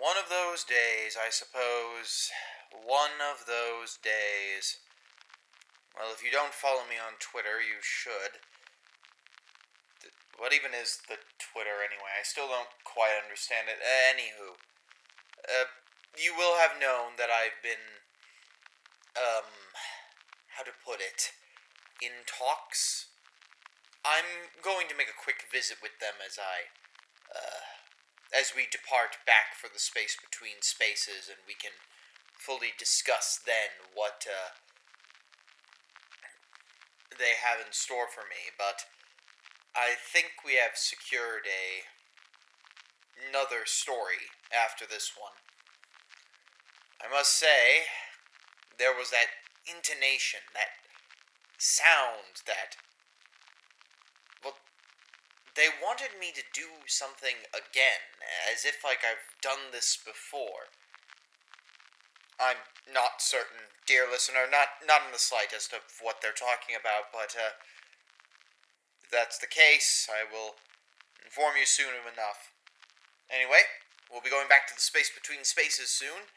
one of those days, I suppose. One of those days. Well, if you don't follow me on Twitter, you should. What even is the Twitter anyway? I still don't quite understand it. Uh, anywho, uh, you will have known that I've been, um, how to put it, in talks. I'm going to make a quick visit with them as I, as we depart back for the space between spaces, and we can fully discuss then what uh, they have in store for me. But I think we have secured a another story after this one. I must say, there was that intonation, that sound, that well, they wanted me to do something again, as if like I've done this before. I'm not certain, dear listener, not not in the slightest of what they're talking about, but uh, if that's the case, I will inform you soon enough. Anyway, we'll be going back to the space between spaces soon,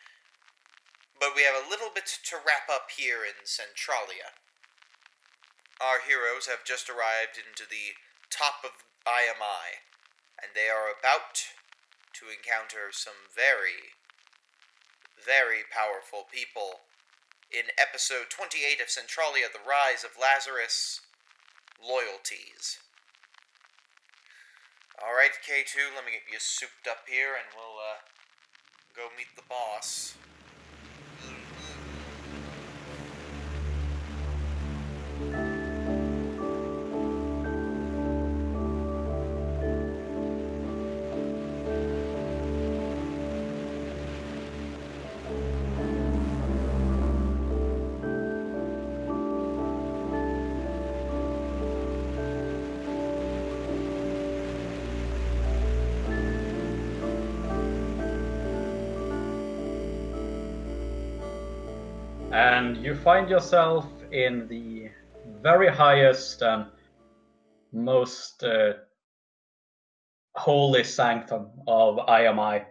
but we have a little bit to wrap up here in Centralia. Our heroes have just arrived into the top of IMI, and they are about to encounter some very, very powerful people in episode 28 of Centralia The Rise of Lazarus Loyalties. Alright, K2, let me get you souped up here and we'll uh, go meet the boss. And you find yourself in the very highest and most uh, holy sanctum of IMI,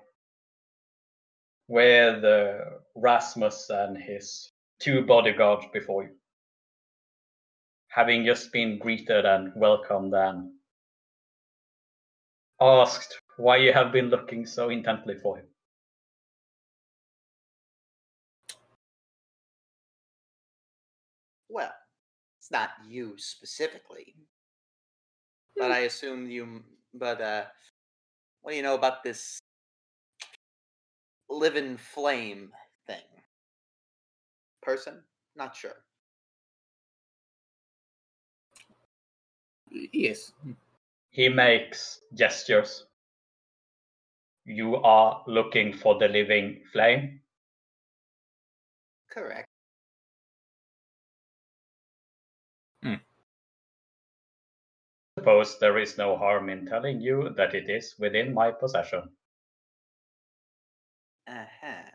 where uh, Rasmus and his two bodyguards before you, having just been greeted and welcomed and asked why you have been looking so intently for him. Well, it's not you specifically, but I assume you. But uh, what do you know about this living flame thing? Person? Not sure. Yes. He makes gestures. You are looking for the living flame. Correct. Suppose there is no harm in telling you that it is within my possession. Uh huh.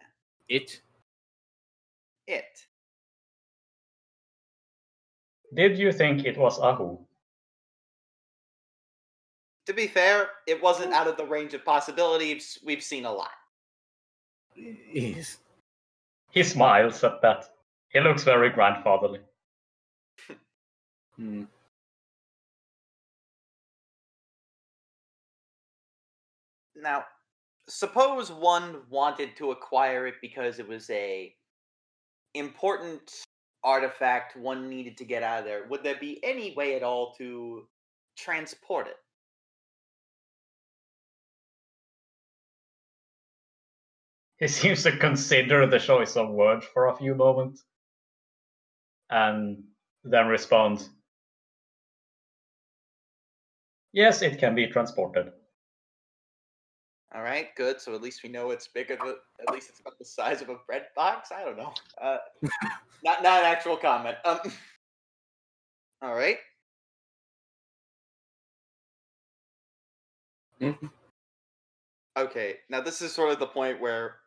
It. It. Did you think it was Ahu? To be fair, it wasn't out of the range of possibilities. We've seen a lot. Yes. He smiles at that. He looks very grandfatherly. Hmm. Now, suppose one wanted to acquire it because it was a important artifact one needed to get out of there. Would there be any way at all to transport it? He seems to consider the choice of words for a few moments and then responds Yes, it can be transported. All right, good. So at least we know it's bigger. Than, at least it's about the size of a bread box. I don't know. Uh, not not an actual comment. Um. All right. Mhm. Okay, now this is sort of the point where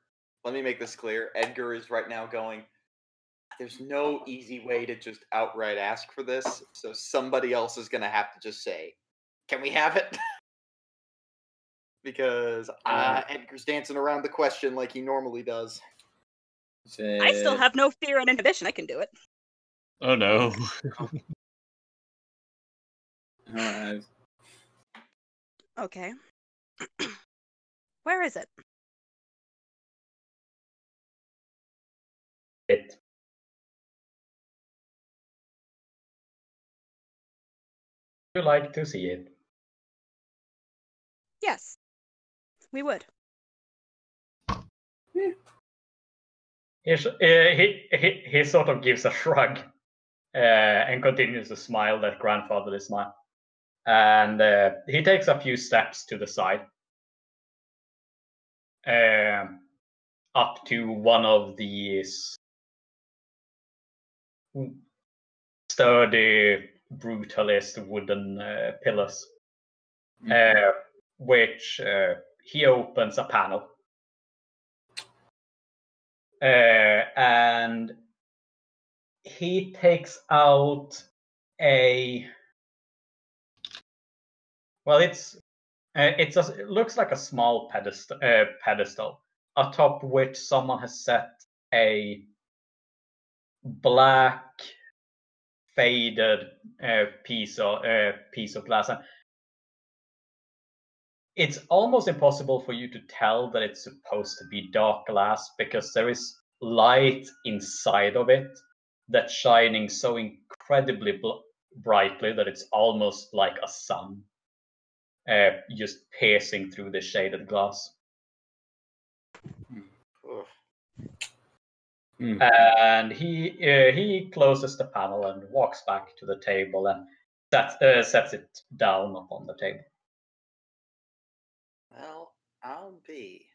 let me make this clear. Edgar is right now going. There's no easy way to just outright ask for this, so somebody else is going to have to just say, "Can we have it?" because uh, Edgar's dancing around the question like he normally does. I still have no fear and inhibition. I can do it. Oh no. alright. Okay. Where is it? It. You like to see it? Yes. We would. He, uh, he, he, he sort of gives a shrug uh, and continues to smile that grandfatherly smile. And uh, he takes a few steps to the side, um, up to one of these sturdy, brutalist wooden uh, pillars, uh, which uh, he opens a panel. Uh, and he takes out a well it's uh, it's a, it looks like a small pedestal uh, pedestal atop which someone has set a black faded uh, piece of uh, piece of glass. and it's almost impossible for you to tell that it's supposed to be dark glass because there is light inside of it that's shining so incredibly bl- brightly that it's almost like a sun uh, just piercing through the shaded glass. Ugh. Hmm. And he uh, he closes the panel and walks back to the table and sets uh, sets it down upon the table. Well, I'll be.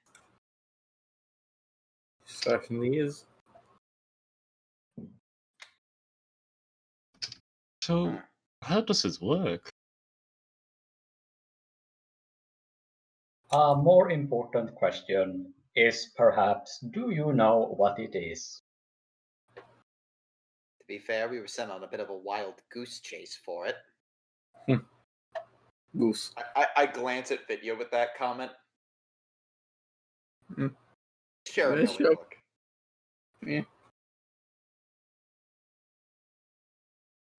Certainly is. So, hmm. how does this work? A more important question is perhaps do you know what it is? To be fair, we were sent on a bit of a wild goose chase for it. Hmm. Goose. I, I, I glance at Vitya with that comment. Share Yeah, a sure. Yeah.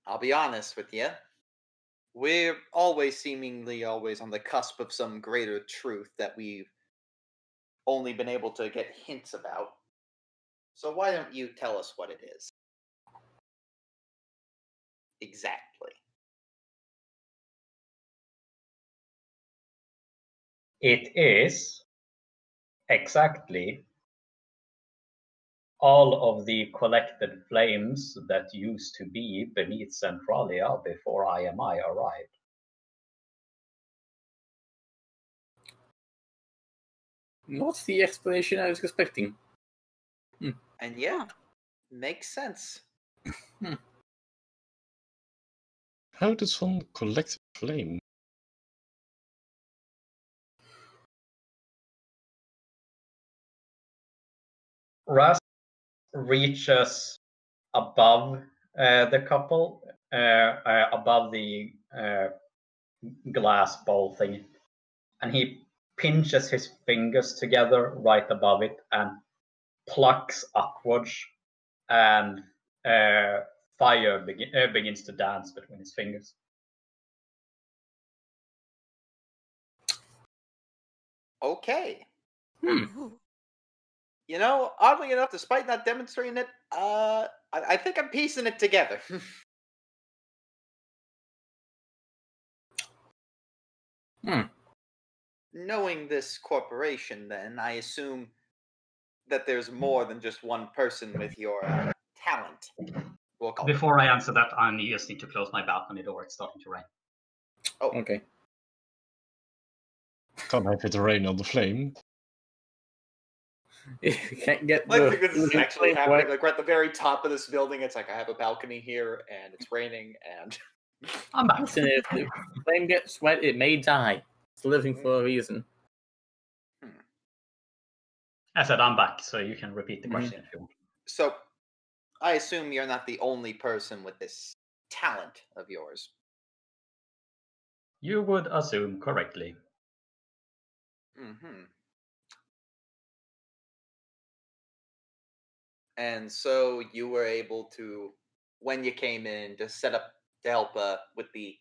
I'll be honest with you. We're always seemingly always on the cusp of some greater truth that we've only been able to get hints about. So why don't you tell us what it is? Exactly. It is exactly all of the collected flames that used to be beneath Centralia before IMI arrived. Not the explanation I was expecting. Hmm. And yeah, makes sense. Hmm. How does one collect flame? Ras reaches above uh, the couple, uh, uh, above the uh, glass bowl thing, and he pinches his fingers together right above it and plucks upwards, and uh, fire begin, uh, begins to dance between his fingers. Okay. Hmm. Ooh. You know, oddly enough, despite not demonstrating it, uh, I, I think I'm piecing it together. Hmm. Knowing this corporation, then, I assume that there's more than just one person with your uh, talent. We'll call it. Before I answer that, I just need to close my balcony door. It's starting to rain. Oh, okay. Can't help it to rain on the flame. You can't get Like the, because this is actually happening. wet. Like we're at the very top of this building. It's like I have a balcony here, and it's raining, and I'm back. Listen, if the flame gets wet, it may die. It's living for a reason. I said I'm back, so you can repeat the Mhm. question if you want. so I assume you're not the only person with this talent of yours. You would assume correctly. hmm And so you were able to, when you came in, to set up to help uh, with the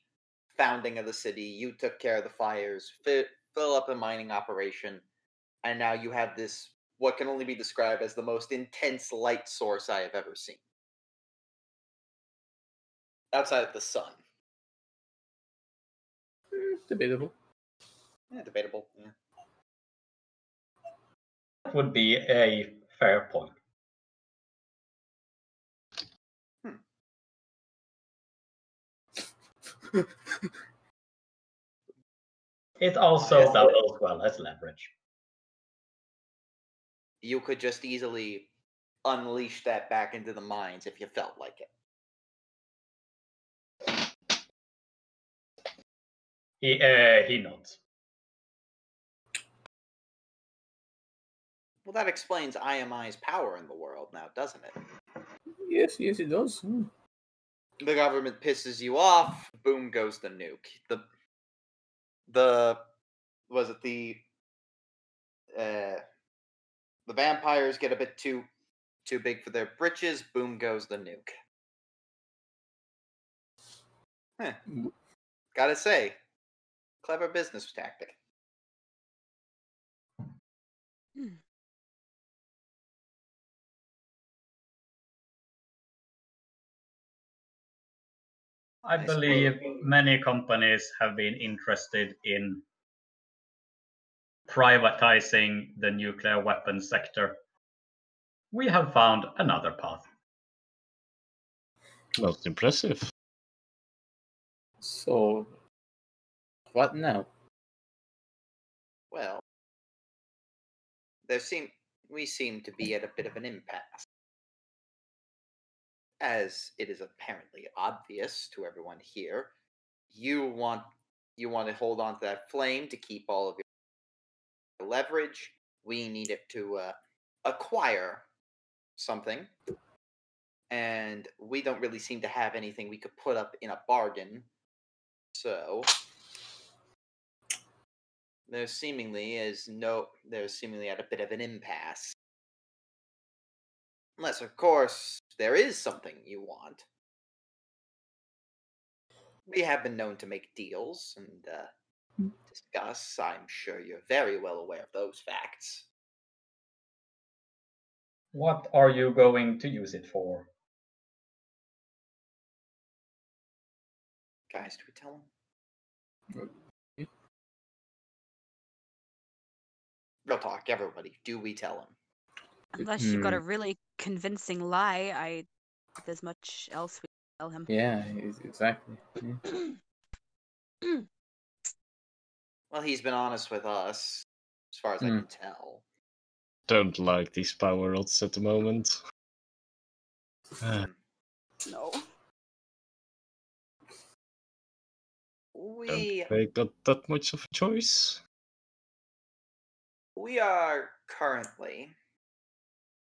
founding of the city. You took care of the fires, fi- fill up the mining operation, and now you have this what can only be described as the most intense light source I have ever seen. Outside of the sun. Hmm, debatable. Yeah, debatable. Yeah. That would be a fair point. It also Yes. doubles well as leverage. You could just easily unleash that back into the mines if you felt like it. He uh, he nods. Well, that explains IMI's power in the world now, doesn't it? Yes, yes, it does. Hmm. The government pisses you off, boom goes the nuke. The the was it the uh the vampires get a bit too too big for their britches, boom goes the nuke. Huh. Gotta say, clever business tactic. Hmm. I I believe many companies have been interested in privatizing the nuclear weapons sector. We have found another path. Most impressive. So, what now? Well, there seem we seem to be at a bit of an impasse. As it is apparently obvious to everyone here, you want you want to hold on to that flame to keep all of your leverage. We need it to uh, acquire something, and we don't really seem to have anything we could put up in a bargain. So there seemingly is no there's seemingly at a bit of an impasse unless of course there is something you want. We have been known to make deals and uh, discuss. I'm sure you're very well aware of those facts. What are you going to use it for? guys do we tell them real talk everybody. Do we tell them Unless you've got a Hmm. really convincing lie, I there's much else we can tell him. Yeah, exactly. Yeah. well he's been honest with us as far as i Hmm. can tell Don't like these power rods at the moment. Uh, no. we they got that much of a choice. We are currently,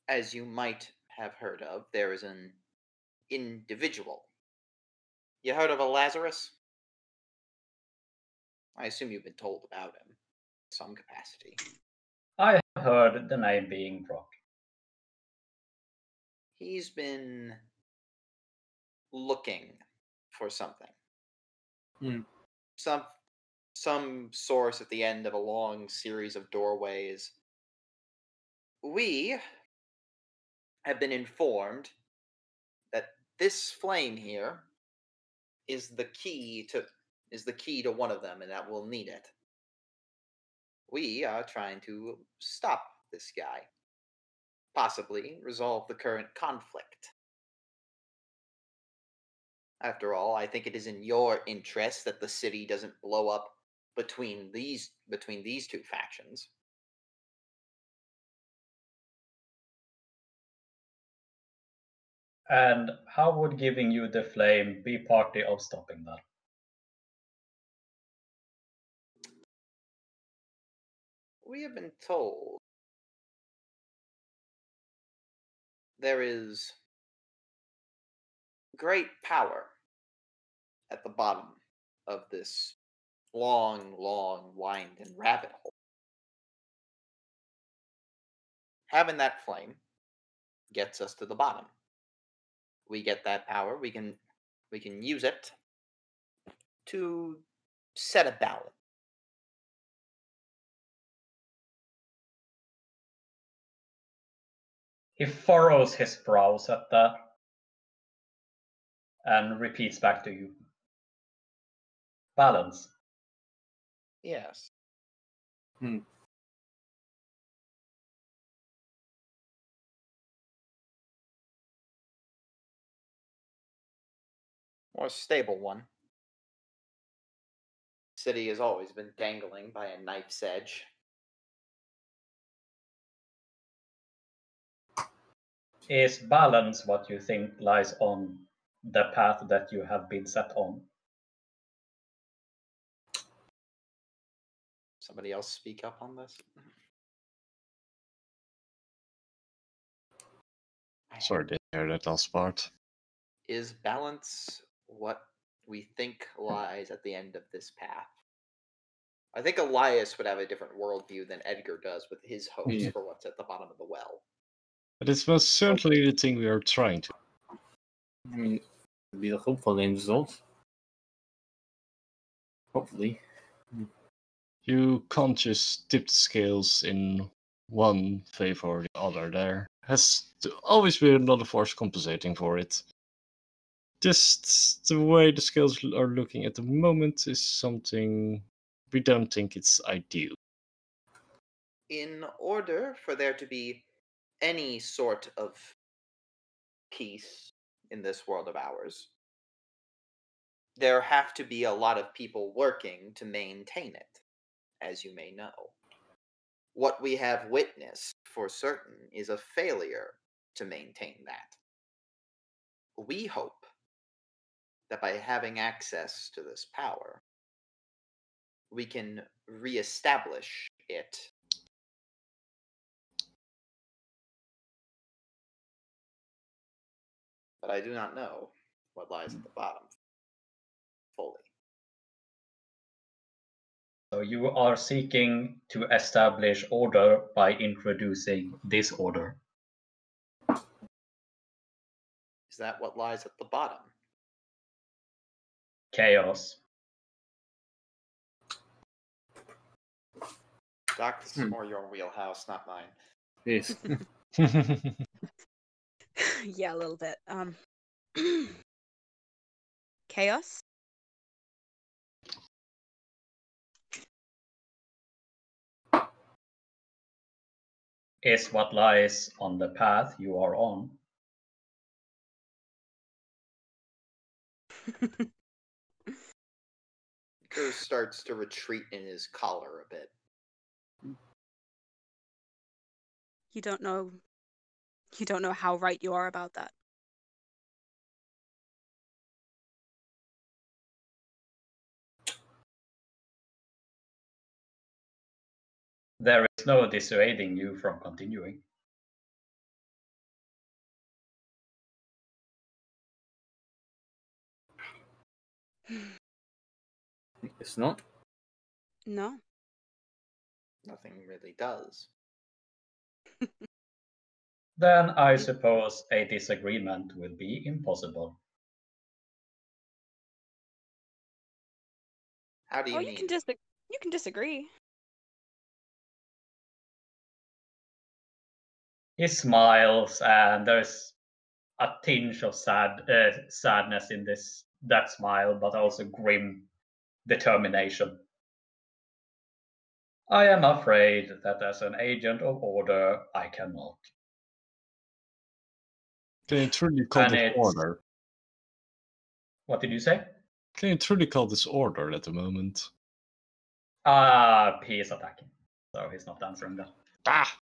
as you might have heard of, there is an individual. You heard of a Lazarus? I assume you've been told about him in some capacity. I have heard the name being dropped. He's been looking for something. Hmm. Some some source at the end of a long series of doorways. We have been informed that this flame here is the key to is the key to one of them and that we'll need it. We are trying to stop this guy possibly resolve the current conflict. After all, I think it is in your interest that the city doesn't blow up between these between these two factions. And how would giving you the flame be party of stopping that? We have been told there is great power at the bottom of this long, long, winding rabbit hole. having that flame gets us to the bottom. We get that power. We can we can use it to set a balance. He furrows his brows at that and repeats back to you. Balance. Yes. Hmm. More stable one. City has always been dangling by a knife's edge. Is balance what you think lies on the path that you have been set on? Somebody else speak up on this? Sorry, didn't hear that last part. Is balance what we think lies at the end of this path? I think Elias would have a different worldview than Edgar does with his hopes Yeah. for what's at the bottom of the well. But it's most certainly the thing we are trying to. I mean, it'd be the hopeful end result. Hopefully. You can't just tip the scales in one favor or the other. There has to always be another force compensating for it. Just the way the scales are looking at the moment is something we don't think it's ideal. in order for there to be any sort of peace in this world of ours, there have to be a lot of people working to maintain it, as you may know. What we have witnessed for certain is a failure to maintain that. We hope that by having access to this power, we can reestablish it but I do not know what lies at the bottom fully. So you are seeking to establish order by introducing disorder. Is that what lies at the bottom? Chaos. Doc, this is Hmm. more your wheelhouse, not mine. Yes. yeah, a little bit. Um, chaos. Is what lies on the path you are on. Gur starts to retreat in his collar a bit. you don't know. You don't know how right you are about that. There is no dissuading you from continuing. It's not. No. Nothing really does. Then I suppose a disagreement will be impossible. How do you oh, mean? you can just you can disagree. He smiles, and there's a tinge of sad uh, sadness in this that smile, but also grim determination. I am afraid that as an agent of order, I cannot. Can you truly call And this it's- order? What did you say? Can you truly call this order at the moment? Ah, he is attacking, so he's not answering that. Ah,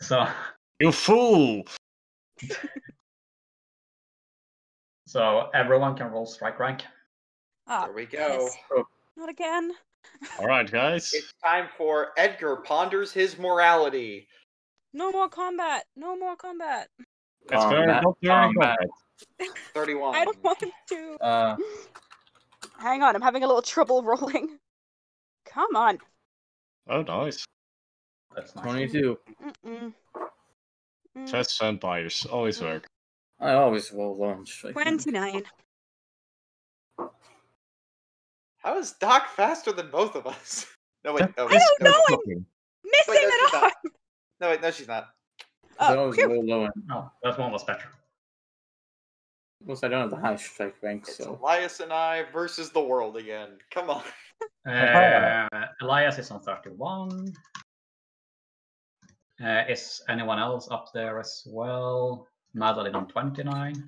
So, you fool! so everyone can roll strike rank. Ah, There we go. piss. Not again. All right, guys. It's time for Edgar ponders his morality. No more combat. No more combat. It's very Combat, very combat. combat. 31. I don't want to. Uh, Hang on, I'm having a little trouble rolling. Come on. Oh, nice. That's 22. Mm-mm. Mm, Fast vampires always work. I always roll on strike. 29. How is Doc faster than both of us? No wait, oh, I don't no, know. no, I'm Wait, missing no, she's an not. arm. no, wait, no, she's not. Oh, always phew. low on. No, that one was better. Plus, I don't have the high strike rank, It's so. Elias and I versus the world again. Come on. Uh, Elias is on 31. Uh, is anyone else up there as well? Madeline on 29.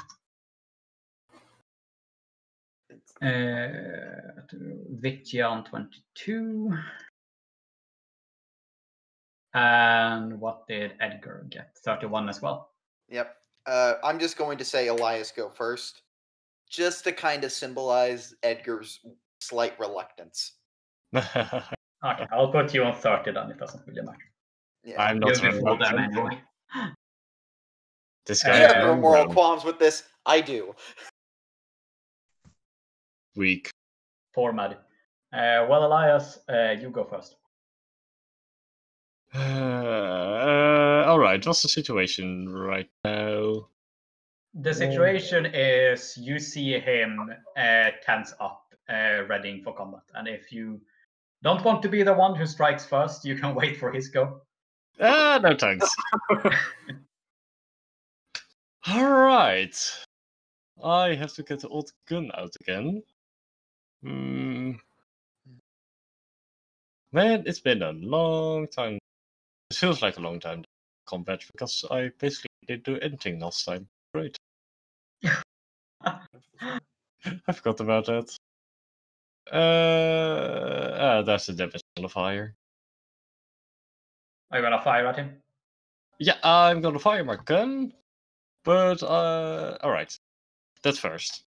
Uh, Vitya on 22. And what did Edgar get? 31 as well. Yep. Uh, I'm just going to say Elias go first, just to kind of symbolize Edgar's slight reluctance. Okay, I'll put you on 30 then, it doesn't really matter. Yeah. I'm not You'll full much them anymore. anyway. This you guy have Uh, no moral qualms with this. I do. Poor Maddie. Uh, well, Elias, uh, you go first. Uh, all right. What's the situation right now? The situation is you see him uh, tense up, uh, readying for combat. And if you don't want to be the one who strikes first, you can wait for his go. Ah, no thanks. all right. I have to get the old gun out again. Hmm. Man, it's been a long time. It feels like a long time to combat because I basically didn't do anything last time. Great. I forgot about that. Uh, ah, that's the damage modifier. Are you gonna fire at him? Yeah, I'm gonna fire my gun, but uh, all right, that's first.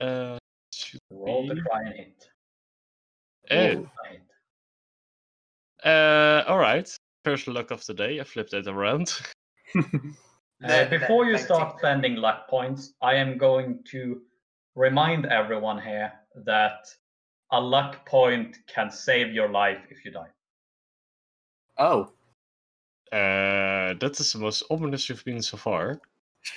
Uh, should Roll to be- try hit. Oh, Roll to hit. uh, all right. First luck of the day. I flipped it around. Uh, before you start spending luck points, I am going to remind everyone here that a luck point can save your life if you die. Oh. Uh, that is the most ominous you've been so far.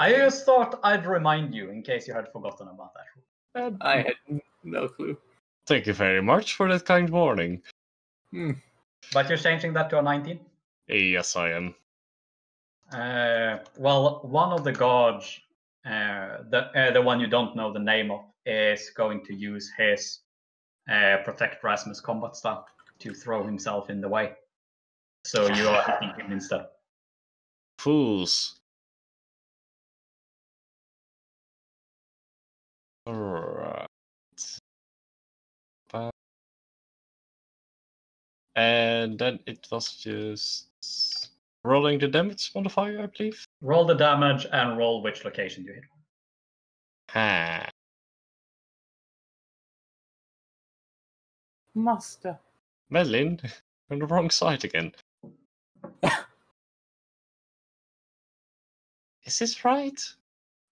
I just thought I'd remind you in case you had forgotten about that. And I had no clue. thank you very much for that kind warning. But you're changing that to a 19? Yes, I am. Uh, well, one of the guards, uh, the uh, the one you don't know the name of, is going to use his uh, protect Rasmus combat style to throw himself in the way. So you are hitting him instead. Fools. And then it was just rolling the damage modifier, I believe. Roll the damage and roll which location you hit. Ha. Master. Madeline, on the wrong side again. Is this right?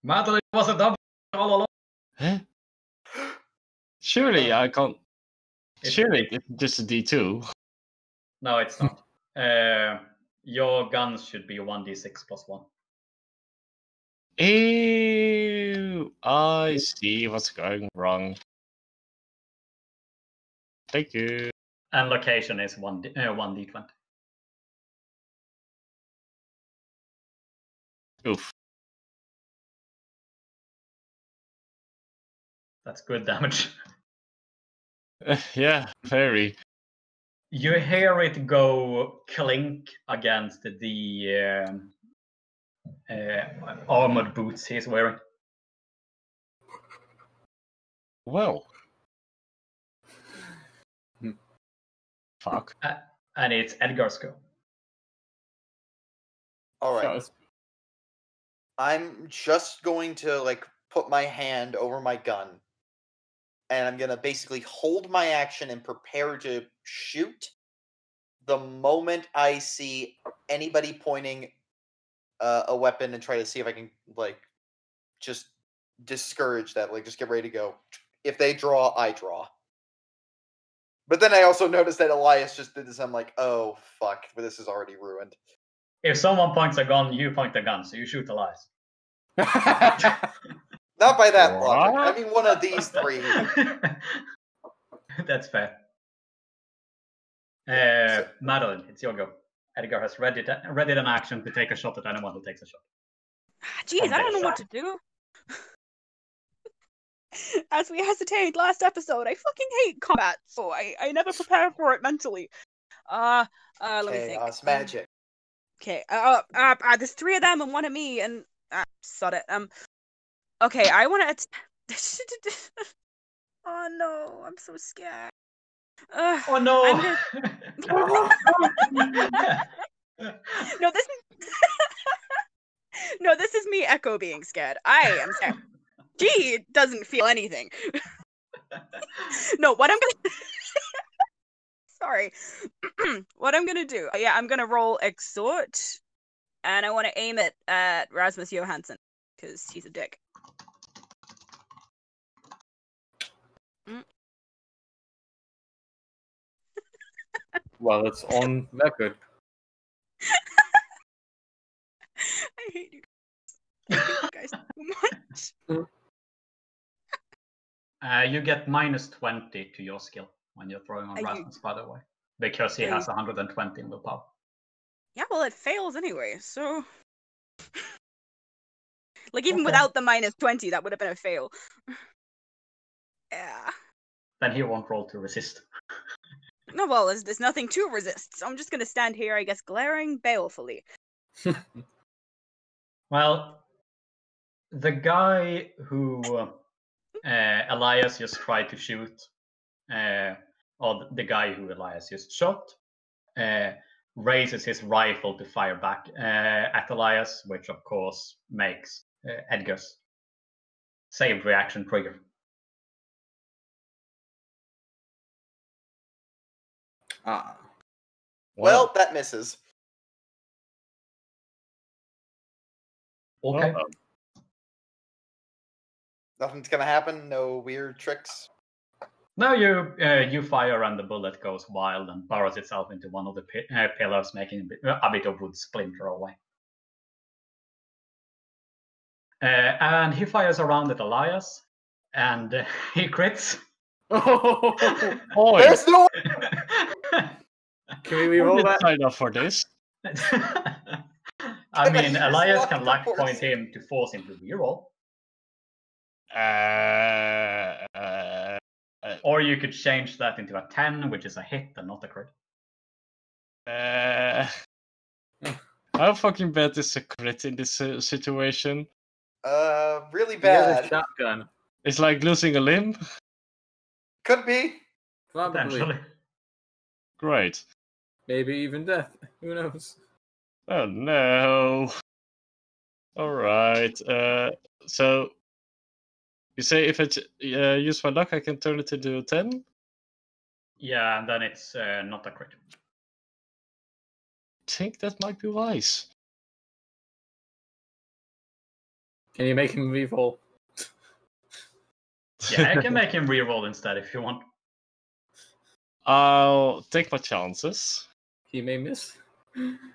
Madeline was a double all along. Huh? Surely I can't. Surely it's just a D2. No, it's not. uh, your guns should be 1d6 plus 1. Ew, I see what's going wrong. Thank you. And location is 1d, uh, 1d20. Oof. That's good damage. yeah, very. You hear it go clink against the um, uh, armored boots he's wearing. Well. Hmm. Fuck. And it's Edgar's go. All right. That was- I'm just going to like put my hand over my gun, and I'm gonna basically hold my action and prepare to shoot. The moment I see anybody pointing uh, a weapon and try to see if I can like just discourage that, like just get ready to go. If they draw, I draw. But then I also noticed that Elias just did this. I'm like, oh fuck, but this is already ruined. If someone points a gun, you point the gun, so you shoot Elias. Not by that logic. I mean, one of these three. That's fair. Uh, Madeline, it's your go. Edgar has ready, ready an action to take a shot at anyone who takes a shot. Ah, Jeez, I don't know what to do. As we hesitated last episode, I fucking hate combat, so I, I never prepare for it mentally. Uh, uh, let me think. Chaos Um, magic. Okay, uh, uh, uh, there's three of them and one of me, and uh, sod it. Um, okay, I want to. oh no, I'm so scared. Uh, Oh no! no, this is no, this is me Echo being scared. I am scared. She doesn't feel anything. no, what I'm gonna sorry, what I'm gonna do? Yeah, I'm gonna roll exhort, and I want to aim it at Rasmus Johansson because he's a dick. Well, it's on record. I hate you guys. I hate you guys so much. Uh, you get minus 20 to your skill when you're throwing on Rasmus, by the way. Because he Are has 120 in the willpower. Yeah, well, it fails anyway, so. like, even Okay. without the minus 20, that would have been a fail. yeah. Then he won't roll to resist. No, well, there's, there's nothing to resist, so I'm just gonna stand here, I guess, glaring balefully. Well, the guy who uh, Elias just tried to shoot, uh, or the guy who Elias just shot, uh, raises his rifle to fire back uh, at Elias, which of course makes uh, Edgar's saved reaction trigger. Ah. Well, that misses. Okay. well, Nothing's gonna happen. No weird tricks. Now you uh, you fire and the bullet goes wild and burrows itself into one of the pi- uh, pillars, making a bit, a bit of wood splinter away. Uh, and he fires around at Elias, and uh, he crits. Oi, There's no. Can we I reroll didn't that? sign up for this. I mean, Just Elias can the luck horse. point him to force him to reroll, Uh, uh, or you could change that into a ten, which is a hit and not a crit. uh, how fucking bad is a crit in this uh, situation? Uh, really You got a bad. shotgun. It's like losing a limb. Could be. Probably. Great. Maybe even death. Who knows? Oh no. All right. Uh, so you say if I j- uh, use my luck, I can turn it into a ten. Yeah, and then it's uh, not a crit. I think that might be wise. Can you make him reroll? Yeah, I can make him reroll instead if you want. I'll take my chances. He may miss.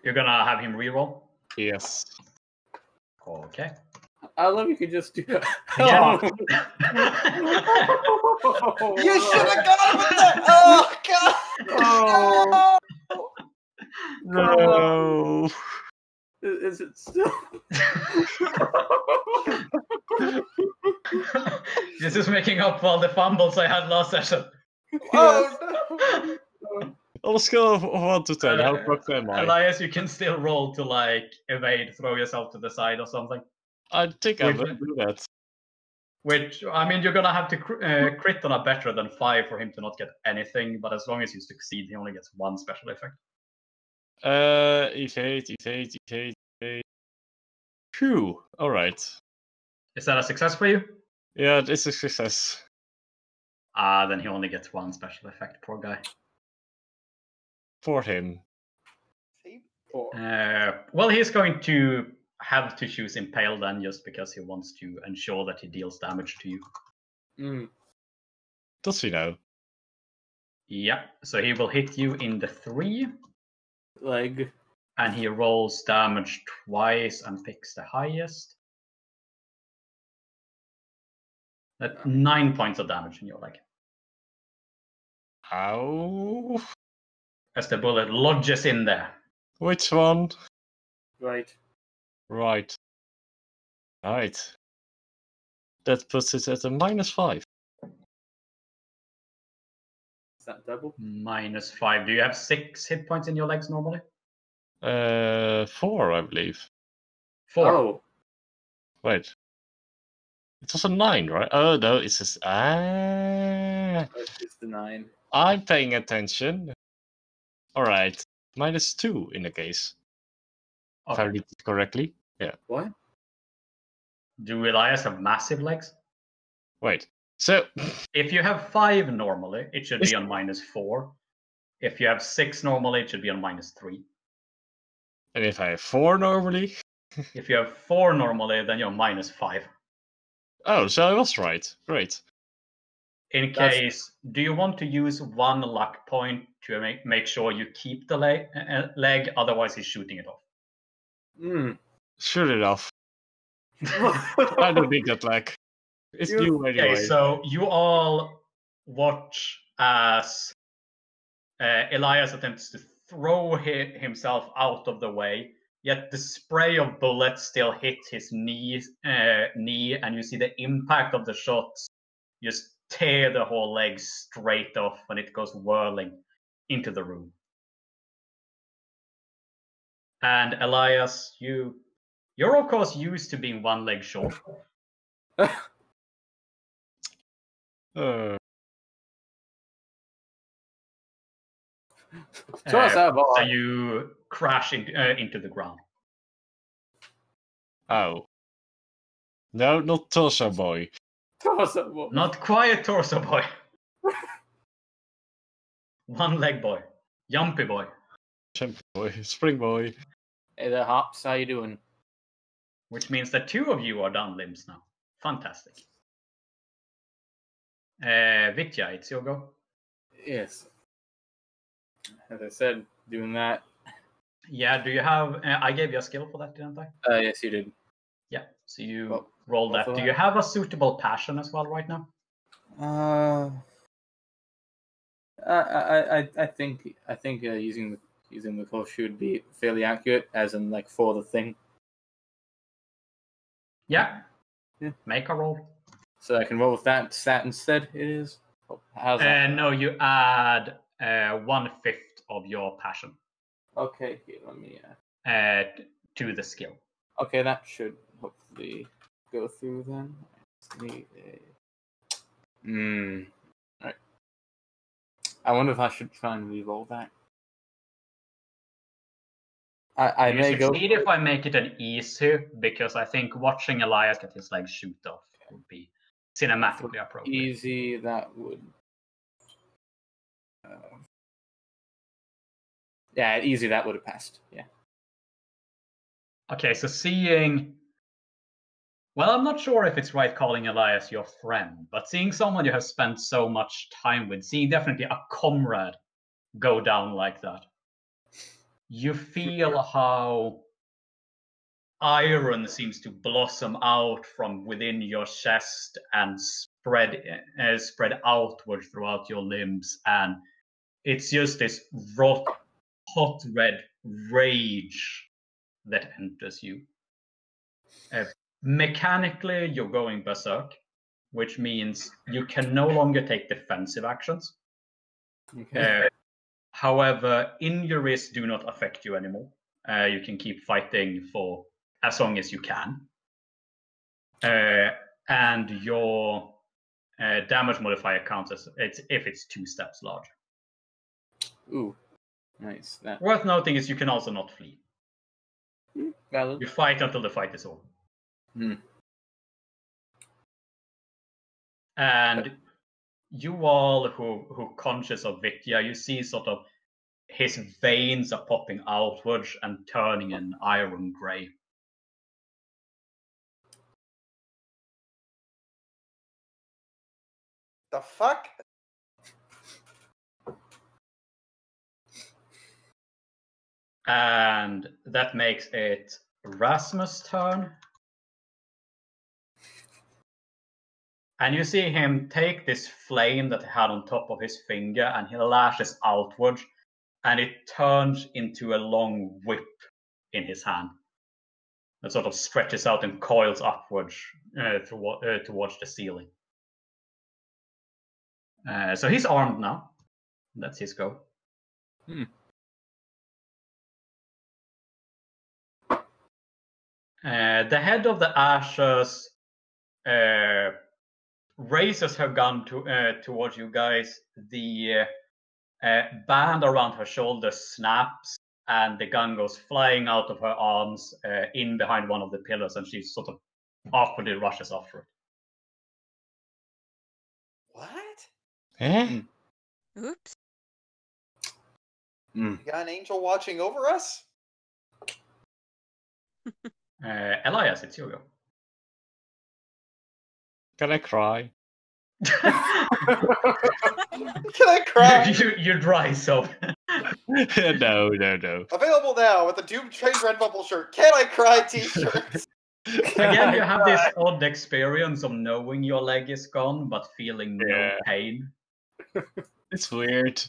You're gonna have him reroll. Yes. Okay. I love you could just do that. Yeah. You should have gone with that. Oh god. Oh. No. Is it still? this is making up for all the fumbles I had last session. Oh no. Oh. On a scale of one to ten, how Uh, fucked am I? Elias, you can still roll to like evade, throw yourself to the side or something. I think I will do that. Which I mean, you're gonna have to cr- uh, crit on a better than five for him to not get anything. But as long as you succeed, he only gets one special effect. Uh, evade, evade, evade, evade. Phew. All right. Is that a success for you? Yeah, it's a success. Ah, then he only gets one special effect. Poor guy. For him. Uh, well, he's going to have to choose Impale then, just because he wants to ensure that he deals damage to you. Mm. Does he know? Yeah, so he will hit you in the three, Leg. and he rolls damage twice and picks the highest. That nine points of damage in your leg. Ow. As the bullet lodges in there. Which one? Right. Right. Right. That puts it at a minus five. Is that double? Minus five. Do you have six hit points in your legs normally? Uh, four, I believe. Four. Oh. Wait. It was a nine, right? Oh no, it's just ah. That's just the nine. I'm paying attention. All right, minus two in the case. If I read it correctly. Yeah. What? Do Elias have massive legs? Wait. So If you have five normally, it should Is- be on minus four. If you have six normally, it should be on minus three. and if I have four normally. If you have four normally, then you're minus five. Oh, so I was right. Great. In That's- case, do you want to use one luck point to make, make sure you keep the leg, uh, leg? Otherwise, he's shooting it off. Hmm. Shoot it off. I don't need that leg. It's You- new anyway. Okay, so you all watch as uh, Elias attempts to throw hi- himself out of the way, yet the spray of bullets still hit his knee, uh, knee, and you see the impact of the shots just tear the whole leg straight off, and it goes whirling into the room. And Elias, you you're of course used to being one leg short. Uh, Toss Uh. So you crash in, uh, into the ground. oh. No, not Torso Boy. Toss that ball. Not quiet torso boy. One leg boy. Yumpy boy. Champion Boy. Spring Boy. Hey there, Hops. How you doing? Which means that two of you are down limbs now. Fantastic. Uh, Vitya, it's your go. Yes. As I said, doing that. Yeah, do you have. Uh, I gave you a skill for that, didn't I? Uh, yes, you did. Yeah, so you Well, roll that. Do you have a suitable passion as well right now? Uh, I, I, I, I think, I think uh, using the using the close shoe would be fairly accurate, as in like for the thing. Yeah. Yeah. Make a roll. So I can roll with that stat instead. It is. Oh, How's Uh, that? no, you add uh, one fifth of your passion Okay, here, let me. Uh, uh, to the skill. okay, that should hopefully go through then. Need a- Hmm. Right. I wonder if I should try and re-roll that. I, I you may go. succeed if I make it an easy, because I think watching Elias get his legs shoot off would be cinematically appropriate. easy that would uh, yeah easy that would have passed yeah Okay, so seeing. Well, I'm not sure if it's right calling Elias your friend, but seeing someone you have spent so much time with, seeing definitely a comrade go down like that, you feel how iron seems to blossom out from within your chest and spread uh, spread outward throughout your limbs, and it's just this rot, hot red rage that enters you. Uh, mechanically, you're going berserk, which means you can no longer take defensive actions. okay Uh, however, injuries do not affect you anymore. Uh, you can keep fighting for as long as you can. Uh, and your uh, damage modifier counts as it's if it's two steps larger. ooh nice that Worth noting is you can also not flee. valid You fight until the fight is over. Mm. And you all who who conscious of Vitya, you see sort of his veins are popping outwards and turning an iron grey. The fuck? And that makes it Rasmus' turn. And you see him take this flame that he had on top of his finger and he lashes outward and it turns into a long whip in his hand that sort of stretches out and coils upwards uh, toward, uh, towards the ceiling. Uh, so he's armed now. That's his go. Hmm. Uh, the head of the ashes raises her gun to, uh, towards you guys. The uh, uh, band around her shoulder snaps, and the gun goes flying out of her arms uh, in behind one of the pillars, and she sort of awkwardly rushes after it. What? Eh? Oops. Mm. You got an angel watching over us? Uh, Elias, it's your go. Can I cry? Can I cry? you, you dry so. no, no, no. Available now with the Doom Train Redbubble shirt. Can I cry t-shirt? Again, you have this odd experience of knowing your leg is gone, but feeling no Yeah. pain. It's weird.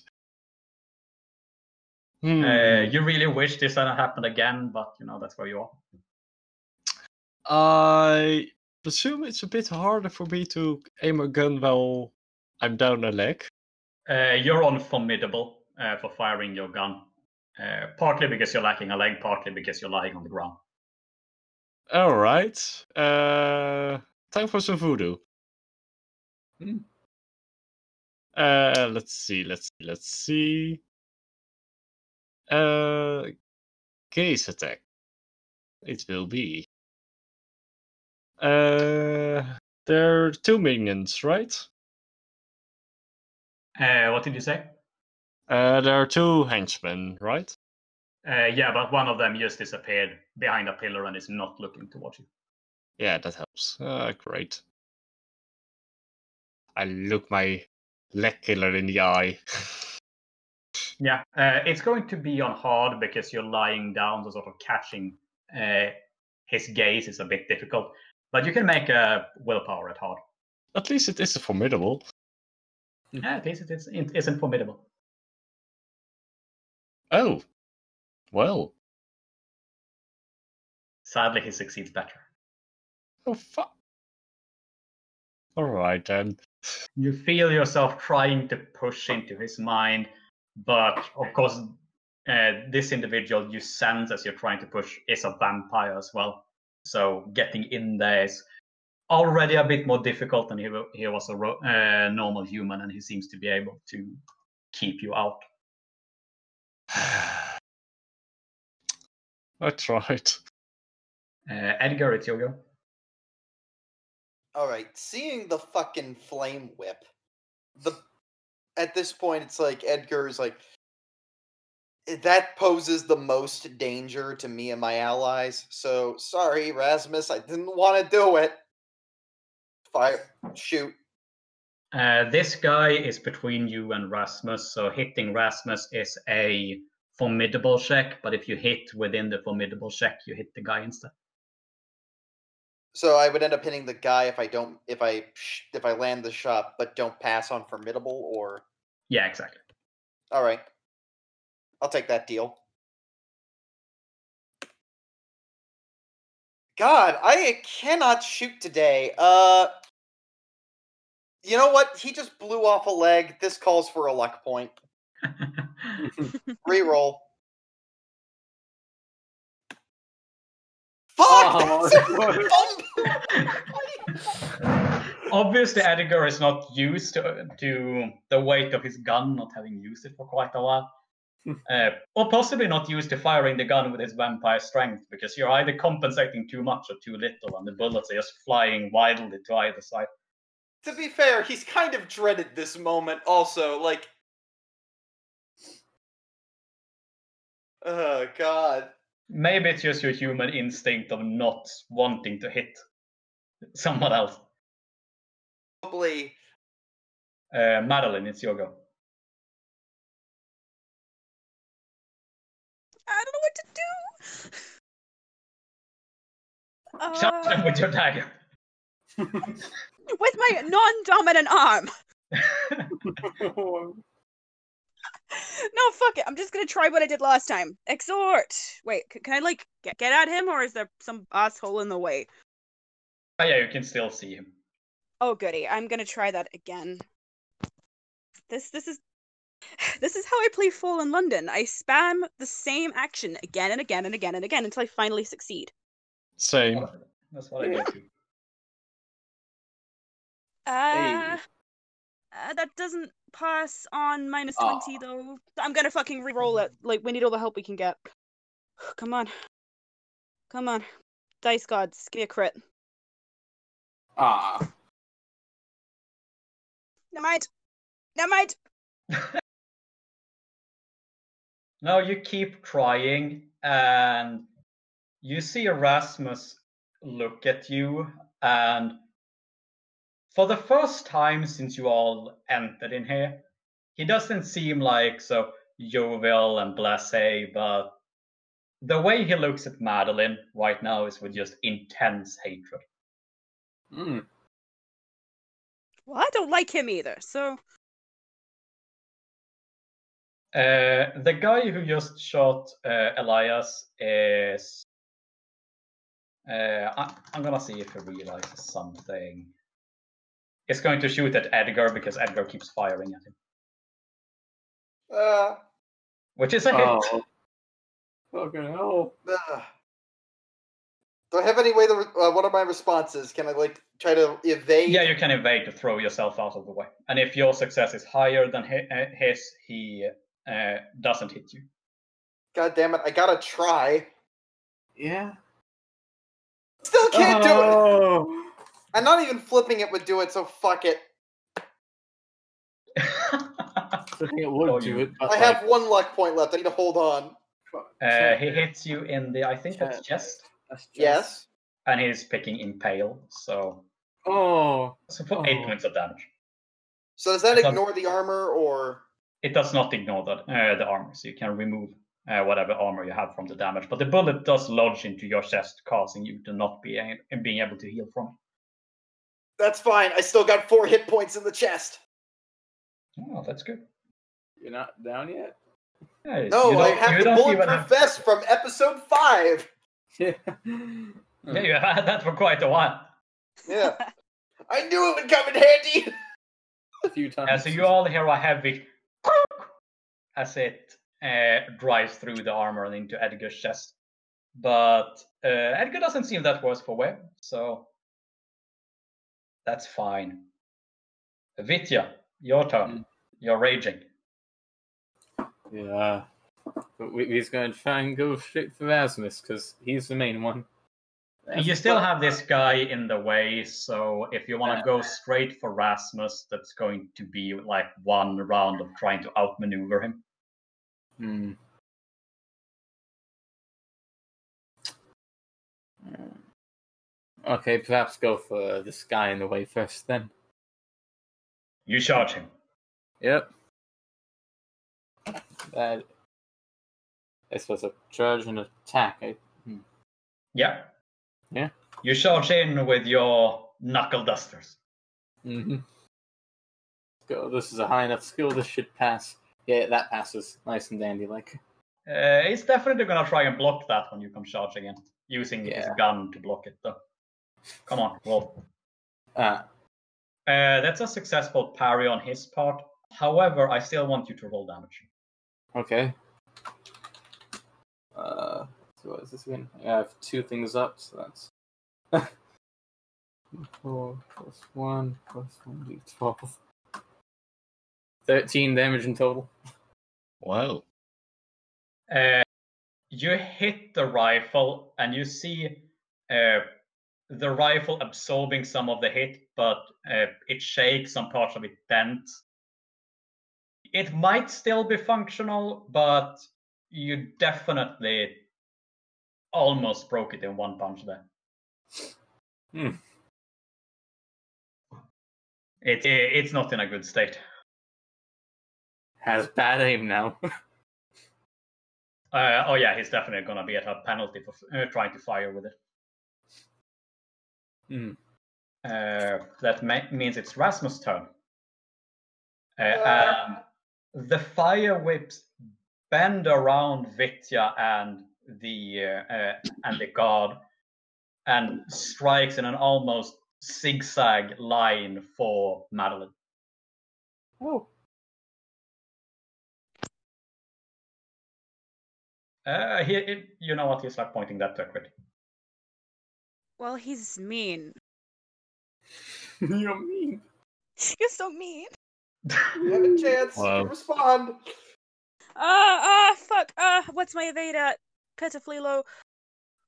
Hmm. Uh, you really wish this hadn't happened again, but you know that's where you are. I presume it's a bit harder for me to aim a gun while I'm down a leg. Uh, you're on formidable uh, for firing your gun, uh, partly because you're lacking a leg, partly because you're lying on the ground. All right. Uh, time for some voodoo. Hmm. Uh, let's see. Let's see. Let's see. Uh, gaze attack. It will be. Uh, there are two minions, right? Uh, what did you say? Uh, there are two henchmen, right? Uh, yeah, but one of them just disappeared behind a pillar and is not looking towards you. Yeah, that helps. Uh, great. I look my leg killer in the eye. Yeah, uh, it's going to be on hard because you're lying down, so sort of catching uh, his gaze is a bit difficult. But you can make a willpower at hard. At least it is formidable. Yeah, it is. It, is, it isn't formidable. Oh, well. Sadly, he succeeds better. Oh fuck. All right then. You feel yourself trying to push into his mind, but of course, uh, this individual you sense as you're trying to push is a vampire as well. So getting in there is already a bit more difficult than he, wa- he was a ro- uh, normal human, and he seems to be able to keep you out. I tried. Uh, Edgar, it's your go. All right, seeing the fucking flame whip, the at this point it's like Edgar is like "Eh, that poses the most danger to me and my allies. So sorry, Rasmus, I didn't want to do it. Fire, shoot. Uh, this guy is between you and Rasmus, so hitting Rasmus is a formidable check, but if you hit within the formidable check, you hit the guy instead. So I would end up hitting the guy if I don't if I if I land the shot, but don't pass on formidable. Or Yeah, exactly. all right, I'll take that deal. God, I cannot shoot today. Uh, you know what? He just blew off a leg. This calls for a luck point. Reroll. Fuck! Oh, that's a fumble! Obviously, Edgar is not used to, to the weight of his gun, not having used it for quite a while. Uh, or possibly not used to firing the gun with his vampire strength, because you're either compensating too much or too little, and the bullets are just flying wildly to either side. to be fair, he's kind of dreaded this moment also. Like, oh god. Maybe it's just your human instinct of not wanting to hit someone else. Probably. Uh, Madeline, it's your go. To do. Charge him Uh, with your dagger. with my non-dominant arm. No, fuck it. I'm just gonna try what I did last time. Exhort. Wait, c- can I like get, get at him, or is there some asshole in the way? Oh yeah, you can still see him. Oh goody, I'm gonna try that again. This this is this is how I play Fallen London. I spam the same action again and again and again and again until I finally succeed. Same. That's what I do too. Uh, uh that doesn't pass on minus Aw. 20 though. I'm gonna fucking re-roll it. Like we need all the help we can get. Come on. Come on. Dice gods, give me a crit. Ah. Never mind. Never mind. Now you keep trying, and you see Erasmus look at you, and for the first time since you all entered in here, he doesn't seem like so jovial and blasé, but the way he looks at Madeline right now is with just intense hatred. Hmm. Well, I don't like him either, so Uh, the guy who just shot uh, Elias is. Uh, I, I'm gonna see if he realizes something. He's going to shoot at Edgar because Edgar keeps firing at him, Uh, which is a hit. Oh. Fucking hell. uh. Do I have any way to? re- Uh, what are my responses? Can I like try to evade? Yeah, you can evade to throw yourself out of the way, and if your success is higher than uh, his, he uh, doesn't hit you. God damn it! I gotta try. Yeah. Still can't do it. oh. I'm not even flipping it would do it. So fuck it. I think it would Oh, do you- it. But I have one luck point left. I need to hold on. uh, he hits you in the, I think that's chest, That's just- Yes. and he's picking impale, so Oh. so for eight points of damage. So does that It's on- ignore the armor or? It does not ignore that uh, the armor, so you can remove uh, whatever armor you have from the damage. But the bullet does lodge into your chest, causing you to not be a- being able to heal from it. That's fine. I still got four hit points in the chest. Oh, that's good. You're not down yet? Yeah, No, I have the bulletproof have- vest from episode five. Yeah. Yeah, you have had that for quite a while. Yeah. I knew it would come in handy. A few times. Uh, so you all hear a heavy as it uh, drives through the armor and into Edgar's chest. But uh, Edgar doesn't seem that worse for wear, so that's fine. Vitya, your turn. Mm. You're raging. Yeah. But we, we're going to try and go straight for Rasmus because he's the main one. You still have this guy in the way, so if you want to go straight for Rasmus, that's going to be like one round of trying to outmaneuver him. Hmm. Hmm. Okay, perhaps go for this guy in the way first then. You charge him. Yep. That. I suppose a charge and attack. I, Yeah. Yeah. You charge in with your knuckle dusters. mm-hmm. Go. This is a high enough skill. This should pass. Yeah, that passes. Nice and dandy. Like. Uh, he's definitely gonna try and block that when you come charging in, using his gun to block it. Though. Come on, roll. Ah. Uh, that's a successful parry on his part. However, I still want you to roll damage. Okay. So what is this again? I have two things up, so that's four plus one plus one d twelve. Thirteen damage in total. Wow. Uh, you hit the rifle, and you see uh, the rifle absorbing some of the hit, but uh, it shakes, some parts of it bent. It might still be functional, but you definitely almost broke it in one punch there. Hmm. It, it's not in a good state. Has bad aim now. Uh, oh yeah, he's definitely gonna be at a penalty for uh, trying to fire with it. Hmm. Uh, that ma- means it's Rasmus' turn. Uh, and the fire whips bend around Vitya and the uh, uh, and the guard, and strikes in an almost zigzag line for Madeline. Oh. Uh, he, he- you know what? He's like pointing that to a crit. Well, he's mean. You're mean. You're so mean. We have a chance Wow. to respond. Ah, ah, fuck. Ah, what's my evade at? Pitifully low.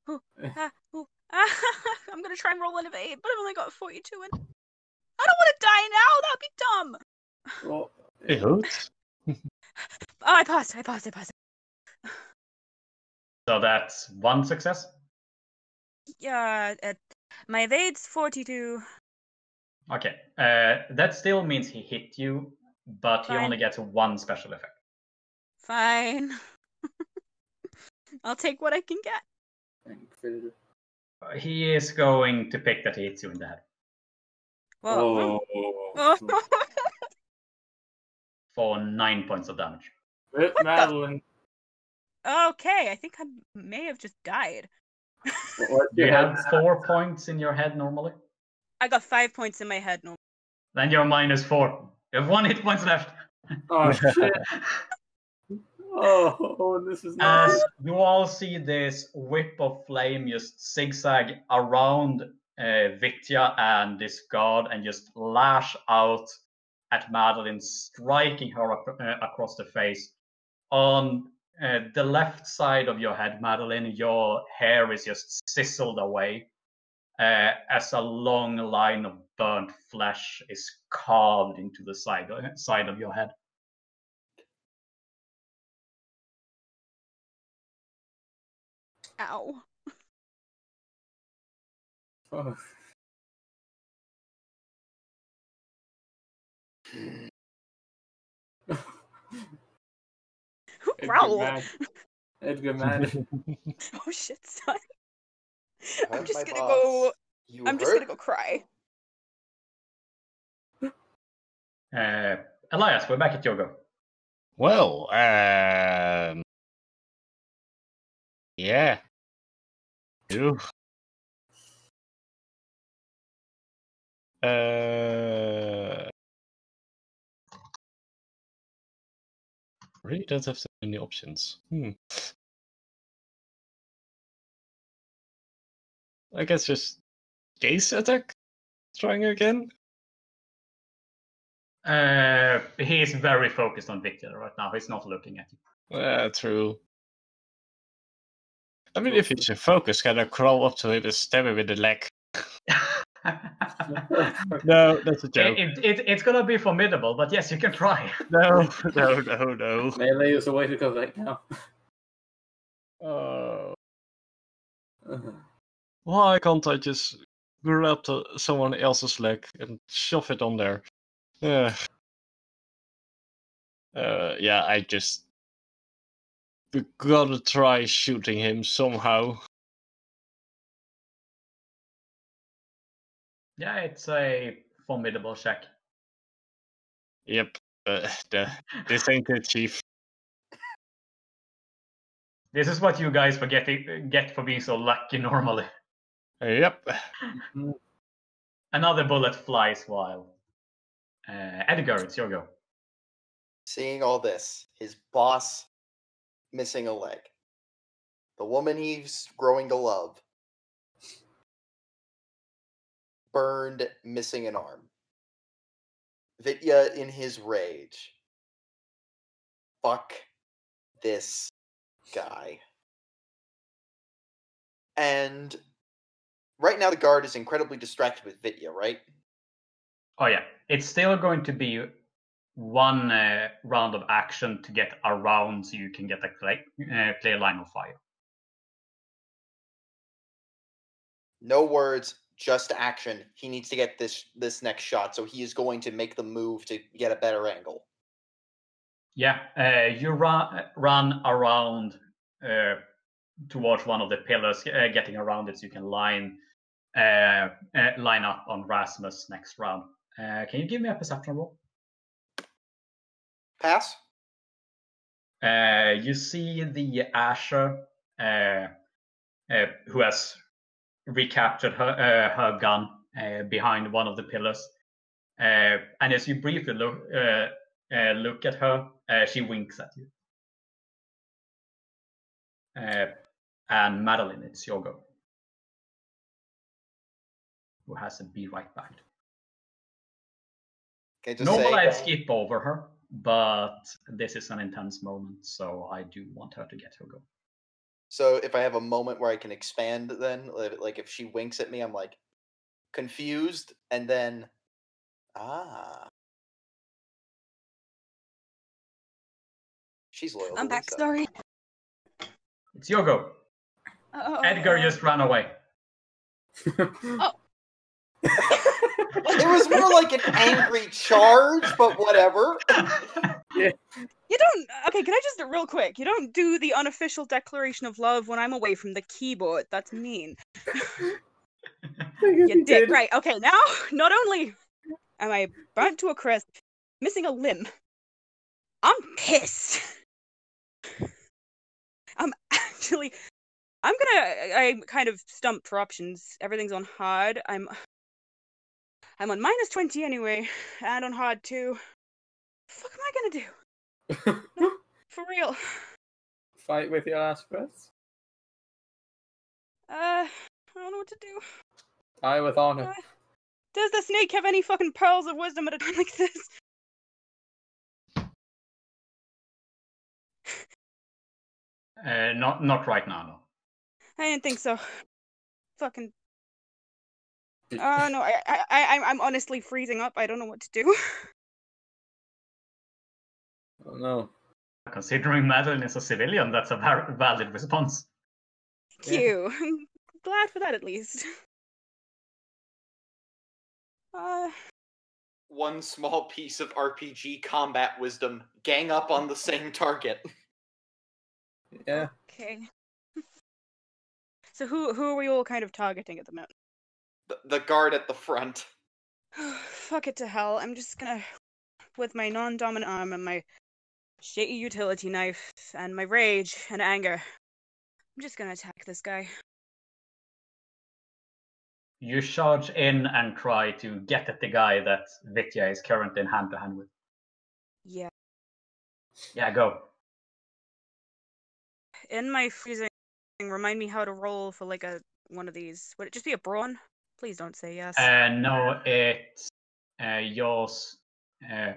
Ooh, ah, ooh, ah, I'm gonna try and roll an evade, but I've only got 42 in. I don't want to die now. That'd be dumb. Well, It hurts. Oh, I paused. I paused. I paused. So that's one success. Yeah, uh, my evade's 42. Okay, uh, that still means he hit you, but he only gets one special effect. Fine. I'll take what I can get. Inquisitor. Uh, He is going to pick that he hits you in the head Well, Oh. for nine points of damage. Rip the- Madeline. okay, I think I may have just died. You have four points in your head normally. I got five points in my head. No, Then you're minus four. You have one hit points left. Oh shit. Oh, this is not. As you all see this whip of flame just zigzag around uh, Vitya and this guard and just lash out at Madeline, striking her ac- uh, across the face. On uh, the left side of your head, Madeline, your hair is just sizzled away uh, as a long line of burnt flesh is carved into the side, uh, side of your head. Ow. Oh. Who Edgar growled? Mad- Oh shit, son. I'm just gonna boss. go. You I'm just gonna go cry. Uh, Elias, we're back at your go. Well, um, yeah. You. Uh, really don't have so many options. Hmm. I guess just gaze attack. Trying again. Uh, he is very focused on Victor right now. He's not looking at you. Uh, true. I mean, if he's in focus, can I crawl up to him and stab him in the leg? No, that's a joke. It, it, it's gonna be formidable, but yes, you can try. No, no, no, no. Melee is the way to go right now. Oh. Why can't I just grab to someone else's leg and shove it on there? Yeah. Uh, yeah, I just we gotta try shooting him somehow. Yeah, it's a formidable check. Yep. Uh, the, this ain't it, Chief. This is what you guys for getting, get for being so lucky normally. Yep. Another bullet flies while. Uh, Edgar, it's your go. Seeing all this, his boss missing a leg, the woman he's growing to love, burned, missing an arm. Vitya in his rage. Fuck this guy. And right now the guard is incredibly distracted with Vitya, right? Oh yeah, it's still going to be one uh, round of action to get around, so you can get a clear, uh, clear line of fire. no words just action he needs to get this this next shot so he is going to make the move to get a better angle Yeah, uh, you run run around uh, towards one of the pillars, uh, getting around it so you can line uh, uh, line up on Rasmus next round. Uh, can you give me a perception roll? Pass. Uh, you see the Asher uh, uh, who has recaptured her uh, her gun uh, behind one of the pillars, uh, and as you briefly look uh, uh, look at her, uh, she winks at you. Uh, and Madeline, it's your go. Who has a be right back? Just Normally say, I'd skip over her, but this is an intense moment, so I do want her to get her go. so if I have a moment where I can expand, then like like if she winks at me, I'm like confused, and then ah, she's loyal. I'm back. Lisa. Sorry. It's your go. Oh, Edgar just ran away. It was more like an angry charge, but whatever. Yeah. You don't. Okay, can I just real quick? You don't do the unofficial declaration of love when I'm away from the keyboard. That's mean. You dick. Right. Okay. Now, not only am I burnt to a crisp, missing a limb, I'm pissed. I'm actually. I'm gonna. I'm kind of stumped for options. Everything's on hard. I'm. I'm on minus twenty anyway, and on hard too. fuck am I gonna do? No, for real. Fight with your last breaths. Uh, I don't know what to do. Die with honor. Uh, does the snake have any fucking pearls of wisdom at a time like this? Uh, not not right now, no. I didn't think so. Fucking. Oh no, I, I, I, I'm- I'm honestly freezing up. I don't know what to do. Oh no. Considering Madeline is a civilian, that's a var- valid response. Thank you. I'm glad for that at least. Uh, One small piece of RPG combat wisdom. Gang up on the same target. Yeah. okay. So who who are we all kind of targeting at the moment? The, the guard at the front. Fuck it to hell. I'm just gonna, with my non-dominant arm and my shitty utility knife and my rage and anger, I'm just gonna attack this guy. You charge in and try to get at the guy that Vitya is currently in hand to hand with. Yeah. Yeah, go. In my freezing, remind me how to roll for like a one of these. Would it just be a brawn? Please don't say yes. Uh, no, it's uh, yours. Uh,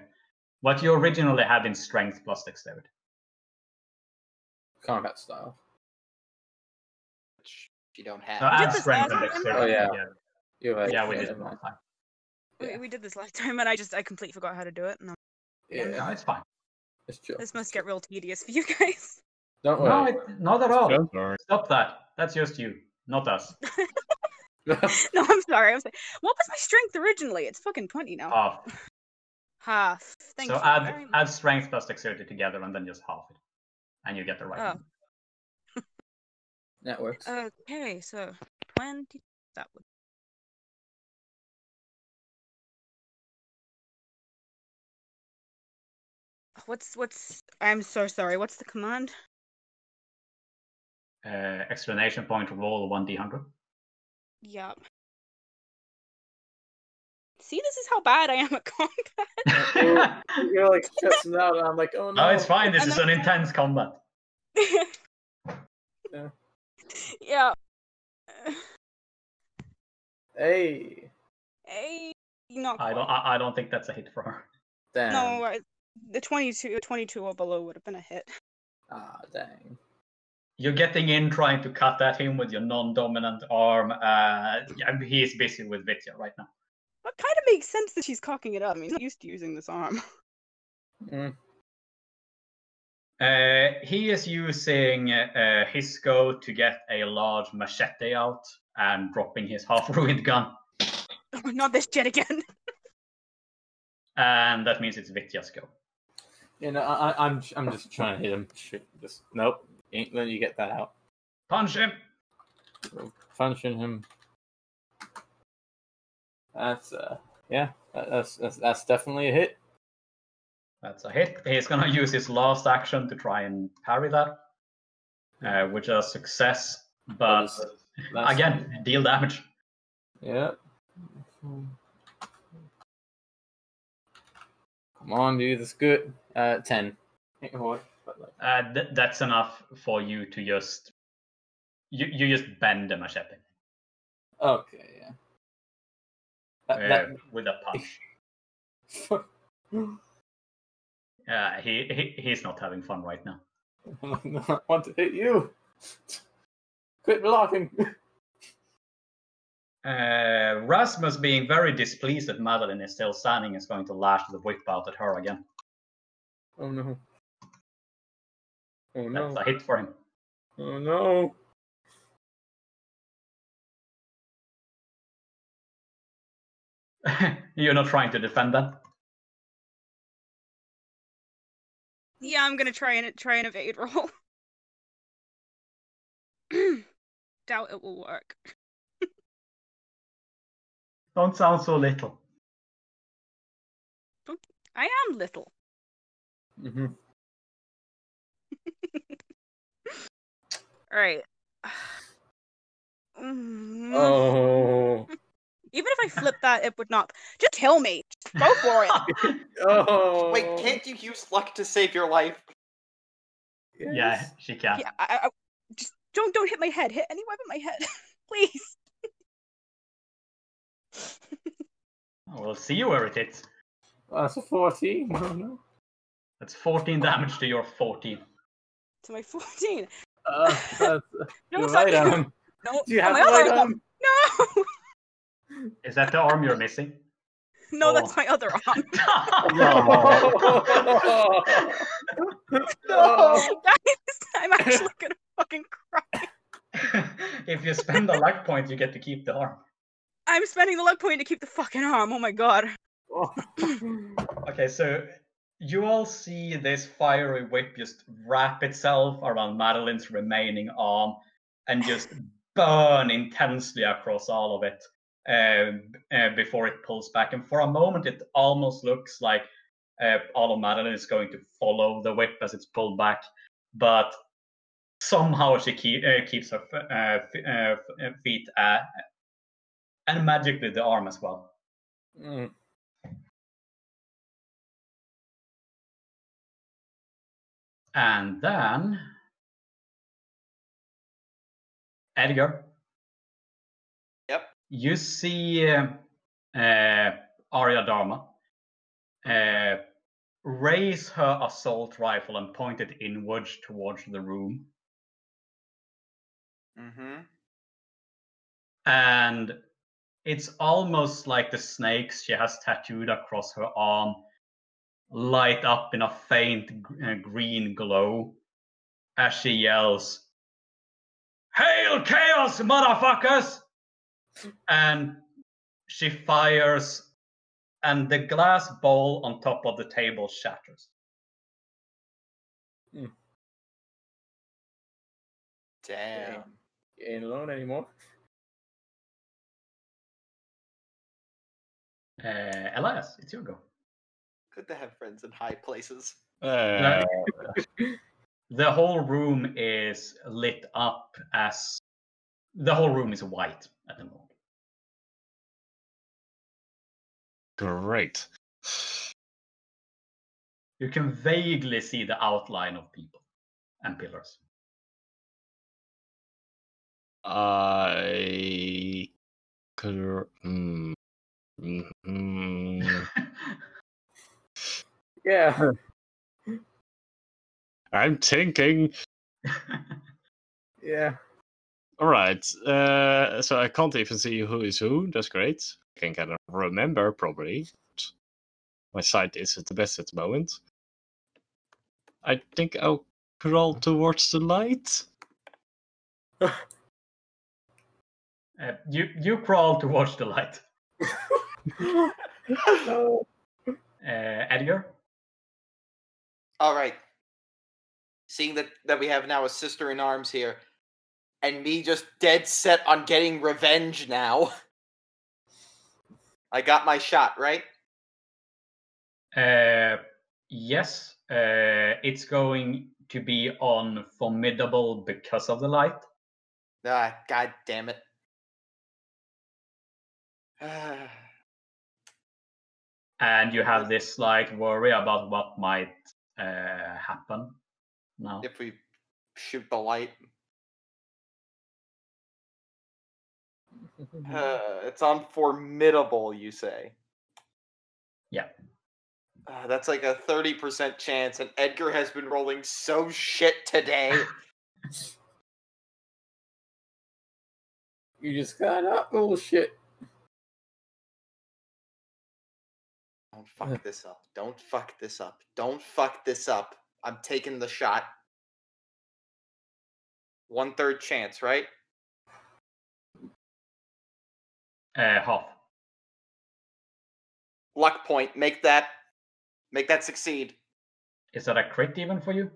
what you originally had in strength plus dexterity. Combat style. Which you don't So have. did add strength and dexterity. Oh, yeah. together. You're right. Yeah, we yeah, did it never last mind. time. we, we did this last time, and I just I completely forgot how to do it. No, Yeah, No, it's fine. it's chill. this must get real tedious for you guys. Don't No, worry. it, not at all. Don't. Stop that. That's just you, not us. no, I'm sorry. I'm sorry. What was my strength originally? It's fucking twenty now. Half. Half. Thank so you. add very much. add strength plus dexterity together, and then just half it, and you get the right. Oh. that works. Okay, so twenty. That would. What's what's? I'm so sorry. What's the command? Uh, explanation point roll one d hundred. Yep. See, this is how bad I am at combat. You're like stressing out, and I'm like, oh no. No, it's fine. This And is then- an intense combat. Yeah. yeah. Hey. Hey, not I don't. I, I don't think that's a hit for her. Damn. No, the 22, 22 or below would have been a hit. Ah, dang. You're getting in, trying to cut at him with your non-dominant arm. Uh, yeah, he's busy with Vitya right now. That kind of makes sense that she's cocking it up. I mean, he's not used to using this arm. Mm. Uh, he is using uh, his go to get a large machete out and dropping his half-ruined gun, not this shit again. and that means it's Vitya's go. You know, I, I- I'm I'm just trying to hit him. Shit, just nope. Letting you get that out. Punch him. Punching him. That's uh yeah, that's that's, that's definitely a hit. That's a hit. He's gonna use his last action to try and parry that, uh, which is a success. But is- That's- again, deal damage. Yeah. Come on, dude, that's good. Uh, ten. Ain't hard, Uh, th- that's enough for you to just you you just bend the machete okay, yeah. That, uh, with a punch. that, Uh, he, he he's not having fun right now. I want to hit you. Quit blocking. Uh, Rasmus, being very displeased that Madeline is still standing, is going to lash the whip out at her again. Oh no. Oh That's no. a hit for him. Oh no. You're not trying to defend that. Yeah, I'm gonna try and try and evade roll. Doubt it will work. Don't sound so little. I am little. hmm All right. Mm. Oh. Even if I flip that, it would not. Just kill me. Just go for it. Oh. Wait, can't you use luck to save your life? Yeah, she can. Yeah, I, I, just don't don't hit my head. Hit anywhere but my head, please. We'll see you where it hits. That's a 14. Oh no. That's 14 damage to your 14. To my 14. Uh, that's, Don't your touch right it. arm. No, Do you oh, have my the other right arm. arm? No, Is that the arm you're missing? no, Oh. that's my other arm. no. Guys, I'm actually gonna fucking cry. if you spend the luck point, you get to keep the arm. I'm spending the luck point to keep the fucking arm. Oh my god. Okay, so you all see this fiery whip just wrap itself around Madeline's remaining arm and just burn intensely across all of it uh, uh, before it pulls back. And for a moment, it almost looks like uh, all of Madeline is going to follow the whip as it's pulled back, but somehow she keep, uh, keeps her f- uh, f- uh, feet and magically the arm as well. Mm. And then Edgar, Yep. you see uh, uh, Arya Dharma uh, raise her assault rifle and point it inwards towards the room. Mm-hmm. And it's almost like the snakes she has tattooed across her arm light up in a faint uh, green glow as she yells, Hail chaos, motherfuckers! And she fires, and the glass bowl on top of the table shatters. Damn. You ain't alone anymore. Uh, Elias, it's your go. Good to have friends in high places. Uh, The whole room is lit up as the whole room is white at the moment. great. You can vaguely see the outline of people and pillars. I could. Hmm. Mhm. Yeah. I'm thinking. Yeah. All right. Uh, so I can't even see who is who. That's great. I can kind of remember probably. My sight isn't the best at the moment. I think I'll crawl towards the light. Uh, you you crawl towards the light. no. Uh, Edgar, All right. seeing that that we have now a sister in arms here, and me just dead set on getting revenge now. I got my shot, right? Uh, yes, uh, it's going to be on formidable because of the light. Ah, god damn it. and you have this slight worry about what might uh, happen now. if we shoot the light. Uh, it's on formidable, you say? Yeah. Uh, that's like a 30% chance, and Edgar has been rolling so shit today. You just got up bullshit. Don't fuck this up. Don't fuck this up. Don't fuck this up. I'm taking the shot. One third chance, right? Uh, half. Luck point. Make that. Make that succeed. Is that a crit even for you?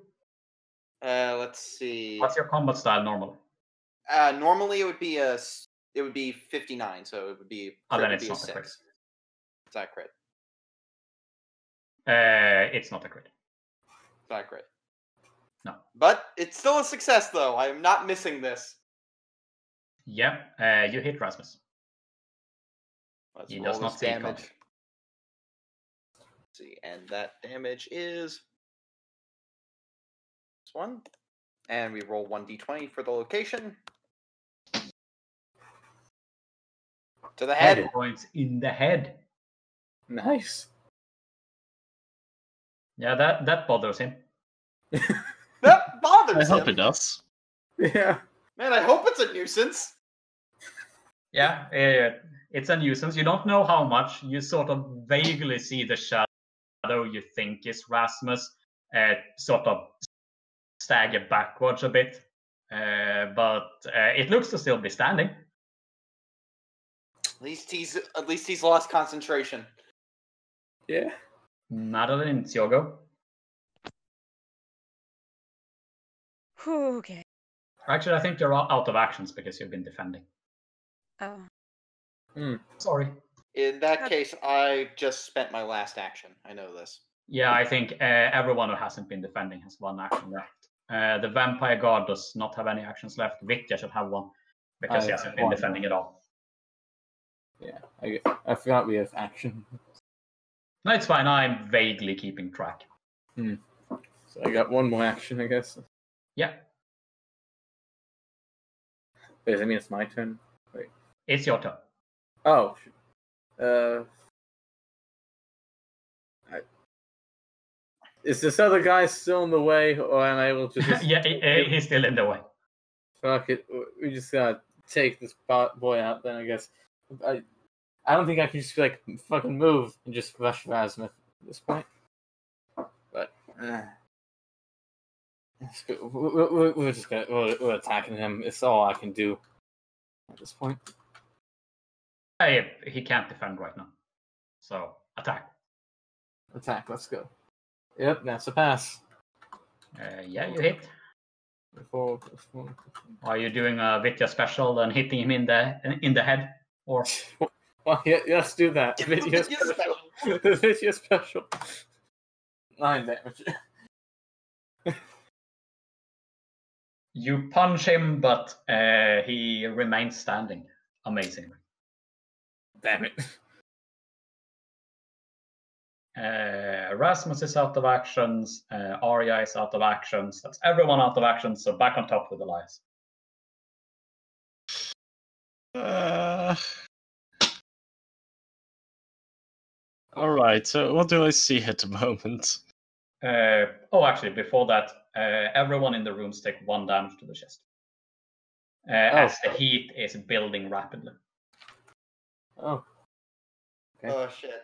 Uh, let's see. What's your combat style normally? Uh, normally it would be a. It would be 59, so it would be. Oh, then it's not a crit. It's not crit. Uh, it's not a crit. It's not a crit. No. But it's still a success, though. I am not missing this. Yeah, uh, you hit Rasmus. Let's He does not this see damage. coming. Let's see, and that damage is this one. And we roll one d20 for the location. To the head. Head points in the head. Nice. Yeah, that that bothers him. That bothers I bothers hope him. it does. Yeah. Man, I hope it's a nuisance. Yeah, uh, it's a nuisance. You don't know how much. You sort of vaguely see the shadow you think is Rasmus, uh, sort of stagger backwards a bit, uh, but uh, it looks to still be standing. At least he's at least he's lost concentration. Yeah. Madeline, it's your go. Okay. Actually, I think you're out out of actions because you've been defending. Oh. Sorry. In that Okay. case, I just spent my last action. I know this. Yeah, I think uh, everyone who hasn't been defending has one action left. Uh, the Vampire Guard does not have any actions left. Vitya should have one because I he hasn't been one. defending at all. Yeah. I, I forgot we have action. No, it's fine. I'm vaguely keeping track. So I got one more action, I guess. Yeah, Wait, does that mean it's my turn? Wait. it's your turn. Oh. Uh. I, is this other guy still in the way, or am I able to just yeah, he- he- he's still in the way. fuck it? We just gotta take this boy out. Then I guess I. I don't think I can just like fucking move and just rush Rasmus at this point. But uh, we're, we're, we're just gonna we're, we're attacking him. It's all I can do at this point. Hey, he can't defend right now. So attack. Attack. Let's go. Yep, that's a pass. Uh, yeah, you hit. Plus one. Are you doing a Vitya special and hitting him in the in the head? Or Well, yeah, let's do that. Give him Vitya the special. Vitya special. Nine damage. you punch him, but uh, he remains standing. Amazing. Damn it. Uh, Rasmus is out of actions. Uh, Arya is out of actions. That's everyone out of actions. So back on top with Elias. Uh, all right. So what do I see at the moment? Uh, oh, actually, before that, uh, everyone in the rooms take one damage to the chest. Uh, As the heat is building rapidly. Oh. Okay. Oh shit!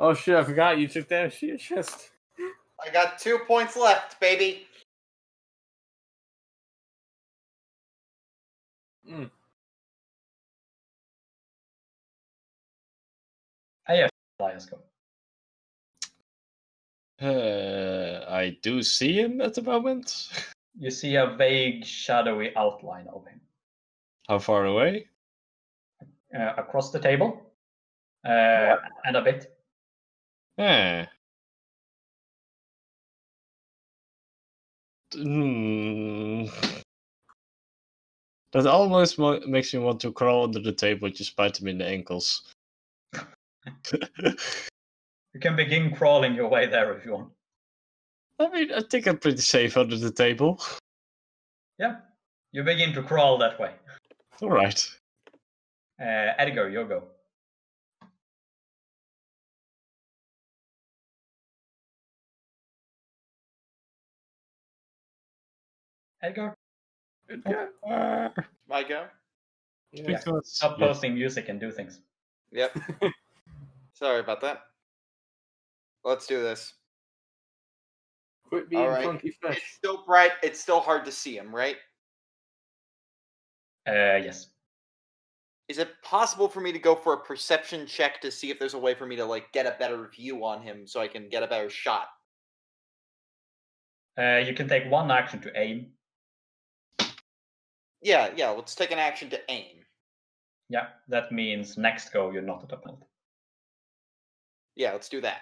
Oh shit, I forgot you took damage to your chest. I got two points left, baby. Mm. Go. Uh, I do see him at the moment. You see a vague, shadowy outline of him How far away? uh, across the table, uh, and a bit. Eh. Hmm. That almost mo- makes me want to crawl under the table, just bite him in the ankles. You can begin crawling your way there if you want. I mean, I think I'm pretty safe under the table. Yeah, you begin to crawl that way. All right. Uh, Edgar, you go. Edgar, Uh, My go. because stop yeah. posting music and do things. Yep. Sorry about that. Let's do this. Quit being All right. funky It's still bright. It's still hard to see him, right? Uh, yes. Is it possible for me to go for a perception check to see if there's a way for me to like get a better view on him so I can get a better shot? Uh, you can take one action to aim. Yeah, yeah. Let's take an action to aim. Yeah, that means next go you're not at a penalty. Yeah, let's do that.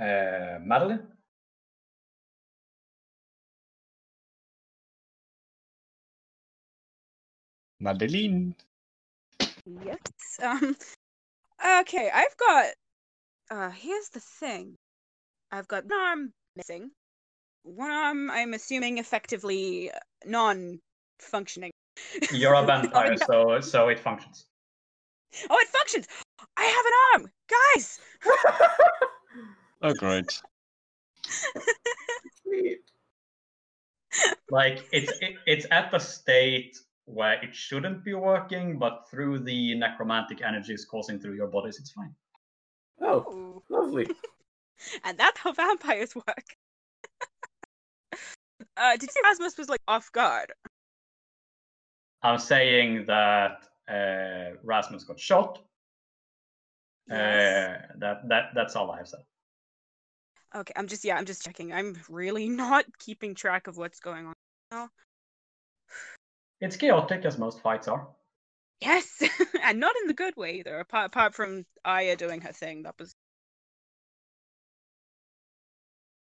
Uh, Madeline, Madeline. Yes. Um. Okay, I've got. Uh, here's the thing. I've got one arm missing. One arm, I'm assuming, effectively non-functioning. you're a vampire, so so it functions. Oh, it functions. I have an arm, guys. Oh, great. Sweet. Like it's it, it's at the state where it shouldn't be working, but through the necromantic energies coursing through your bodies, it's fine. Oh, Ooh. lovely. And that's how vampires work. uh, did you say Rasmus was like off guard? I'm saying that uh, Rasmus got shot. Yes. Uh, that that that's all I have said. Okay, I'm just yeah, I'm just checking. I'm really not keeping track of what's going on. now. It's chaotic as most fights are. Yes, and not in the good way either. Apart apart from Aya doing her thing, that was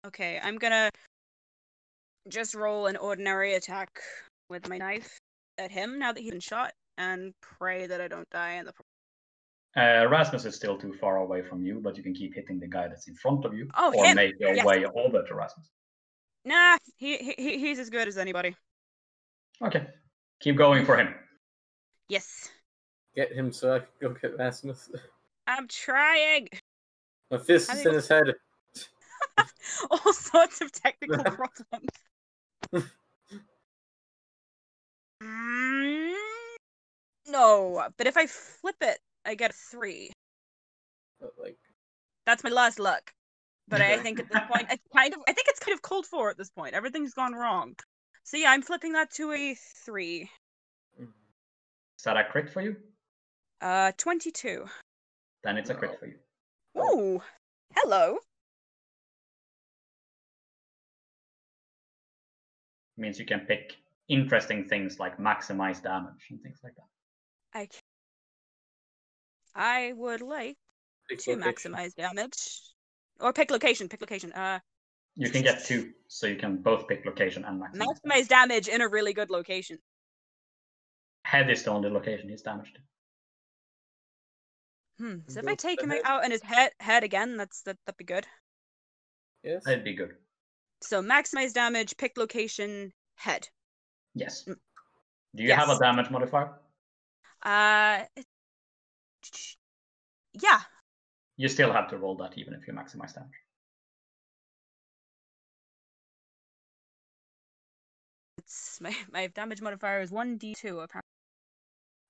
okay. I'm gonna just roll an ordinary attack with my knife at him now that he's been shot, and pray that I don't die in the. Pro- Uh, Rasmus is still too far away from you, but you can keep hitting the guy that's in front of you, Oh, or him! make your Yes. way over to Rasmus. Nah, he, he he- he's as good as anybody. Okay, keep going for him. Yes, Get him so I can go get Rasmus. I'm trying. My fist is in his head. All sorts of technical problems. Mm, no, but if I flip it, I get a three. But, like, That's my last luck. But I think at this point, it's kind of, I think it's kind of cold for at this point. Everything's gone wrong. So yeah, I'm flipping that to a three. Is that a crit for you? Uh, twenty-two. Then it's a crit for you. Ooh, hello. means you can pick interesting things like maximize damage and things like that. I ca- I would like pick to location. maximize damage, or pick location. Pick location. Uh, You can get two, so you can both pick location and maximize. maximize damage in a really good location. Head is the only location he's damaged. Hmm. So if I take him head. out in his head head again, that's that that'd be good. Yes. That'd be good. So maximize damage, pick location, head. Yes. Mm. Do you have a damage modifier? Uh, it- yeah. You still have to roll that even if you maximize damage. It's my my damage modifier is one d two apparently.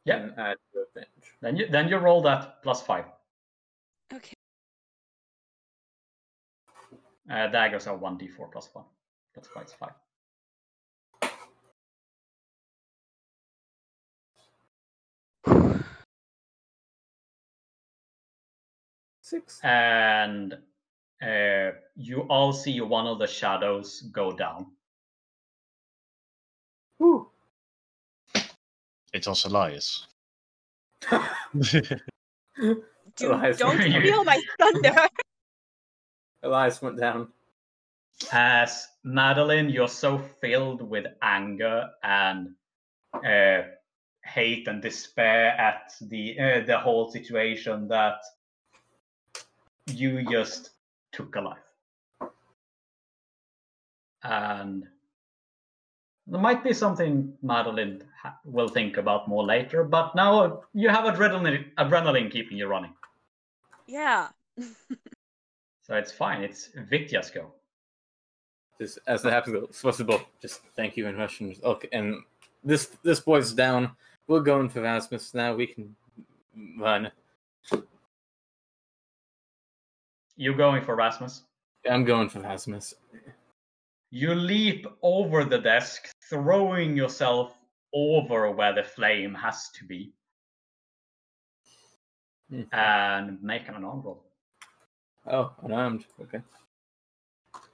Yeah. And add to advantage. Then you then you roll that plus five. Okay. Uh, daggers are one d4 plus one. That's why it's five. Six. And uh, you all see one of the shadows go down. Whew. It's was Elias. Dude, Elias don't went down. steal my thunder. Elias went down. As Madeline, you're so filled with anger and uh, hate and despair at the uh, the whole situation that you just took a life. And there might be something Madeline ha- will think about more later, but now you have adrenaline adrenaline keeping you running, yeah. so it's fine. It's Vitya's go. Just as it happens, it's possible. Just thank you in Russian. Okay, and this this boy's down. We're going for Rasmus now. We can run. You going for Rasmus? I'm going for Rasmus. You leap over the desk, throwing yourself over where the flame has to be, Hmm. and make an unarmed roll. Oh, unarmed. Okay.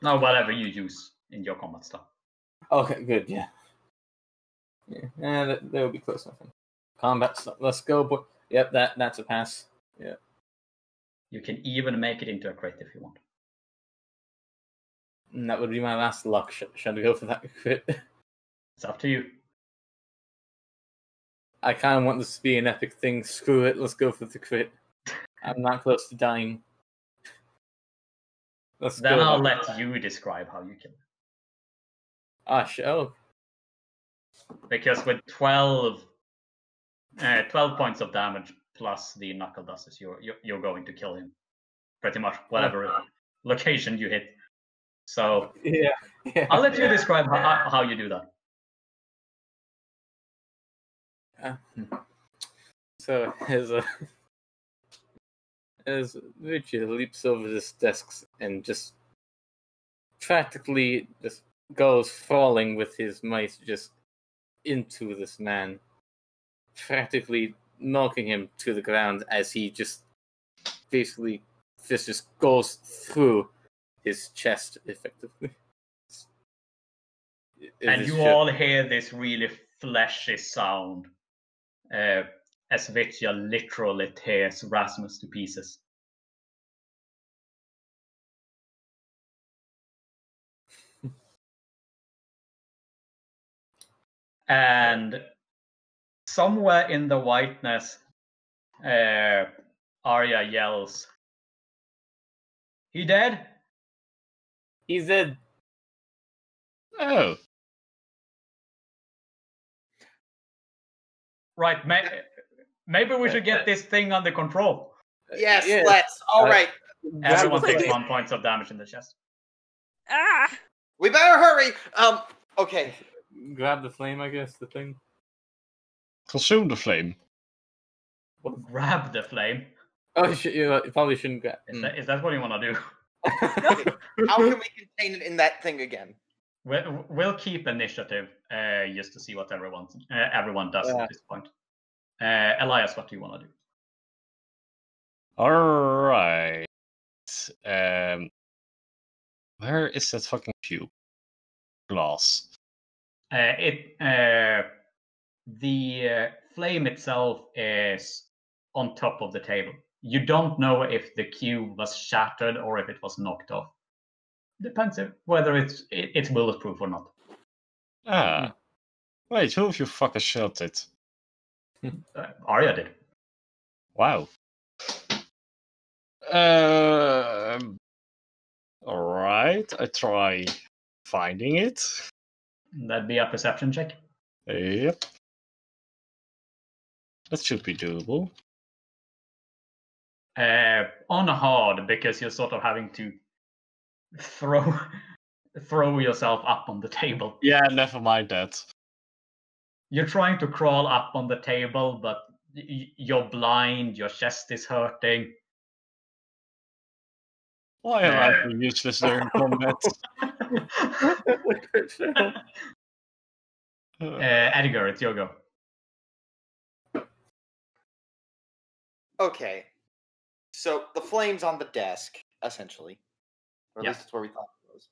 No, whatever you use in your combat stuff. Okay, good. Yeah. Yeah, yeah that, would be close enough. Combat stuff. Let's go, boy. Yep, that that's a pass. You can even make it into a crit if you want. And that would be my last luck. Should, should I go for that crit? It's up to you. I kind of want this to be an epic thing. Screw it. Let's go for the crit. I'm not close to dying. Let's Then. I'll let you describe how you kill it. Ah, sh- oh, Because with 12, uh, 12 points of damage plus the knuckle dusters, you're, you're you're going to kill him. Pretty much whatever location you hit. So yeah. yeah. I'll let you describe how, how you do that. Uh, so as a as Richard leaps over this desk and just practically just goes falling with his might just into this man, practically knocking him to the ground as he just basically this just goes through his chest effectively. It and you all hear this really fleshy sound uh, as Vitya literally tears Rasmus to pieces. and somewhere in the whiteness, uh, Arya yells, He dead? He's dead. Oh, Right, may- maybe we should get this thing under control. Yes, yes. let's. All Uh, right, Everyone takes one points of damage in the chest. Ah. we better hurry. Um, okay. grab the flame, I guess, the thing. Consume the flame. Grab the flame. Oh, you, should, you, you probably shouldn't grab. Is, mm. that, is that what you want to do? How can we contain it in that thing again? We'll, we'll keep initiative uh, just to see what everyone uh, everyone does Yeah. at this point. Uh, Elias, what do you want to do? All right. Um, where is that fucking cube? Glass. Uh, it uh, the uh, flame itself is on top of the table. You don't know if the cube was shattered or if it was knocked off. Depends if, whether it's it, it's bulletproof or not. Ah. Wait, who of you fuckers shot it? Uh, Arya did. Wow. Um. All right. I try finding it. That'd be a perception check. Yep. That should be doable. uh, on hard because you're sort of having to throw throw yourself up on the table. Yeah, never mind that. You're trying to crawl up on the table, but y- you're blind. Your chest is hurting. Why am I so useless during combat? uh, Edgar, it's your go. Okay. So the flame's on the desk, essentially. Or at Yeah. least it's where we thought it was.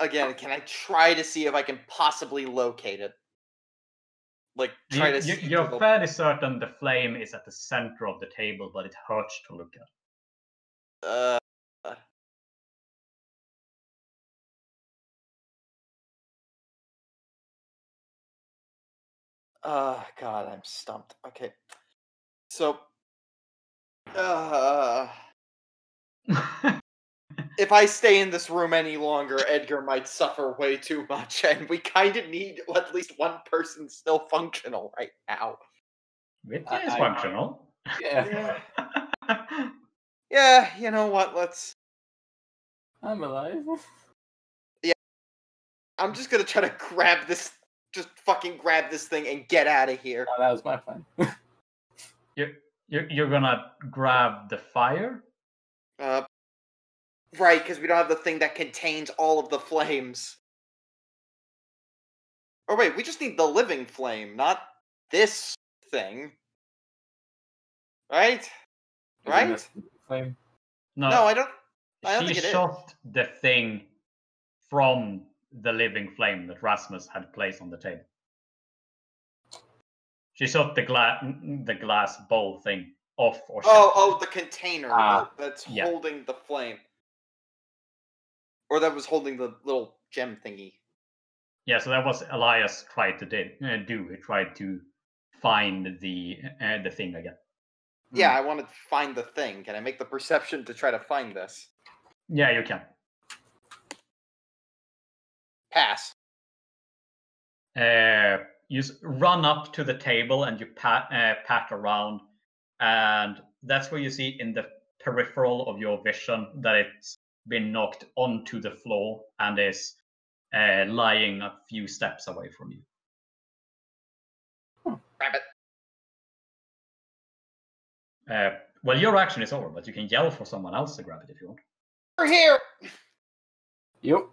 Again, can I try to see if I can possibly locate it? Like try You, to you, see you're the- fairly certain the flame is at the center of the table, but it hurts to look at. Uh, oh God, I'm stumped. Okay, so, uh, if I stay in this room any longer, Edgar might suffer way too much, and we kind of need at least one person still functional right now. It I- is I- functional. Yeah, Yeah, you know what? Let's. I'm alive. Yeah. I'm just gonna try to grab this. Just fucking grab this thing and get out of here. Oh, that was my plan. you're, you're gonna grab the fire? Uh, right, because we don't have the thing that contains all of the flames. Or wait, we just need the living flame, not this thing. Right? Right? Flame. No, No, I don't. I don't she think it is. shot the thing from the living flame that Rasmus had placed on the table. She shot the glass the glass bowl thing off or Oh, shattered. oh, the container that- that's Yeah. holding the flame, or that was holding the little gem thingy. Yeah, so that was Elias tried to did, uh, do. He tried to find the uh, the thing again. Yeah, I want to find the thing. Can I make the perception to try to find this? Yeah, you can. Pass. Uh, you run up to the table and you pat uh, pat around, and that's where you see in the peripheral of your vision that it's been knocked onto the floor and is uh, lying a few steps away from you. Grab it. Uh, well, your action is over, but you can yell for someone else to grab it if you want. We're here. Yep.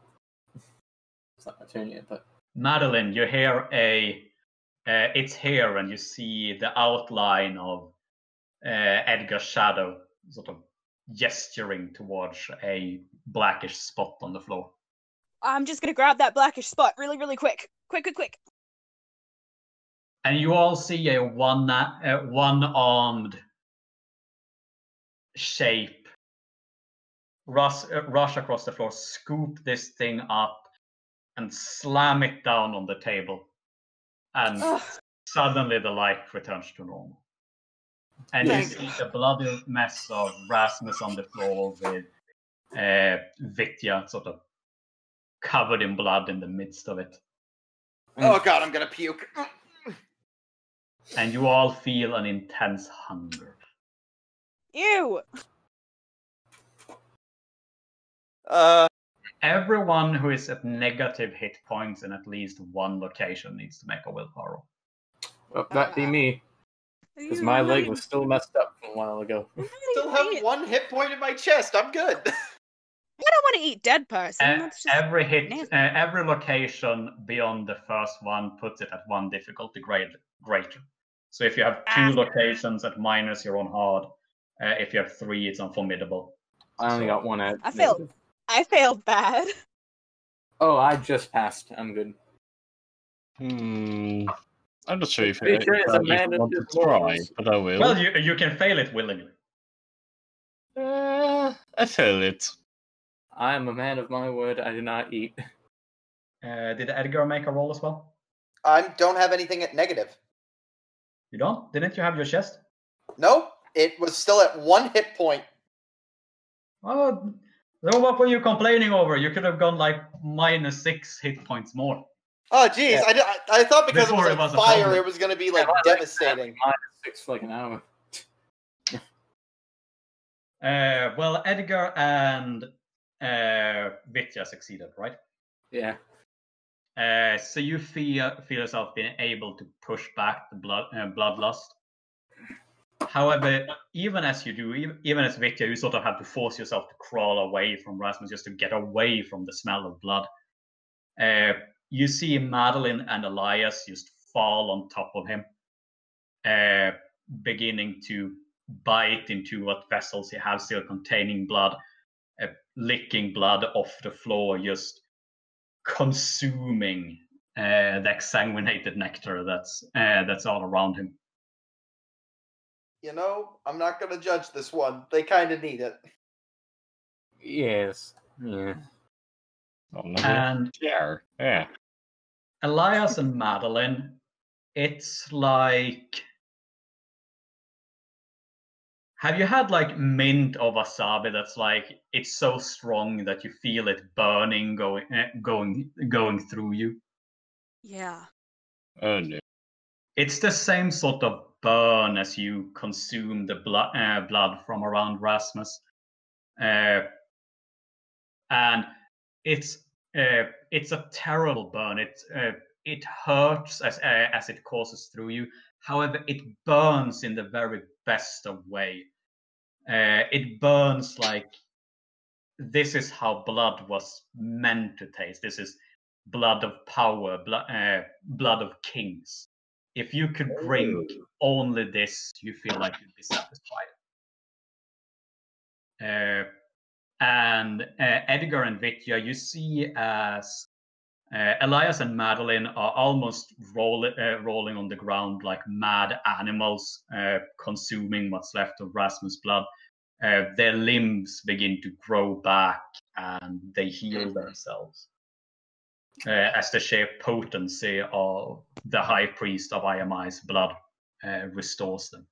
It's not my turn yet, but Madeline, you hear a. Uh, it's here, and you see the outline of uh, Edgar's shadow, sort of gesturing towards a blackish spot on the floor. I'm just gonna grab that blackish spot really, really quick. Quick, quick, quick. And you all see a one uh, one-armed shape rush, uh, rush across the floor, scoop this thing up, and slam it down on the table. And Ugh. suddenly the light returns to normal. And you see the bloody mess of Rasmus on the floor with uh, Vitya sort of covered in blood in the midst of it. Oh god, I'm gonna puke. And you all feel an intense hunger. Ew. Uh, Everyone who is at negative hit points in at least one location needs to make a willpower roll. well, that'd be me because my leg was still messed up from a while ago. I'm still have one hit point in my chest. I'm good. I don't want to eat dead person. Uh, That's just every hit, uh, every location beyond the first one puts it at one difficulty grade greater. So if you have two Ah. locations at minus, you're on hard. Uh, if you have three, it's on formidable. I only So- got one at. I failed. I failed bad. Oh, I just passed. I'm good. Hmm. I'm not sure if, I- Pretty sure if it's I a man want to try, but I will. Well, you you can fail it willingly. Uh, I fail it. I am a man of my word. I do not eat. Uh, did Edgar make a roll as well? I don't have anything at negative. You don't? Didn't you have your chest? No, it was still at one hit point. Oh, so what were you complaining over? You could have gone like minus six hit points more. Oh, geez, Yeah. I, di- I, I thought because Before it it was was on a fire, it was going to be like Yeah, well, devastating. Minus six for like an hour. Uh, well, Edgar and uh, Vitya succeeded, right? Yeah. Uh, so you feel feel yourself being able to push back the blood uh, bloodlust. However, even as you do, even, as Victor, you sort of have to force yourself to crawl away from Rasmus just to get away from the smell of blood. Uh, you see Madeline and Elias just fall on top of him, uh, beginning to bite into what vessels he has still containing blood, uh, licking blood off the floor, just consuming uh, the exsanguinated nectar that's uh, that's all around him. You know, I'm not gonna judge this one. They kind of need it. Yes. Yeah. Oh, And yeah, yeah. Elias and Madeline, it's like. Have you had like mint or wasabi that's like it's so strong that you feel it burning going eh, going going through you? Yeah. Oh no. It's the same sort of burn as you consume the blood uh, blood from around Rasmus, uh, and it's uh, it's a terrible burn. It uh, it hurts as uh, as it courses through you. However, it burns in the very best of way. Uh, it burns like this is how blood was meant to taste. This is blood of power, blood, blood of kings. If you could drink only this, you feel like you'd be satisfied. Uh, and uh, Edgar and Vitya, you see as uh, Elias and Madeline are almost roll, uh, rolling on the ground like mad animals, uh, consuming what's left of Rasmus' blood. Uh, their limbs begin to grow back and they heal themselves uh, as the sheer potency of the high priest of IMI's blood uh, restores them.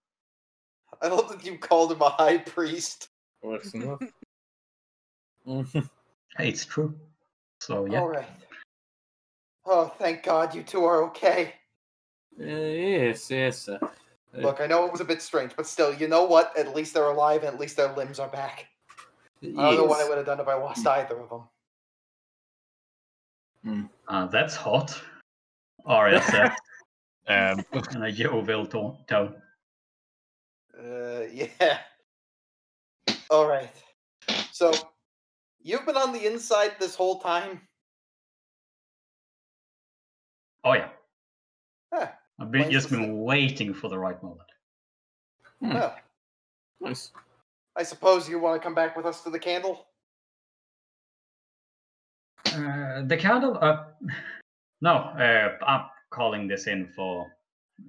I love that you called him a high priest. Works enough. It's true. So yeah. All right. Oh, thank God you two are okay. Uh, yes, yes. Uh, uh, Look, I know it was a bit strange, but still, you know what? At least they're alive and at least their limbs are back. I don't know what I would have done if I lost either of them. Uh, that's hot. Arya said Um, in a jovial to- tone. Uh, yeah. All right. So, you've been on the inside this whole time. Oh yeah. Huh. I've been, just the been waiting for the right moment. Hmm, Well, nice. I suppose you want to come back with us to the candle. Uh, the candle. Uh, no, uh, I'm calling this in for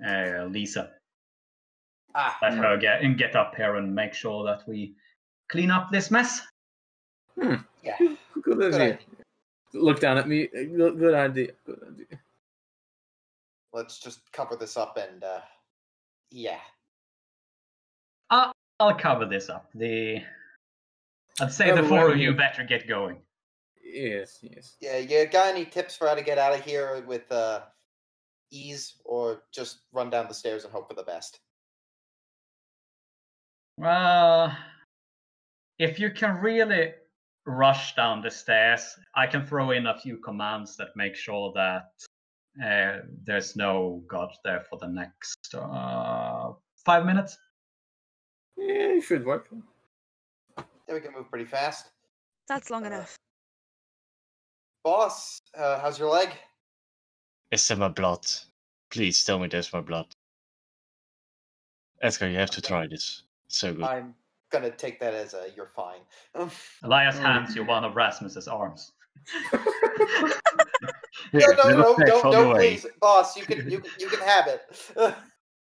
uh, Lisa. Ah, Let her get and get up here and make sure that we clean up this mess. yeah. Good Good idea. idea. Look down at me. Good, good idea. Good idea. Let's just cover this up and, uh, yeah. I'll, I'll cover this up. The I'd say Oh, the four of you better get going. Yes, yes. Yeah, you got any tips for how to get out of here with, uh, ease or just run down the stairs and hope for the best? Well, if you can really rush down the stairs, I can throw in a few commands that make sure that uh, there's no god there for the next uh, five minutes. Yeah, it should work. Yeah, we can move pretty fast. That's long Uh, enough. Boss, uh, how's your leg? It's there my blood? Please tell me there's my blood. Edgar, you have to try this. It's so good. I'm gonna take that as a you're fine. Um, Elias hands you one of Rasmus's arms. no, Here, no, little no, peck no, on no, the way. please, boss. You can, you, you can have it. Uh,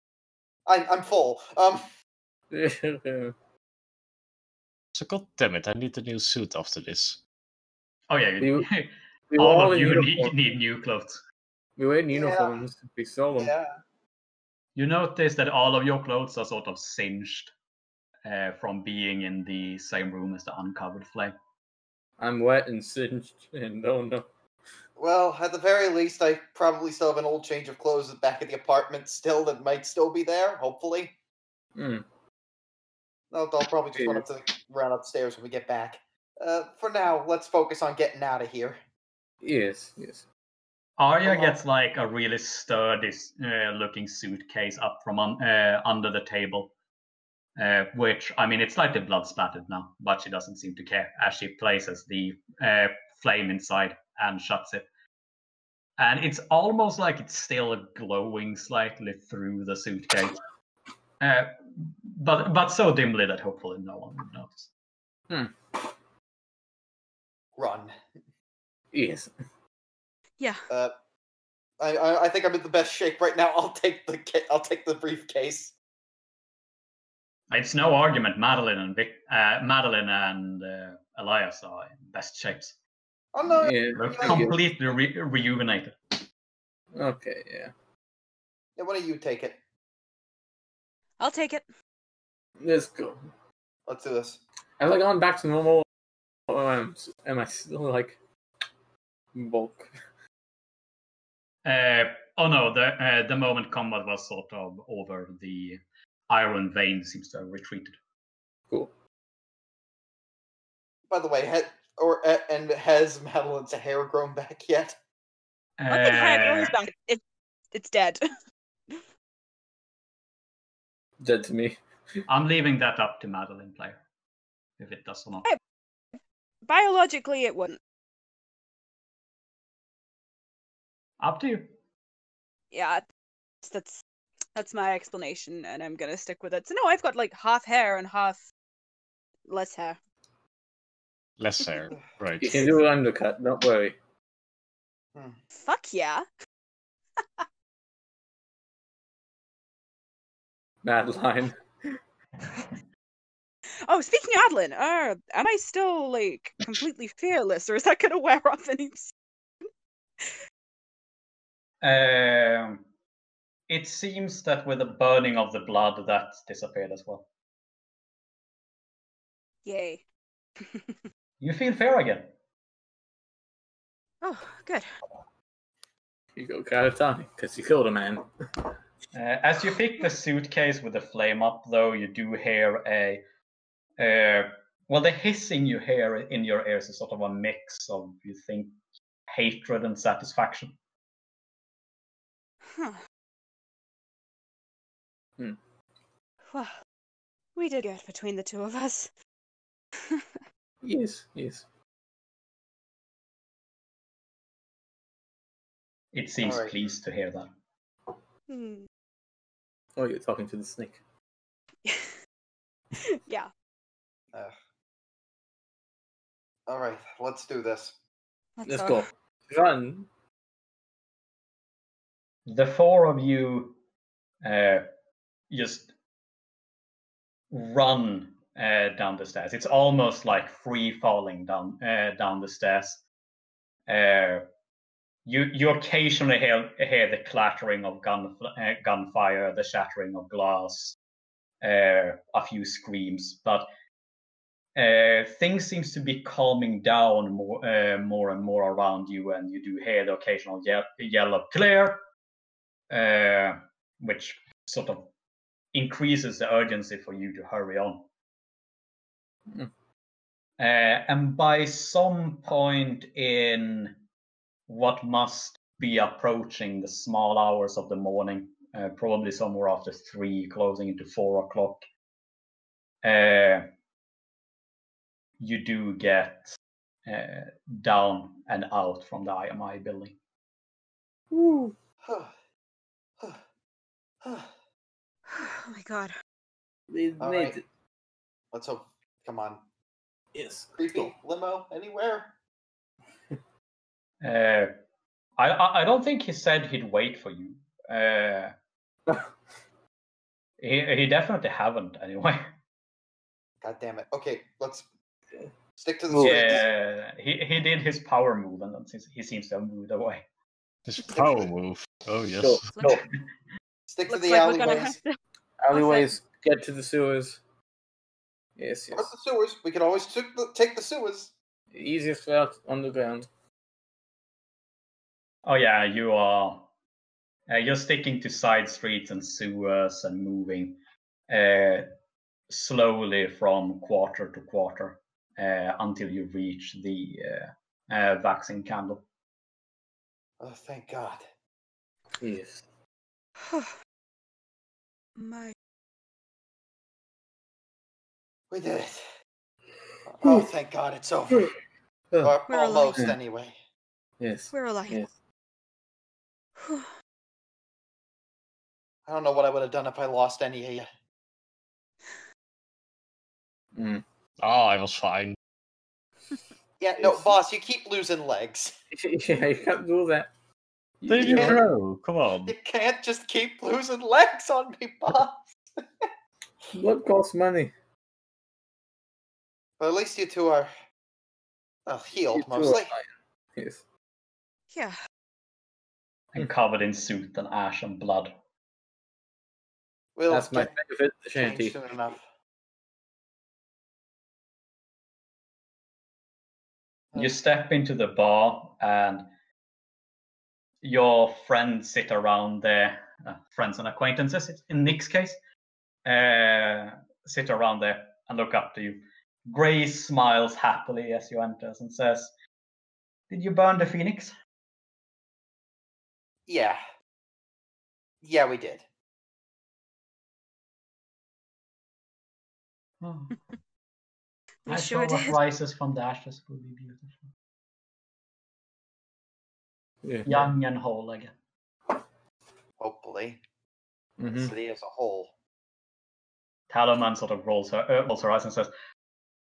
I'm, I'm full. Um, So god damn it, I need a new suit after this. Oh yeah, you, we all all of you need, need new clothes. We were in Yeah. uniforms. We saw them. yeah. You notice that all of your clothes are sort of singed uh, from being in the same room as the uncovered flame. I'm wet and singed, and oh no. Well, at the very least, I probably still have an old change of clothes back at the apartment still that might still be there. Hopefully, Hmm. I'll, I'll probably just run up to the, run upstairs when we get back. Uh, for now, let's focus on getting out of here. Yes, yes. Arya Oh. gets like a really sturdy uh, looking suitcase up from un- uh, under the table. Uh, which, I mean, it's slightly blood splattered now, but she doesn't seem to care as she places the uh, flame inside and shuts it. And it's almost like it's still glowing slightly through the suitcase. Uh, but but so dimly that hopefully no one will notice. Run. Yes. Yeah. Uh, I, I I think I'm in the best shape right now. I'll take the ca- I'll take the briefcase. It's no argument. Madeline and Vic, uh, Madeline and uh, Elias are in best shapes. Oh no! Yeah. They're completely re- rejuvenated. Okay. Yeah. Yeah, why don't you take it? I'll take it. Let's go. Let's do this. Have I gone back to normal? Or am, am I still like bulk? Uh, oh no, the uh, the moment combat was sort of over. The iron vein seems to have retreated. Cool. By the way, had, or uh, and has Madeline's hair grown back yet? Look at how it Uh, grows back. It, it's dead. Dead to me. I'm leaving that up to Madeline player, if it does or not. Hey. Biologically, it wouldn't. Up to you. Yeah, that's that's my explanation, and I'm gonna stick with it. So no, I've got like half hair and half less hair. Less hair. Right. You can do an undercut. Don't worry. Hmm. Fuck yeah! Madeline. Oh, speaking of Adeline, uh, am I still like completely fearless, or is that gonna wear off any? Um, it seems that with the burning of the blood, that disappeared as well. Yay! You feel fair again. oh, good. You go Karatani, because you killed a man. Uh, as you pick the suitcase with the flame up, though, you do hear a. Uh, well, the hissing you hear in your ears is sort of a mix of, you think, hatred and satisfaction. Huh. Hmm. Well, we did good between the two of us. Yes, yes. It seems Alright. pleased to hear that. Hmm. Oh, you're talking to the snake. yeah. Uh, all right, let's do this. Let's all. go. Run. The four of you uh, just run uh, down the stairs. It's almost like free falling down uh, down the stairs. Uh, you you occasionally hear hear the clattering of gun uh, gunfire, the shattering of glass, uh, a few screams, but uh, things seems to be calming down more uh, more and more around you, and you do hear the occasional ye- yell of clear, uh, which sort of increases the urgency for you to hurry on. Mm. Uh, and by some point in what must be approaching the small hours of the morning, uh, probably somewhere after three, closing into four o'clock, uh, you do get uh, down and out from the IMI building. Oh my god. They All made right. it. Let's hope. Come on, Yes. creepy limo anywhere? Uh, I, I I don't think he said he'd wait for you. Uh, he he definitely haven't anyway. God damn it. Okay, let's stick to the Move. streets. Yeah, he he did his power move and then he seems to have moved away. His power move. Oh yes. Go. Go. Stick to Looks the like we're gonna alleyways. have to. Alleyways. Get to the sewers. Yes, Or yes. the sewers. We can always took the, take the sewers. Easiest route underground. Oh yeah, you are. Uh, you're sticking to side streets and sewers and moving uh, slowly from quarter to quarter until you reach the uh, uh, vaccine candle. Oh, thank God. Yes. my. We did it. Oh, thank God it's over. Or We're alive. almost, Yeah. anyway. yes. We're alive. Yes. I don't know what I would have done if I lost any of you. Mm. Oh, I was fine. Yeah, no, boss, you keep losing legs. yeah, you can't do that. Did you Yeah. grow? Come on. You can't just keep losing legs on me, boss. Blood costs money. But at least you two are well, healed You two are mostly. Yes. Yeah. And covered in soot and ash and blood. We'll That's my get favorite shanty. soon enough. You step into the bar and your friends sit around there, uh, friends and acquaintances in Nick's case, uh, sit around there and look up to you. Grace smiles happily as you enter and says, Did you burn the phoenix? Yeah. Yeah, we did. Oh. We I sure saw what did. rises from the ashes will be beautiful. Yeah. Young and whole again. Hopefully. hmm The city as a whole. Talaman sort of rolls her, uh, rolls her eyes and says,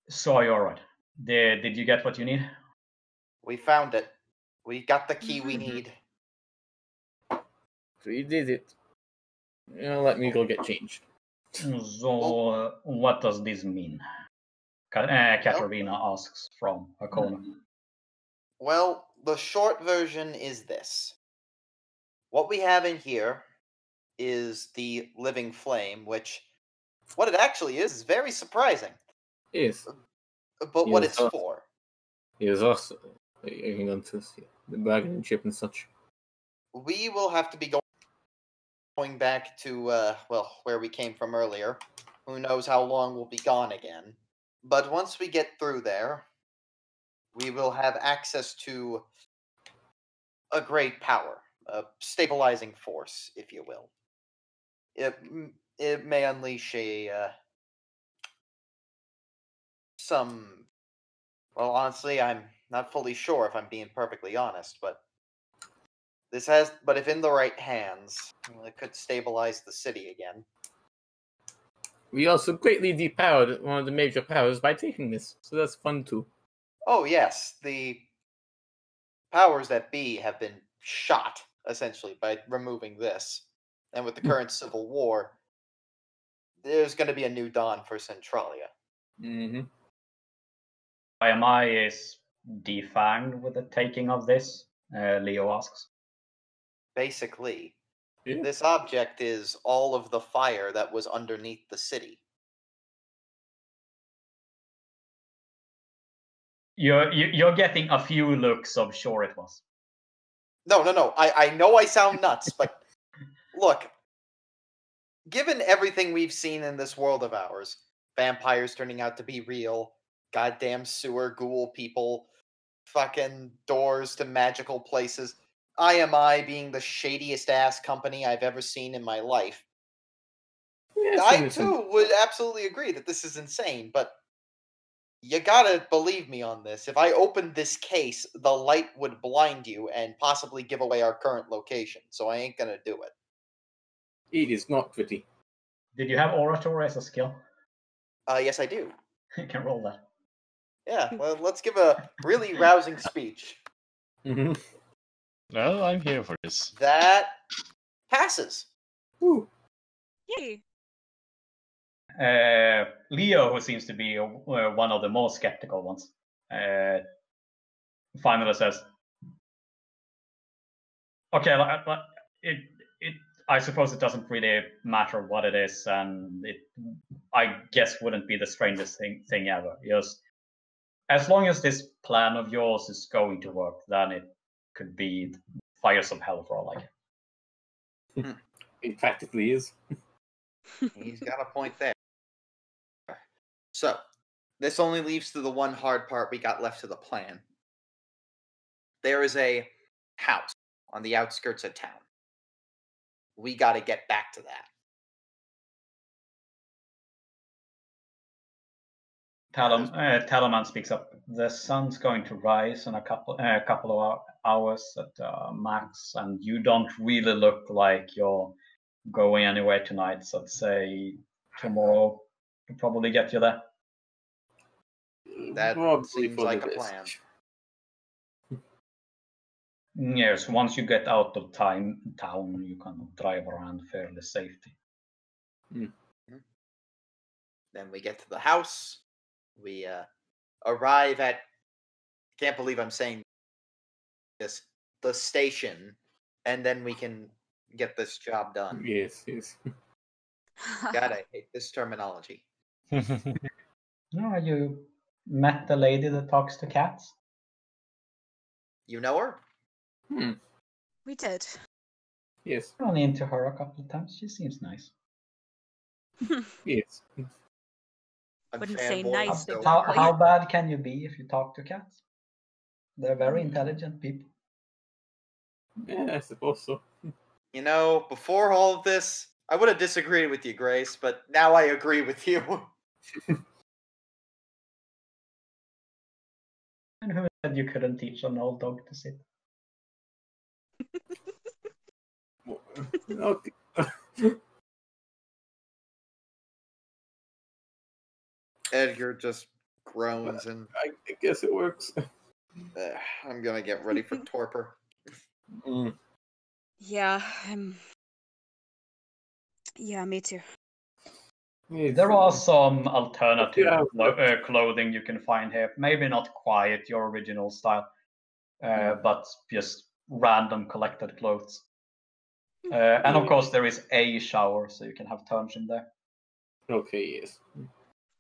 So you're right. Did, did you get what you need? We found it. We got the key we Mhm. need. So you did it. You know, let me go get changed. So, uh, what does this mean? Ka- uh, Katarina asks from her corner. Well, the short version is this. What we have in here is the living flame, which what it actually is is very surprising. Yes. But what it's uh, for. Yes, also. Hang on to see the bargaining chip and such. we will have to be go- going back to uh, well where we came from earlier who knows how long we'll be gone again but once we get through there we will have access to a great power a stabilizing force if you will it, it may unleash a uh, some well honestly i'm not fully sure if i'm being perfectly honest but this has, but if in the right hands, it could stabilize the city again. We also greatly depowered one of the major powers by taking this, so that's fun too. Oh yes, the powers that be have been shot essentially by removing this, and with the current civil war, there's going to be a new dawn for Centralia. Mm-hmm. IMI is defanged with the taking of this, uh, Leo asks. Basically, Yeah. this object is all of the fire that was underneath the city. You're, you- you're getting a few looks of sure it was. No, no, no. I, I know I sound nuts, but look, given everything we've seen in this world of ours, vampires turning out to be real, goddamn sewer ghoul people, fucking doors to magical places, IMI being the shadiest ass company I've ever seen in my life. I too would absolutely agree that this is insane, but you gotta believe me on this. If I opened this case, the light would blind you and possibly give away our current location, so I ain't gonna do it. It is not pretty. Did you have oratory as a skill? Uh, yes, I do. You can roll that. Yeah, well, let's give a really rousing speech. Mm-hmm. Well, I'm here for this. That passes. Ooh. Yay. Uh, Leo, who seems to be uh, one of the most skeptical ones, uh, finally says, "Okay, li- li- it, it, I suppose it doesn't really matter what it is, and it, I guess, wouldn't be the strangest thing, thing ever. Just as long as this plan of yours is going to work, then it could be fires of hell for all I care." It practically is. He's got a point there. So, this only leaves to the one hard part we got left to the plan. There is a house on the outskirts of town. We got to get back to that. Talam, uh, Talaman speaks up. The sun's going to rise in a couple a couple of hou- hours at uh, max, and you don't really look like you're going anywhere tonight. So I'd say tomorrow will probably get you there. That Probably seems for like the a plan. Yes, once you get out of time town, you can drive around fairly safely. Then we get to the house. We uh, arrive at. Can't believe I'm saying this. The station, and then we can get this job done. Yes, yes. God, I hate this terminology. No, you met the lady that talks to cats. You know her? Hmm. we did. Yes, I Run into her a couple of times. She seems nice. yes. I'm Wouldn't say nice, so How, how bad can you be if you talk to cats? They're very intelligent people. Yeah, I suppose so. You know, before all of this, I would have disagreed with you, Grace, but now I agree with you. And who said you couldn't teach an old dog to sit? Okay. Edgar just groans and I, I guess it works. uh, I'm gonna get ready for torpor. Mm. Yeah, I'm. Yeah, me too. There are some alternative Yeah. clo- uh, clothing you can find here. Maybe not quite your original style, uh, but just random collected clothes. Uh, and of course, there is a shower, so you can have turns in there. Okay, yes.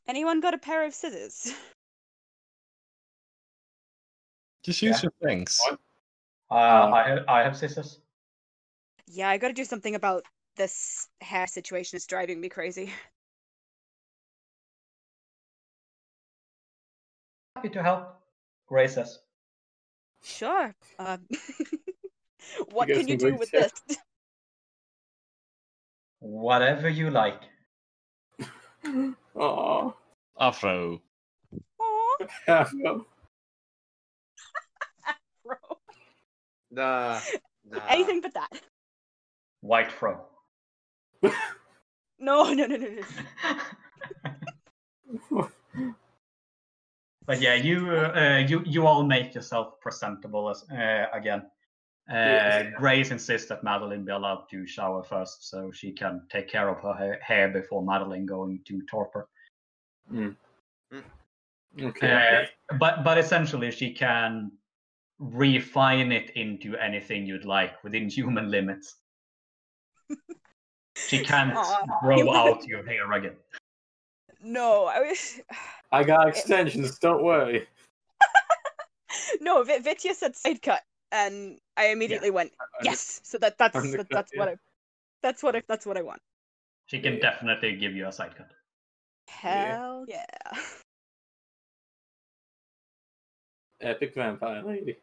Anyone got a pair of scissors? Just use Yeah. your things. What? Uh, I, ha- I have scissors. Yeah, I gotta do something about this hair situation. It's driving me crazy. Happy to help. Grace says. Sure. Uh, what guys can you do with there. this? Whatever you like. Aww. Afro. Aw, Half of bro. Nah, nah. Anything but that. White fro. No, no, no, no, no. But yeah, you uh, uh, you you all make yourself presentable as uh, again. Uh, Yes. Grace insists that Madeline be allowed to shower first, so she can take care of her ha- hair before Madeline going to torpor. Okay. Uh, but but essentially, she can refine it into anything you'd like within human limits. She can't Aw, grow out your hair again. No, I was. I got extensions, don't worry. no, Vi- Vitya said side cut, and I immediately went yes. So that that's Undercut, that, that's what. I. That's what I, that's what I want. She can Yeah. definitely give you a side cut. Hell yeah. Epic vampire lady.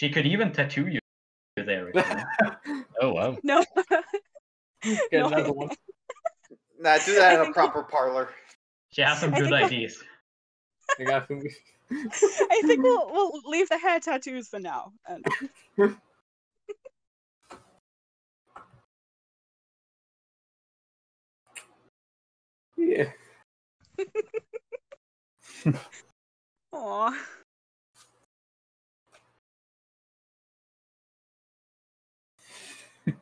She could even tattoo you there. You want. Oh wow. No. Get No, another one. Nah, do that I in a think- proper parlor. She has some I good ideas. I got some. I think we'll we'll leave the hair tattoos for now. And Yeah. aw.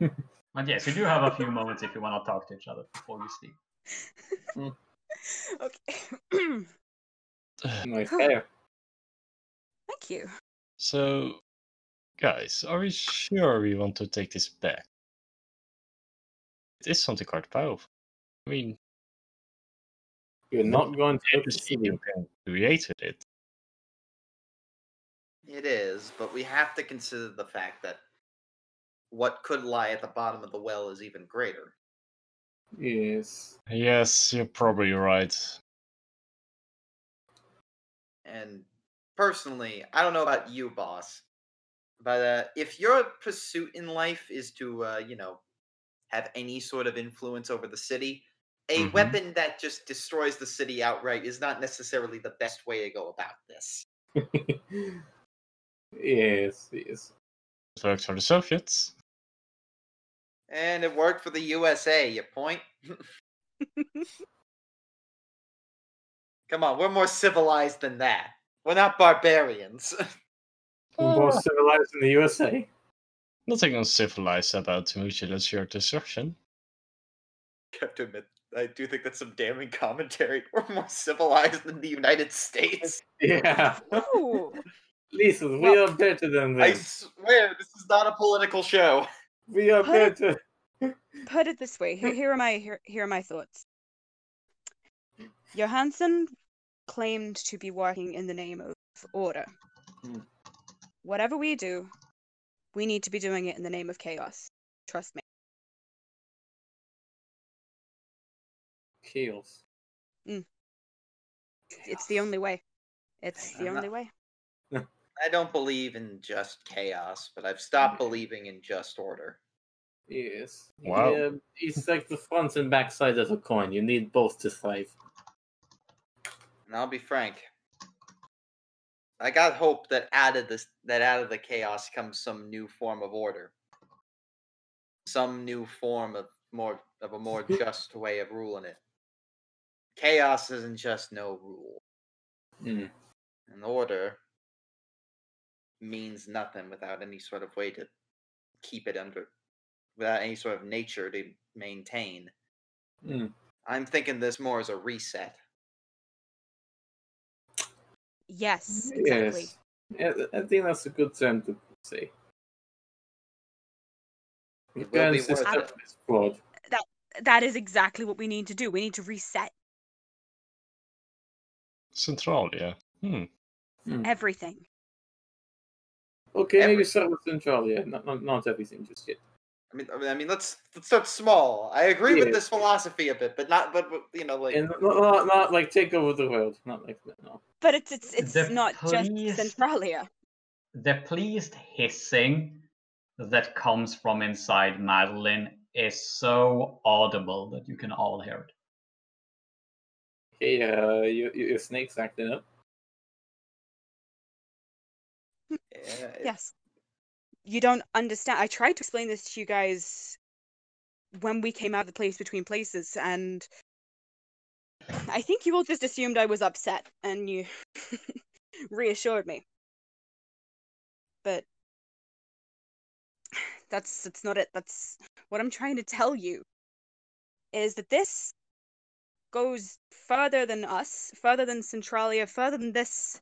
But yes, you do have a few moments if you want to talk to each other before you sleep. Okay. Nice hair. Thank you. So, guys, are we sure we want to take this back? It is something quite powerful. I mean, You're not going to the look to see you can created it. It is, but we have to consider the fact that what could lie at the bottom of the well is even greater. Yes. Yes, you're probably right. And personally, I don't know about you, boss, but uh, if your pursuit in life is to, uh, you know, have any sort of influence over the city, a Mhm. weapon that just destroys the city outright is not necessarily the best way to go about this. yes, yes. It works for the Soviets. And it worked for the USA, you point? Come on, we're more civilized than that. We're not barbarians. We're more uh. civilized in the USA. Nothing uncivilized about Mucila's your destruction. have to admit, I do think that's some damning commentary. We're more civilized than the United States. Yeah. Lisa, we Well, are better than I swear, this is not a political show. We are Put it- better. Put it this way. Here, here are my here, here are my thoughts. Johansson claimed to be working in the name of order. Hmm. Whatever we do, we need to be doing it in the name of chaos. Trust me. Chaos. It's the only way. It's the I'm only not- way. I don't believe in just chaos, but I've stopped believing in just order. Yes. Wow. Yeah, it's like the front and back side of a coin. You need both to thrive. And I'll be frank. I got hope that out of this that out of the chaos comes some new form of order. Some new form of more of a more just way of ruling it. Chaos isn't just no rule. Hmm. An order means nothing without any sort of way to keep it under without any sort of nature to maintain. Hmm. I'm thinking this more as a reset. Yes, exactly. Yes. I think that's a good term to say. It will be worth is flawed. That is exactly what we need to do. We need to reset Centralia. Hmm. everything. Okay, maybe Every- start with Centralia. Not, not, not everything just yet. I mean, I mean, I mean, let's let's start small. I agree with this philosophy a bit, but not, but, but you know, like And not, not, not like take over the world. Not like that, no. But it's it's it's The not just Centralia. The pleased hissing that comes from inside Madeline is so audible that you can all hear it. Hey, uh, you, you, your snake's acting up. Yes. You don't understand. I tried to explain this to you guys when we came out of the place between places, and I think you all just assumed I was upset and you reassured me. But that's that's not it. That's what I'm trying to tell you is that this goes further than us, further than Centralia, further than this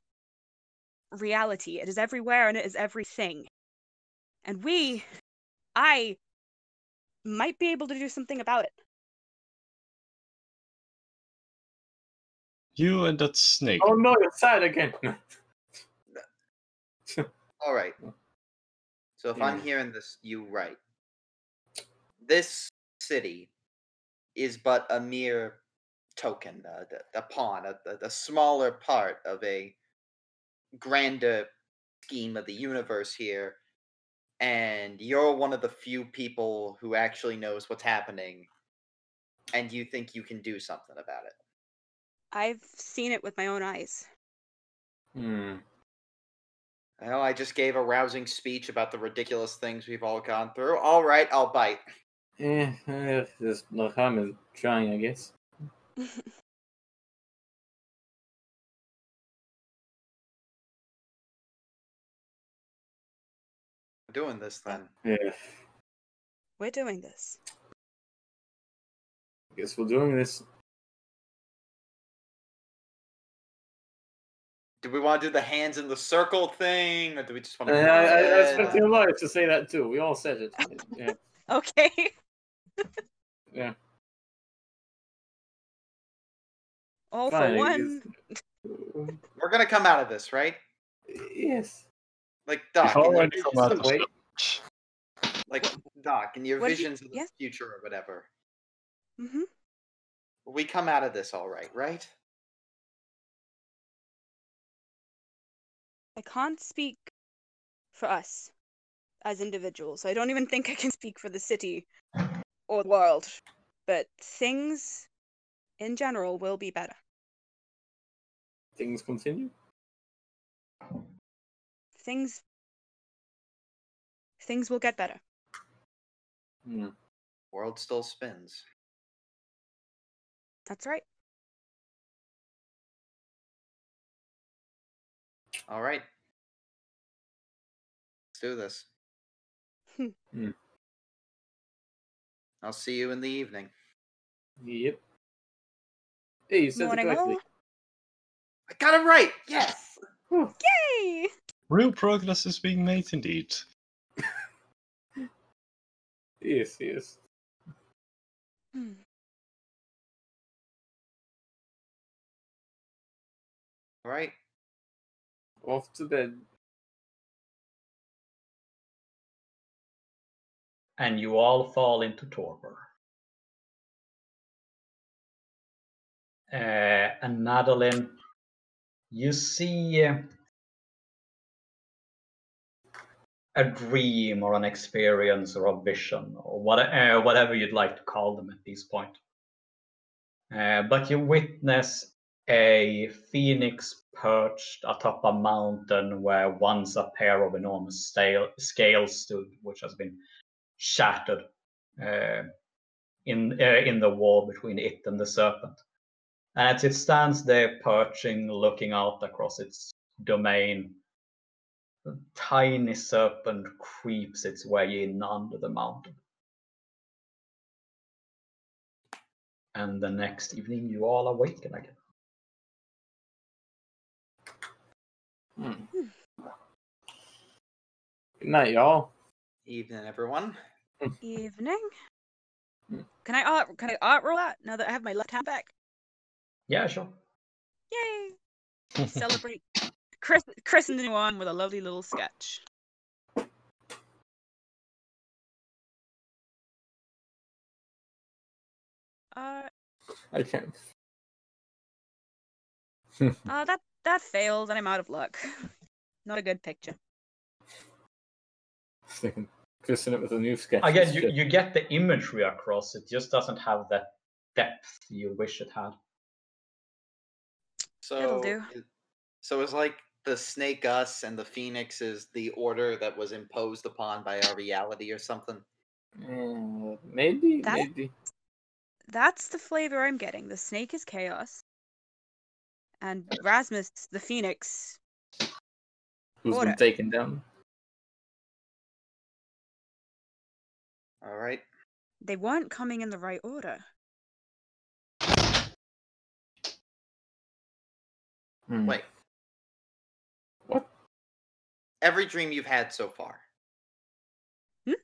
reality. It is everywhere and it is everything. And we, I, might be able to do something about it. You and that snake. Oh no, you're sad again. all right. So if I'm hearing this, you right. This city is but a mere token, uh, a, a pawn, a, a, a smaller part of a grander scheme of the universe here. And you're one of the few people who actually knows what's happening, and you think you can do something about it. I've seen it with my own eyes. hmm. I know I just gave a rousing speech about the ridiculous things we've all gone through. All right, I'll bite. Eh, eh, there's no harm in trying, I guess. doing this then. Yeah, We're doing this. I guess we're doing this. Do we want to do the hands in the circle thing, or do we just want Uh, to? I, I, I expect your lawyer to say that too. We all said it. Yeah, Okay. yeah. All Fine, for one. We're gonna come out of this, right? Yes. Like Doc, How in your would visions of of the- Wait. like Doc, in your What did you- visions of the yes? future or whatever. hmm We come out of this all right, right? I can't speak for us as individuals. I don't even think I can speak for the city or the world. But things in general will be better. Things continue. Things things will get better. Hmm. World still spins. That's right. All right. Let's do this. Hmm. I'll see you in the evening. Yep. Hey, you said it correctly. all. I got it right. Yes. Yay! Real progress is being made indeed. Yes, yes. Hmm. All right. Off to bed. and you all fall into torpor. Uh, and Madeline, you see uh, a dream or an experience or a vision or what, uh, whatever you'd like to call them at this point. Uh, but you witness a phoenix perched atop a mountain where once a pair of enormous stale, scales stood, which has been shattered uh, in uh, in the wall between it and the serpent. And as it stands there perching, looking out across its domain, a tiny serpent creeps its way in under the mountain. And the next evening, you all awaken again. Hmm. Good night, y'all. Evening, everyone. Evening. Hmm. Can I art? Can I art roll out now that I have my left hand back? Yeah, sure. Yay! Celebrate. Chris, Chris and the new one with a lovely little sketch. Uh, I can't. uh, that that failed, and I'm out of luck. Not a good picture. Thinking, Christen it with a new sketch. Again, you, you get the imagery across, it just doesn't have that depth you wish it had. So, It'll do. it- so it's like the snake us and the phoenix is the order that was imposed upon by our reality or something. Uh, maybe, That- maybe. That's the flavor I'm getting. The snake is chaos, and Rasmus, the phoenix. Who's Order. been taken down? All right. They weren't coming in the right order. Hmm. Wait. What? Every dream you've had so far. Hmm?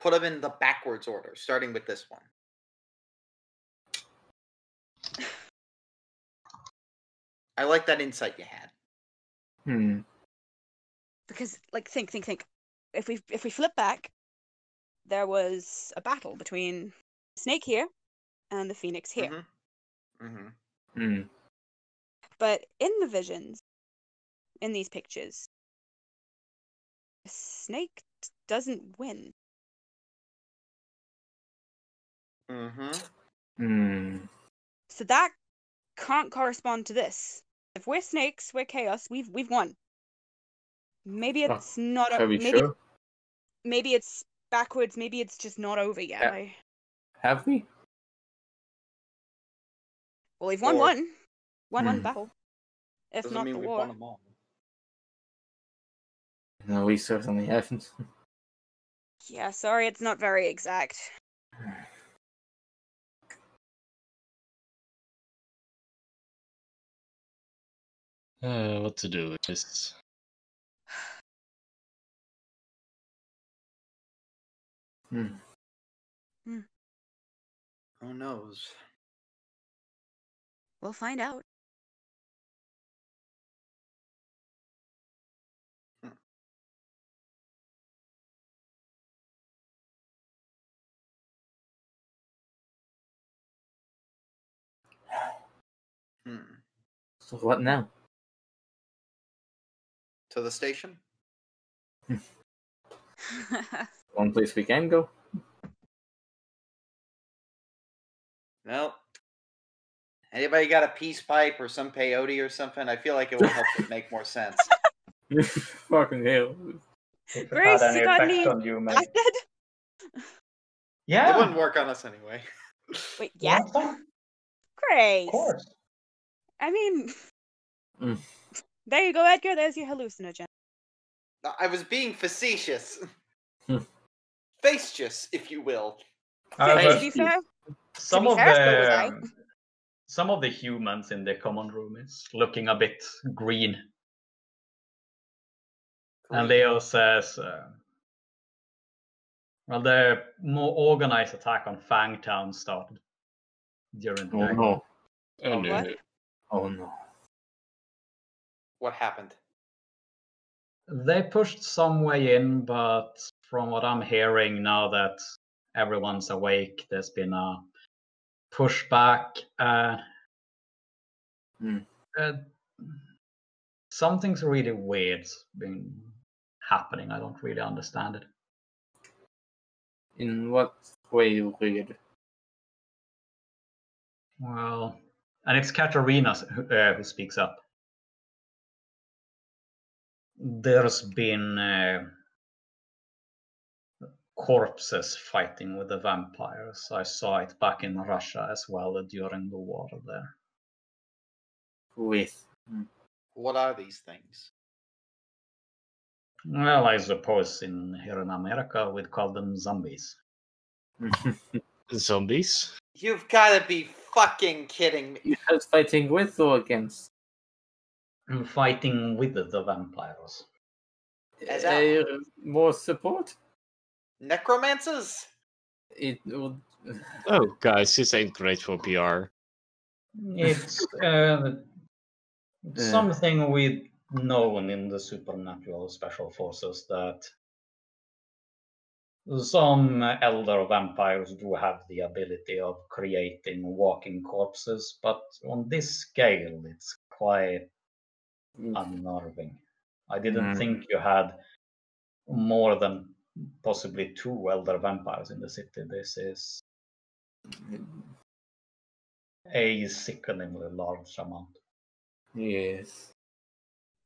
Put them in the backwards order, starting with this one. I like that insight you had. Hmm. because like think think think if we if we flip back there was a battle between snake here and the phoenix here Mm-hmm. Mm-hmm. Hmm. but in the visions in these pictures the snake t- doesn't win Mm-hmm. Hmm. so that can't correspond to this if we're snakes we're chaos we've we've won maybe Oh, it's not Are o- we maybe sure? maybe it's backwards maybe it's just not over yet Yeah. I- Have we? well we've won Or- one won one Hmm. battle if Doesn't not mean the we war won them all. No, we certainly haven't. Yeah, sorry, it's not very exact. Uh, what to do with this? Hmm. Who knows? We'll find out. Hmm. So what now? To the station? One place we can go. Well, anybody got a peace pipe or some peyote or something? I feel like it will help it make more sense. Fucking hell. It Grace, had any you got effect any on you, maybe. Acid? It wouldn't work on us anyway. Wait, yeah, yeah, of course. I mean, Mm. There you go, Edgar. There's your hallucinogen. I was being facetious. Hmm. Facious, if you will. Uh, to but be fair, some be of fair, the some of the humans in the common room is looking a bit green. And Leo says, uh, "Well, the more organized attack on Fangtown started during the Oh night. no. And, what? uh, Oh no. What happened? They pushed some way in, but from what I'm hearing now that everyone's awake, there's been a pushback. Uh, Hmm. uh, something's really weird been happening. I don't really understand it. In what way weird? Well, and it's Katarina who, uh, who speaks up. There's been uh, corpses fighting with the vampires. I saw it back in Russia as well during the war there. With. What are these things? Well, I suppose in here in America we'd call them zombies. zombies. You've gotta be fucking kidding me. you guys fighting with or against? I'm fighting with the vampires. As Uh, more support? Necromancers? It would. Oh, guys, this ain't great for PR. It's uh, something we've known in the supernatural special forces that some elder vampires do have the ability of creating walking corpses, but on this scale, it's quite unnerving. I didn't Mm. think you had more than possibly two elder vampires in the city. This is a sickeningly large amount. Yes.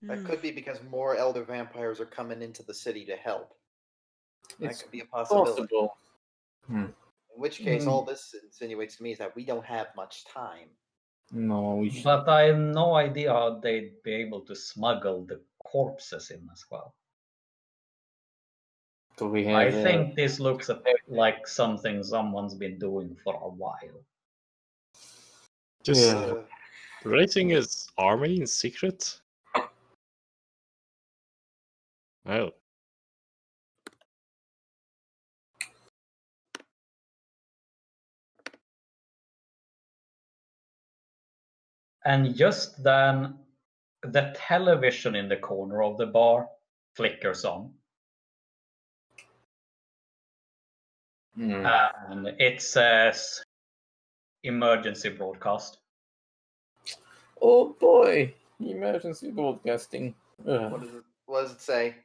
That could be because more elder vampires are coming into the city to help. That It's could be a possibility. possible. In which case, all this insinuates to me is that we don't have much time. No, we should. But I have no idea how they'd be able to smuggle the corpses in as well. Do we I have? uh, think this looks a- bit like something someone's been doing for a while. Just Yeah. Uh, raising his army in secret. Oh, And just then, the television in the corner of the bar flickers on. hmm. And it says emergency broadcast. Oh boy! Emergency broadcasting. What, does it, what does it say?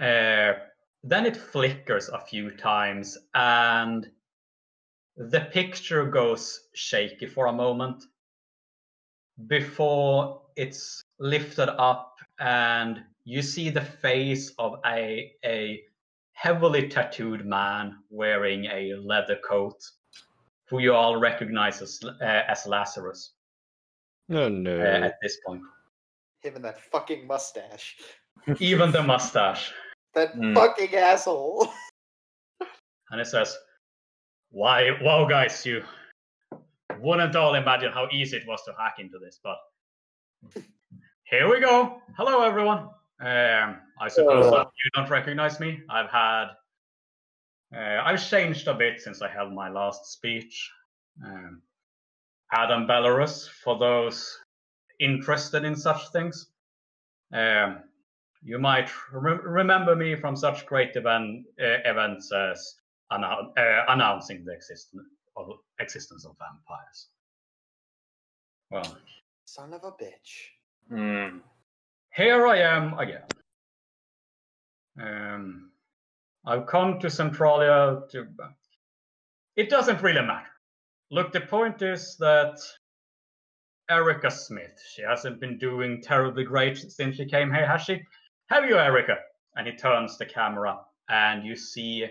Uh, then it flickers a few times and the picture goes shaky for a moment before it's lifted up and you see the face of a, a heavily tattooed man wearing a leather coat who you all recognize as, uh, as Lazarus no, uh, no. at this point. Him and that fucking mustache. Even the mustache. That Hmm. fucking asshole. and it says, "Why, wow, guys, you wouldn't all imagine how easy it was to hack into this, but here we go. Hello, everyone. Um, I suppose of you don't recognize me. I've had, uh, I've changed a bit since I held my last speech. Um, Adam Belarus, for those interested in such things." Um, you might re- remember me from such great event, uh, events as annou- uh, announcing the existence of, existence of vampires. Well, Son of a bitch. Hmm. here I am again. Um, I've come to Centralia to. It doesn't really matter. Look, the point is that Erica Smith, she hasn't been doing terribly great since she came here, has she? Have you, Erica? And he turns the camera, and you see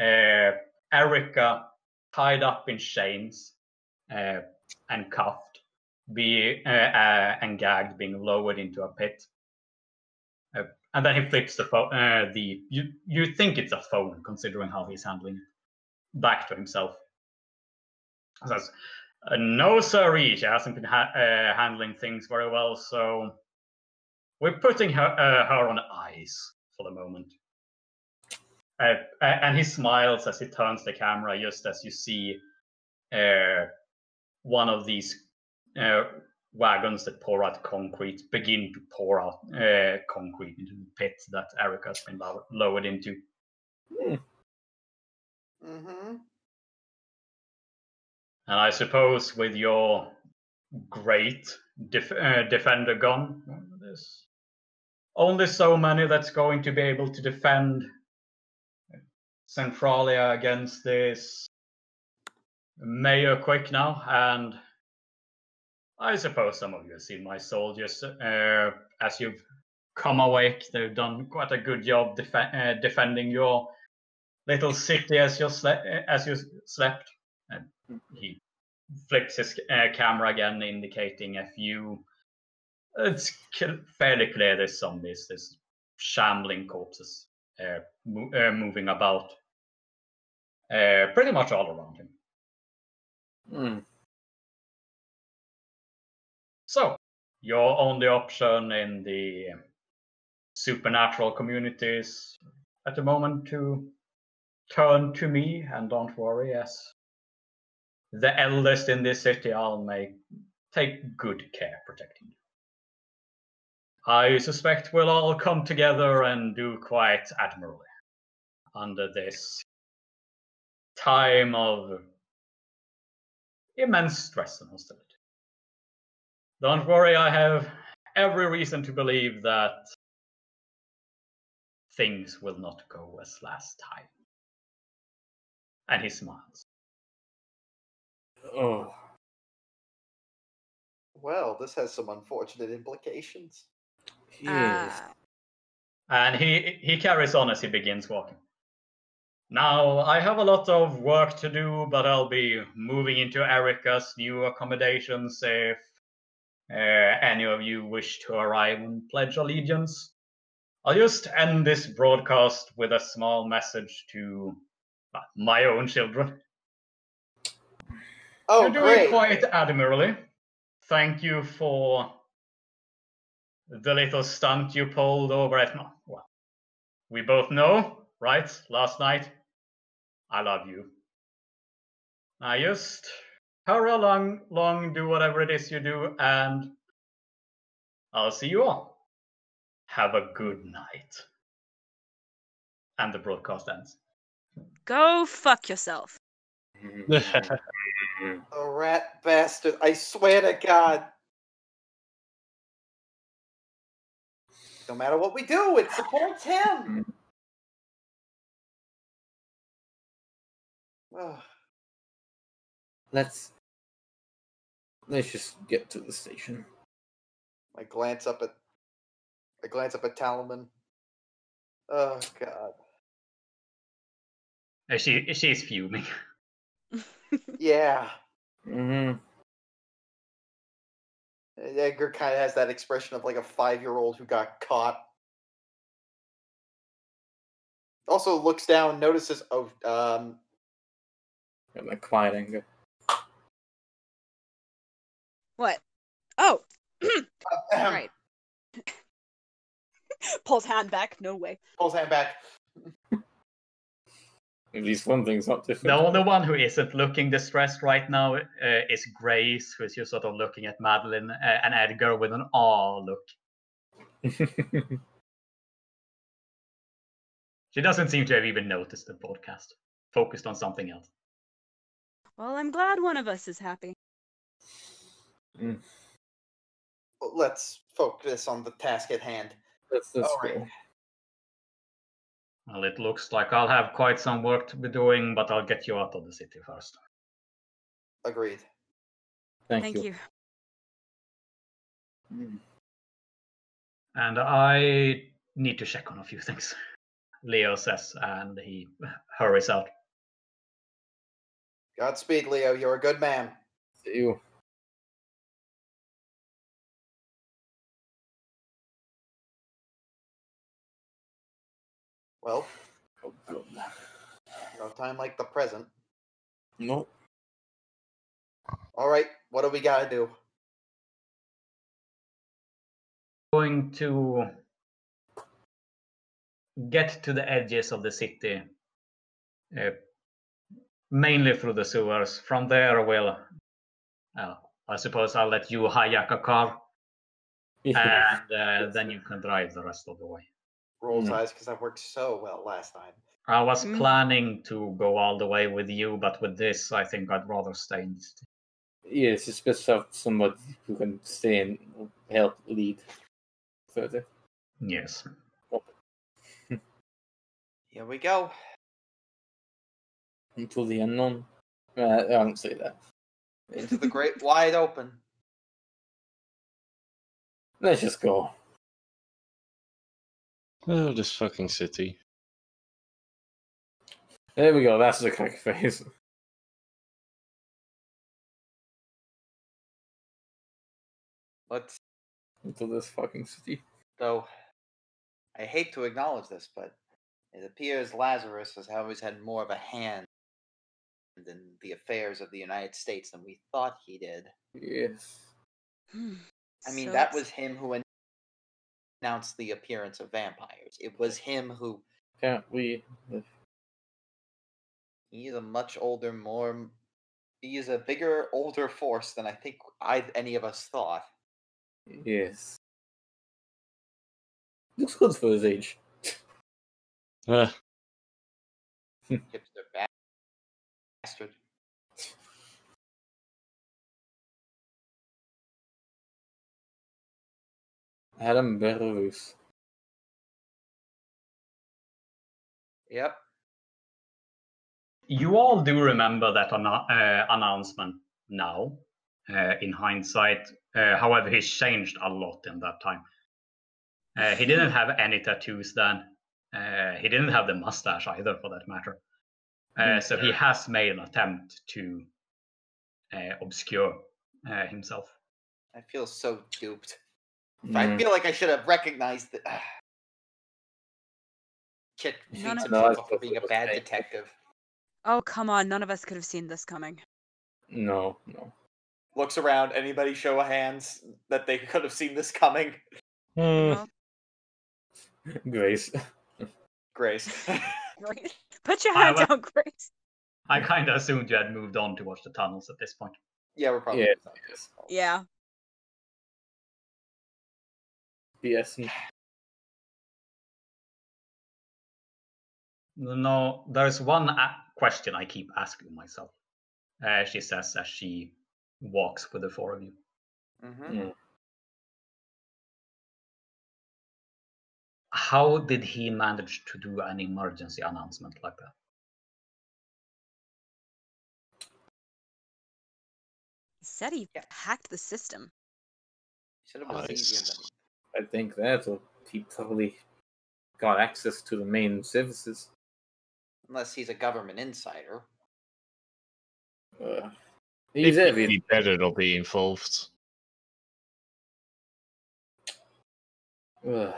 uh, Erica tied up in chains uh, and cuffed be uh, uh, and gagged, being lowered into a pit. Uh, and then he flips the phone. Uh, the you you think it's a phone, considering how he's handling it, back to himself. Says, uh, "No, sirree, she hasn't been ha- handling things very well, so we're putting her her on ice for the moment." Uh, and he smiles as he turns the camera, just as you see uh, one of these uh, wagons that pour out concrete begin to pour out uh, concrete into the pit that Erica has been low- lowered into. Mm-hmm. And I suppose with your great def- uh, defender gun, there's only so many that's going to be able to defend Centralia against this Mayor Quick now. And I suppose some of you have seen my soldiers uh, as you've come awake. They've done quite a good job def- uh, defending your little city as you sle- as you slept. And he flips his uh, camera again, indicating a few. It's fairly clear there's zombies, there's shambling corpses uh, mo- uh, moving about, uh, pretty much all around him. Hmm. So, your only option in the supernatural communities at the moment to turn to me, and don't worry, as the eldest in this city, I'll make take good care protecting you. I suspect we'll all come together and do quite admirably under this time of immense stress and hostility. Don't worry, I have every reason to believe that things will not go as last time. And he smiles. Oh. Well, this has some unfortunate implications. He is. Ah, And he he carries on as he begins walking. Now I have a lot of work to do, but I'll be moving into Erica's new accommodations if uh, any of you wish to arrive and pledge allegiance. I'll just end this broadcast with a small message to uh, my own children. Oh, You're doing great! quite admirably. Thank you for the little stunt you pulled over at. Well, we both know, right? Last night. I love you. Now just hurry along, long, do whatever it is you do, and I'll see you all. Have a good night. And the broadcast ends. go fuck yourself. A rat bastard! I swear to God. No matter what we do, it supports him. Ugh. Let's let's just get to the station. I glance up at I glance up at Talaman. Oh God. She she's fuming. Yeah. Mm-hmm. Edgar kind of has that expression of like a five-year-old who got caught. Also looks down, notices oh um Got my quiet anger. What? Oh, right. Pulls hand back. No way. pulls hand back. At least one thing's not The different. only one who isn't looking distressed right now uh, is Grace, who's just sort of looking at Madeline uh, and Edgar with an awe look. She doesn't seem to have even noticed the broadcast, focused on something else. Well, I'm glad one of us is happy. Let's focus on the task at hand. That's that's All right. Cool. Well, it looks like I'll have quite some work to be doing, but I'll get you out of the city first. Agreed. Thank, Thank you. Mm. And I need to check on a few things. Leo says, and he hurries out. Godspeed, Leo. You're a good man. See you. Well, Oh, God. no time like the present. Nope. All right, what do we gotta do? Going to get to the edges of the city, uh, mainly through the sewers. From there, we'll. Uh, I suppose I'll let you hijack a car, and uh, then you can drive the rest of the way. Rolls Mm. eyes because that worked so well last time. I was Mm. planning to go all the way with you, but with this, I think I'd rather stay in. the city. Yes, it's best to have somebody who can stay and help lead further. Yes. Here we go. Into the unknown. Uh, I don't say that. Into the great wide open. Let's just go. Oh, this fucking city. There we go. That's the correct phrase. Let's Into this fucking city. though I hate to acknowledge this, but it appears Lazarus has always had more of a hand in the affairs of the United States than we thought he did. Yes. Hmm. I mean, So that was him who announced the appearance of vampires. It was him who. Can't we? He's a much older, more. He is a bigger, older force than I think I any of us thought. Yes. Looks good for his age. Uh, Hipster ba- bastard. Adam Belarus. Yep. You all do remember that anno- uh, announcement now, uh, in hindsight. Uh, however, he's changed a lot in that time. Uh, he didn't have any tattoos then. Uh, he didn't have the mustache either, for that matter. Uh, so he has made an attempt to uh, obscure uh, himself. I feel so duped. Mm. I feel like I should have recognized that. Kit None beats of- himself for being a bad mistake. detective. Oh come on! None of us could have seen this coming. No, no. Looks around. Anybody show of hands that they could have seen this coming? No? Grace. Grace. Grace, put your hand wa- down, Grace. I kind of assumed you had moved on towards the tunnels at this point. yeah, we're probably. Yes, yes. Yeah. BS. No, there's one a- question I keep asking myself. Uh, she says as she walks with the four of you. hmm How did he manage to do an emergency announcement like that? He said he Yeah. hacked the system. Said it was easier Nice. than. I think that or he probably got access to the main services. Unless he's a government insider. Uh, he's he every better not be involved. uh,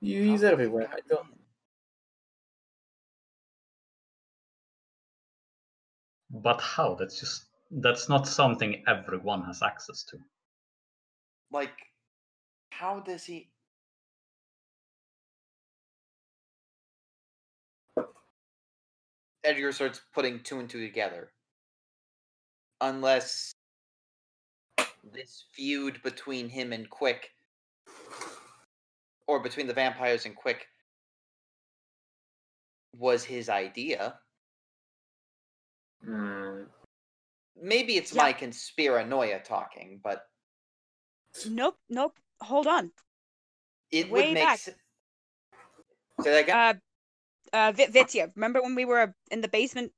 he's everywhere. I don't. But how? That's just that's not something everyone has access to. Like, how does he? Edgar starts putting two and two together. Unless this feud between him and Quick, or between the vampires and Quick, was his idea. Hmm. Maybe it's Yeah. my conspiranoia talking, but Nope, nope. Hold on. it Way would make back. sense. Say that again? Uh, uh, Vit- Vitya, remember when we were in the basement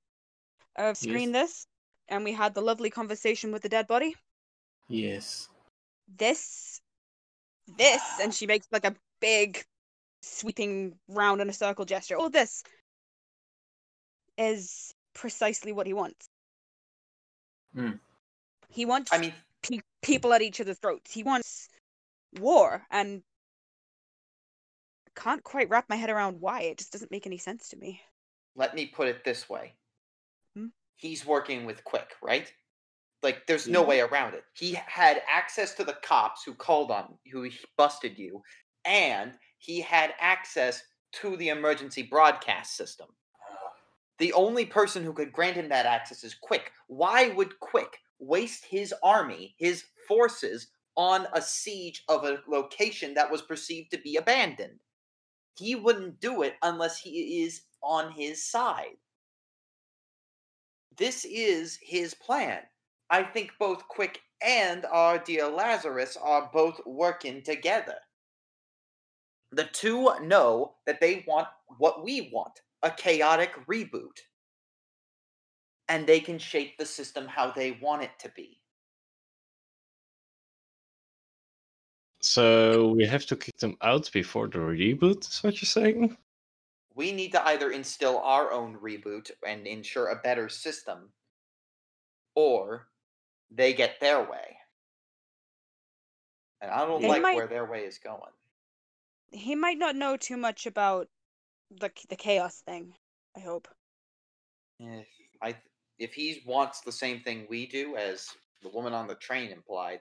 of Screen This, and we had the lovely conversation with the dead body? Yes. This, this, and she makes like a big, sweeping round in a circle gesture. All this is precisely what he wants. Hmm. He wants I mean, pe- people at each other's throats. He wants war, and can't quite wrap my head around why. It just doesn't make any sense to me. Let me put it this way. Hmm? He's working with Quick, right? Like, there's no way around it. He had access to the cops who called on, who busted you, and he had access to the emergency broadcast system. The only person who could grant him that access is Quick. Why would Quick waste his army, his forces, on a siege of a location that was perceived to be abandoned? He wouldn't do it unless he is on his side. This is his plan. I think both Quick and our dear Lazarus are both working together. The two know that they want what we want a chaotic reboot. And they can shape the system how they want it to be. So we have to kick them out before the reboot, is what you're saying? We need to either instill our own reboot and ensure a better system, or they get their way. And I don't They like might- where their way is going. He might not know too much about the the chaos thing. I hope. If I if he wants the same thing we do as the woman on the train implied,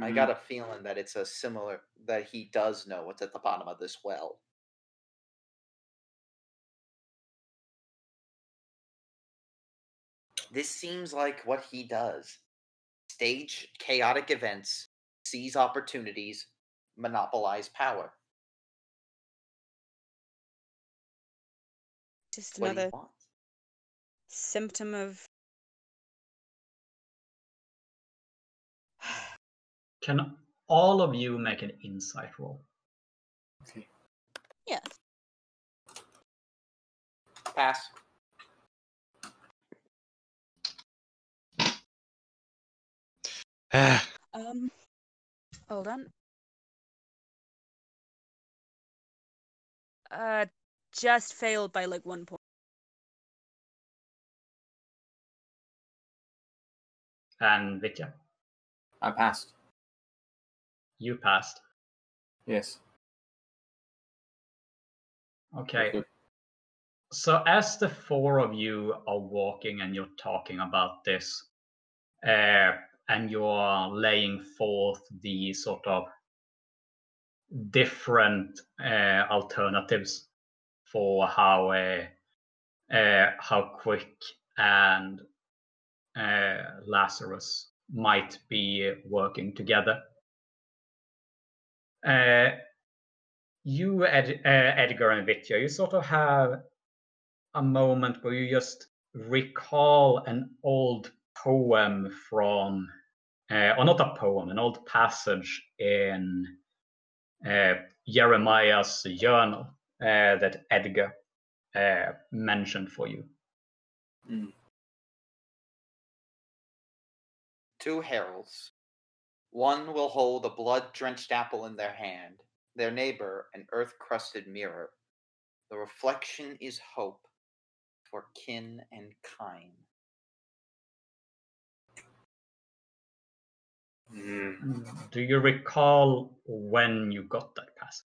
I Mhm. got a feeling that it's a similar that he does know what's at the bottom of this well. This seems like what he does. Stage chaotic events, seize opportunities, monopolize power. Just What he another wants. Symptom of. Can all of you make an insight roll? Okay. yes. Pass. Ah, Um. Hold on. Uh, just failed by like one point. And Vitya, I passed. you passed. Yes. Okay. So as the four of you are walking and you're talking about this, uh, and you're laying forth the sort of different uh, alternatives for how uh, uh, how quick and Lazarus might be working together. Uh, you, Ed, uh, Edgar and Vitya, you sort of have a moment where you just recall an old poem from, uh, or not a poem, an old passage in uh, Jeremiah's journal uh, that Edgar uh, mentioned for you. Two heralds. One will hold a blood drenched apple in their hand, their neighbor an earth crusted mirror. The reflection is hope for kin and kine. Mm. Do you recall when you got that passage?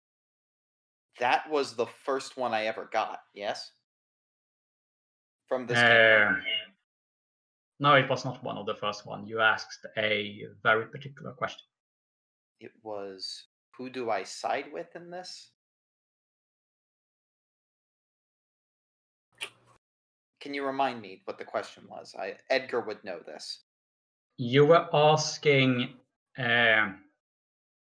That was the first one I ever got, yes? From this Uh. No, it was not one of the first one. You asked a very particular question. It was who do I side with in this? Can you remind me what the question was? I Edgar would know this. You were asking um,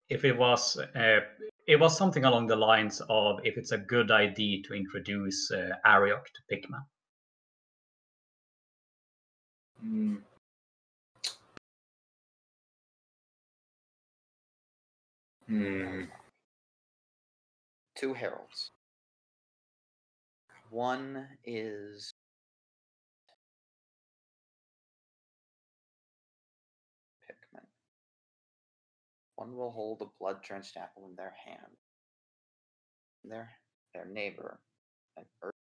if it was uh, it was something along the lines of if it's a good idea to introduce uh, Ariok to Pickman. Mm. Hmm. Two heralds. One is Pickman. One will hold a blood drenched apple in their hand. Their their neighbor, an earth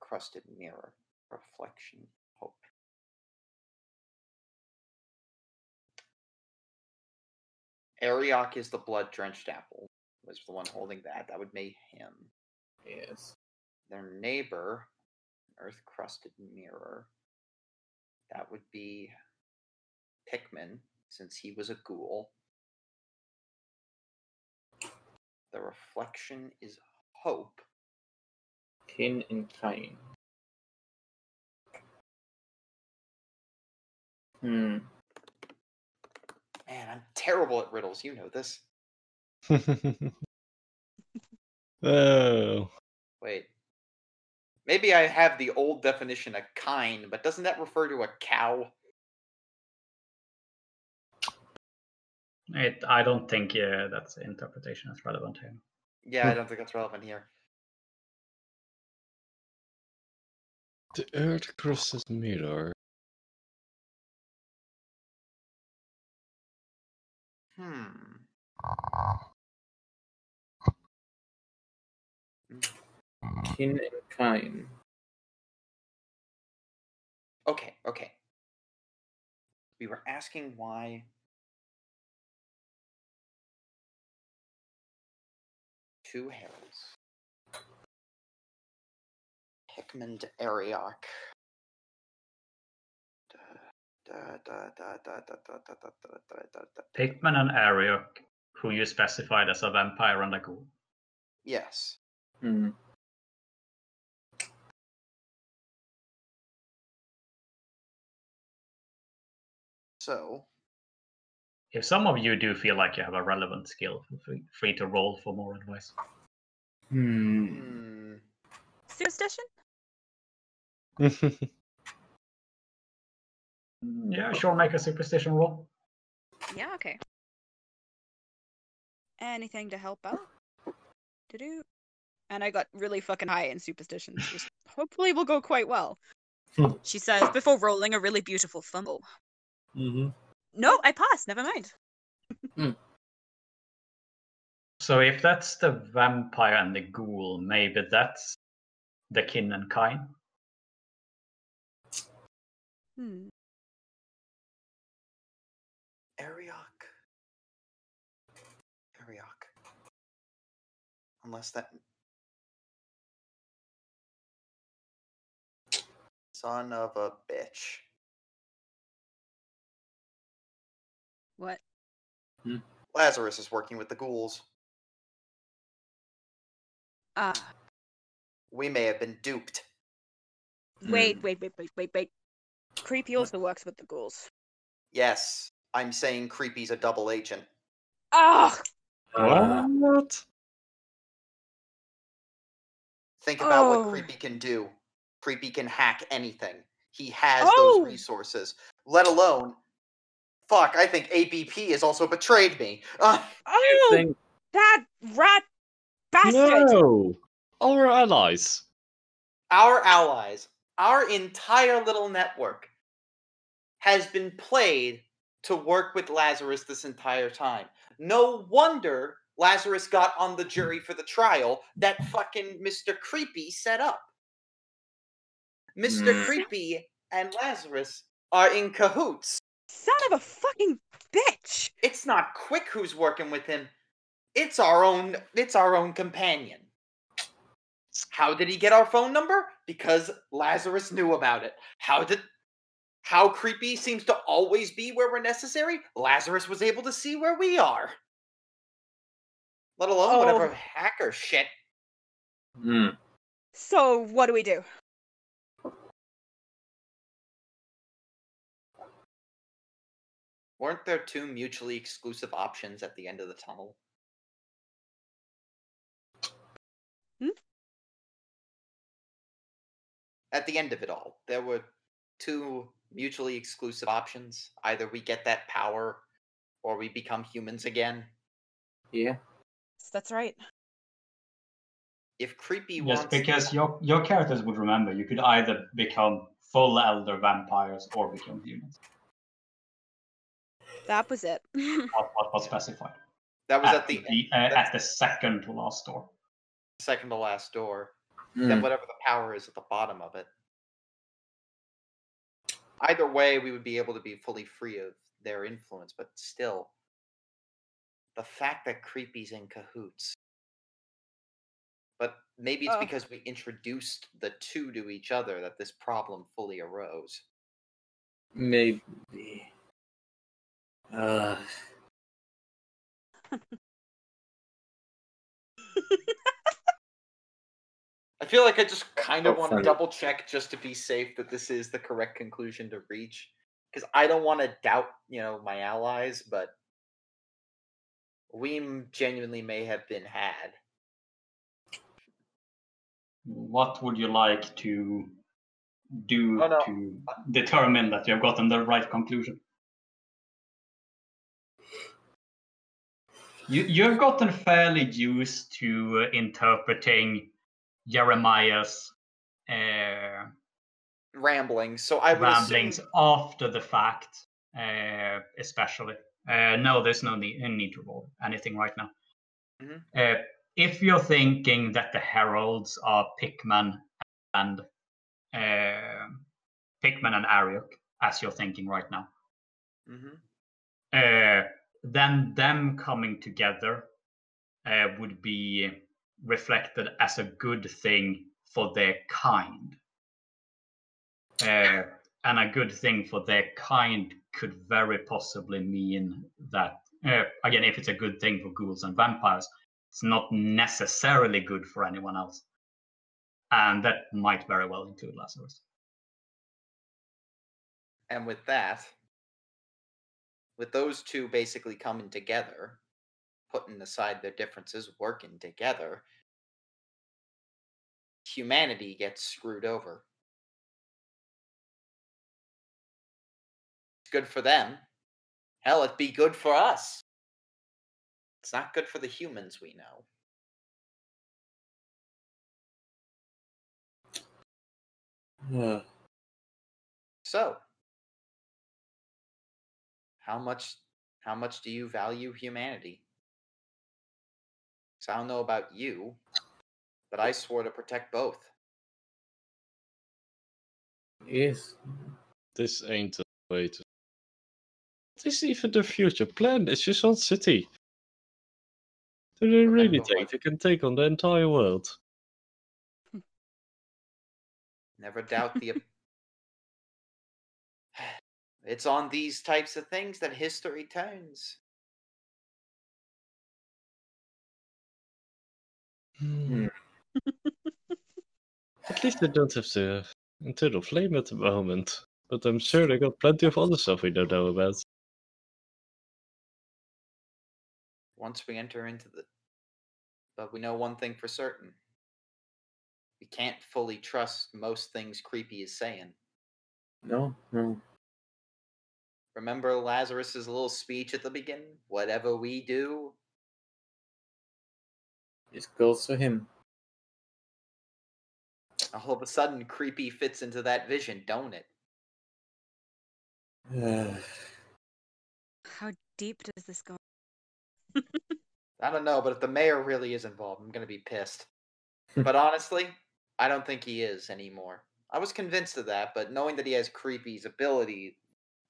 crusted mirror, reflection, hope. Ariok is the blood drenched apple. was the one holding that. That would make him. Yes. Their neighbor, earth crusted mirror. That would be Pickman, since he was a ghoul. The reflection is hope. Kin and kine. Hmm. Man, I'm terrible at riddles. You know this. oh. Wait. Maybe I have the old definition of kind, but doesn't that refer to a cow? It, I don't think uh, that's interpretation is relevant here. Yeah, I don't think that's relevant here. The earth crosses mirror. Hmm. Kin and kine. Okay, okay. We were asking why two Harrys. Pickman to Ariok. Pickman and Ariok, who you specified as a vampire and a ghoul. Yes. Hmm. So, If some of you do feel like you have a relevant skill, feel free, to roll for more advice. Hmm. hmm, Superstition? Yeah, sure, make a superstition roll. Yeah, okay. Anything to help out? To do? And I got really fucking high in superstitions. which hopefully will go quite well. Hmm. She says before rolling a really beautiful fumble. Mm-hmm. No, I passed. Never mind. So if that's the vampire and the ghoul, maybe that's the kin and kind. Hmm. Ariok. Ariok. Unless that. Son of a bitch. What? Lazarus is working with the ghouls. Ah. We may have been duped. Wait, wait, wait, wait, wait, wait. Creepy also works with the ghouls. Yes, I'm saying Creepy's a double agent. Ah! what? Think about Oh. what Creepy can do. Creepy can hack anything. He has Oh. those resources. Let alone, fuck, I think ABP has also betrayed me. Uh, Oh! Think- That rat bastard! No! Our allies. our allies, our entire little network, has been played to work with Lazarus this entire time. No wonder Lazarus got on the jury for the trial that fucking Mr. Creepy set up. Mr. Hmm. Creepy and Lazarus are in cahoots. Son of a fucking bitch! It's not Quick who's working with him. It's our own it's our own companion. How did he get our phone number? Because Lazarus knew about it. How did how creepy seems to always be where we're necessary? Lazarus was able to see where we are. Let alone whatever Oh. hacker shit. Hmm. So, what do we do? Weren't there two mutually exclusive options at the end of the tunnel? Hmm? At the end of it all, there were two mutually exclusive options. Either we get that power or we become humans again. Yeah. That's right. If Creepy Yes, wants because your your characters would remember you could either become full elder vampires or become humans. That was it. What, what was specified that was at the uh, at the second to last door. second to last door, Hmm. then whatever the power is at the bottom of it. Either way, we would be able to be fully free of their influence, but still, the fact that Creepy's in cahoots. But maybe it's Oh. because we introduced the two to each other that this problem fully arose. Maybe. Uh, I feel like I just kind of Oh, want to double check just to be safe that this is the correct conclusion to reach. Because I don't want to doubt, you know, my allies, but we genuinely may have been had. What would you like to do Oh, no. to uh determine that you have gotten the right conclusion? You you've gotten fairly used to uh, interpreting Jeremiah's uh, Rambling. So I would ramblings assume after the fact, uh, especially. Uh, no, there's no need, need to roll anything right now. Mhm. Uh, if you're thinking that the heralds are Pickman and uh, Pickman and Ariok, as you're thinking right now, Mhm. uh, then them coming together uh, would be reflected as a good thing for their kind. Uh, and a good thing for their kind could very possibly mean that, uh, again, if it's a good thing for ghouls and vampires, it's not necessarily good for anyone else. And that might very well include Lazarus. And with that, with those two basically coming together, putting aside their differences, working together, humanity gets screwed over. It's good for them. Hell, it'd be good for us. It's not good for the humans we know. Yeah. So, how much how much do you value humanity? 'Cause I don't know about you, but I swore to protect both. yes. This ain't the way to. What is even the future plan? It's just one city. Do they really think what- they can take on the entire world? Never doubt the. it's on these types of things that history turns. Hmm. At least they don't have the internal flame at the moment. But I'm sure they got plenty of other stuff we don't know about. Once we enter into the. But we know one thing for certain. We can't fully trust most things Creepy is saying. No, no. Remember Lazarus's little speech at the beginning? Whatever we do, It goes for him. all of a sudden, Creepy fits into that vision, don't it? How deep does this go? I don't know, but if the mayor really is involved, I'm gonna be pissed. but honestly, I don't think he is anymore. I was convinced of that, but knowing that he has Creepy's ability,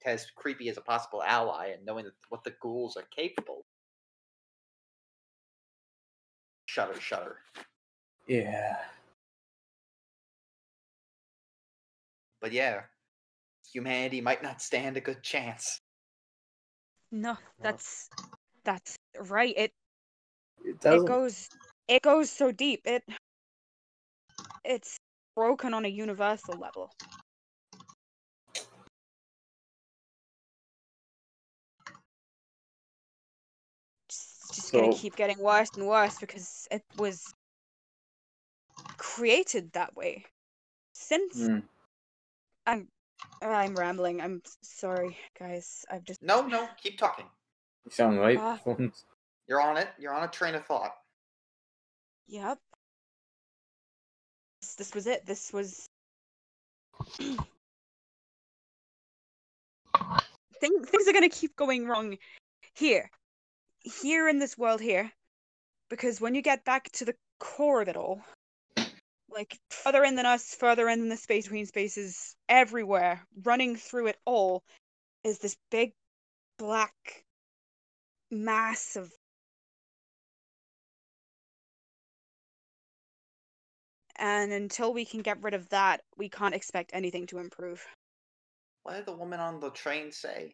has Creepy as a possible ally, and knowing that what the ghouls are capable. Shudder, shudder. yeah. But yeah, humanity might not stand a good chance. No, that's that's right. It It it goes it goes so deep. It it's broken on a universal level. It's just gonna keep getting worse and worse because it was created that way. Since Mm. I'm I'm rambling. I'm sorry, guys. I've just No, no, keep talking. You sound right. Ah. Phones. You're on it. You're on a train of thought. Yep. This, this was it. This was. Thing, things are going to keep going wrong here here in this world here, because when you get back to the core of it all, like further in than us, further in than the space between spaces, everywhere, running through it all, is this big black mass of and until we can get rid of that, we can't expect anything to improve. What did the woman on the train say?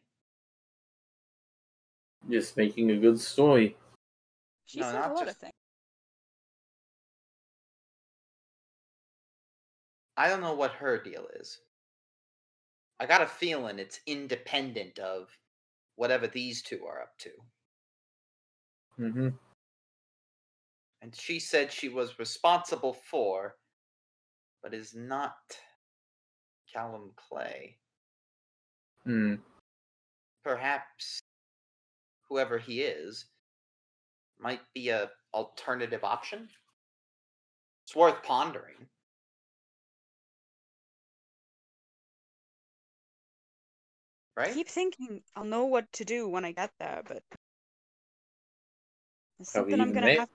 Just making a good story. She No, said a lot of things. I don't know what her deal is. I got a feeling it's independent of whatever these two are up to. Mm-hmm. And she said she was responsible for, but is not Callum Clay. Hmm. Perhaps whoever he is might be a alternative option. It's worth pondering. I Right? keep thinking I'll know what to do when I get there, but there's something I'm gonna have.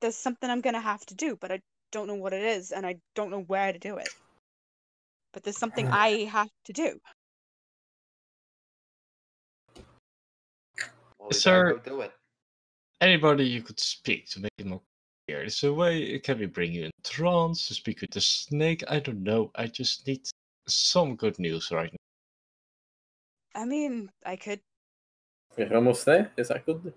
There's something I'm gonna have to do, but I don't know what it is, and I don't know where to do it. But there's something I have to do. Sir- go do it. Anybody you could speak to make it more clear. Is there a way can we bring you in trance to speak with the snake? I don't know. I just need some good news right now. I mean, I could. We're almost there. Is that good?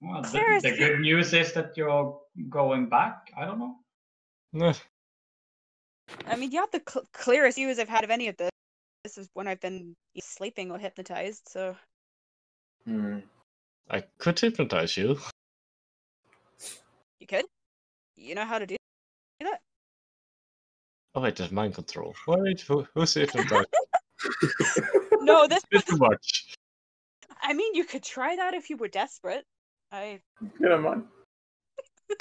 Well, the, the good news is that you're going back. I don't know. Nah, I mean, you have the cl- clearest views I've had of any of this. This is when I've been sleeping or hypnotized, so Hmm. I could hypnotize you. you could. You know how to do that? Oh wait, there's mind control. Wait, who, who's hypnotized? No, this. Bit too much. I mean, you could try that if you were desperate. I. Never mind.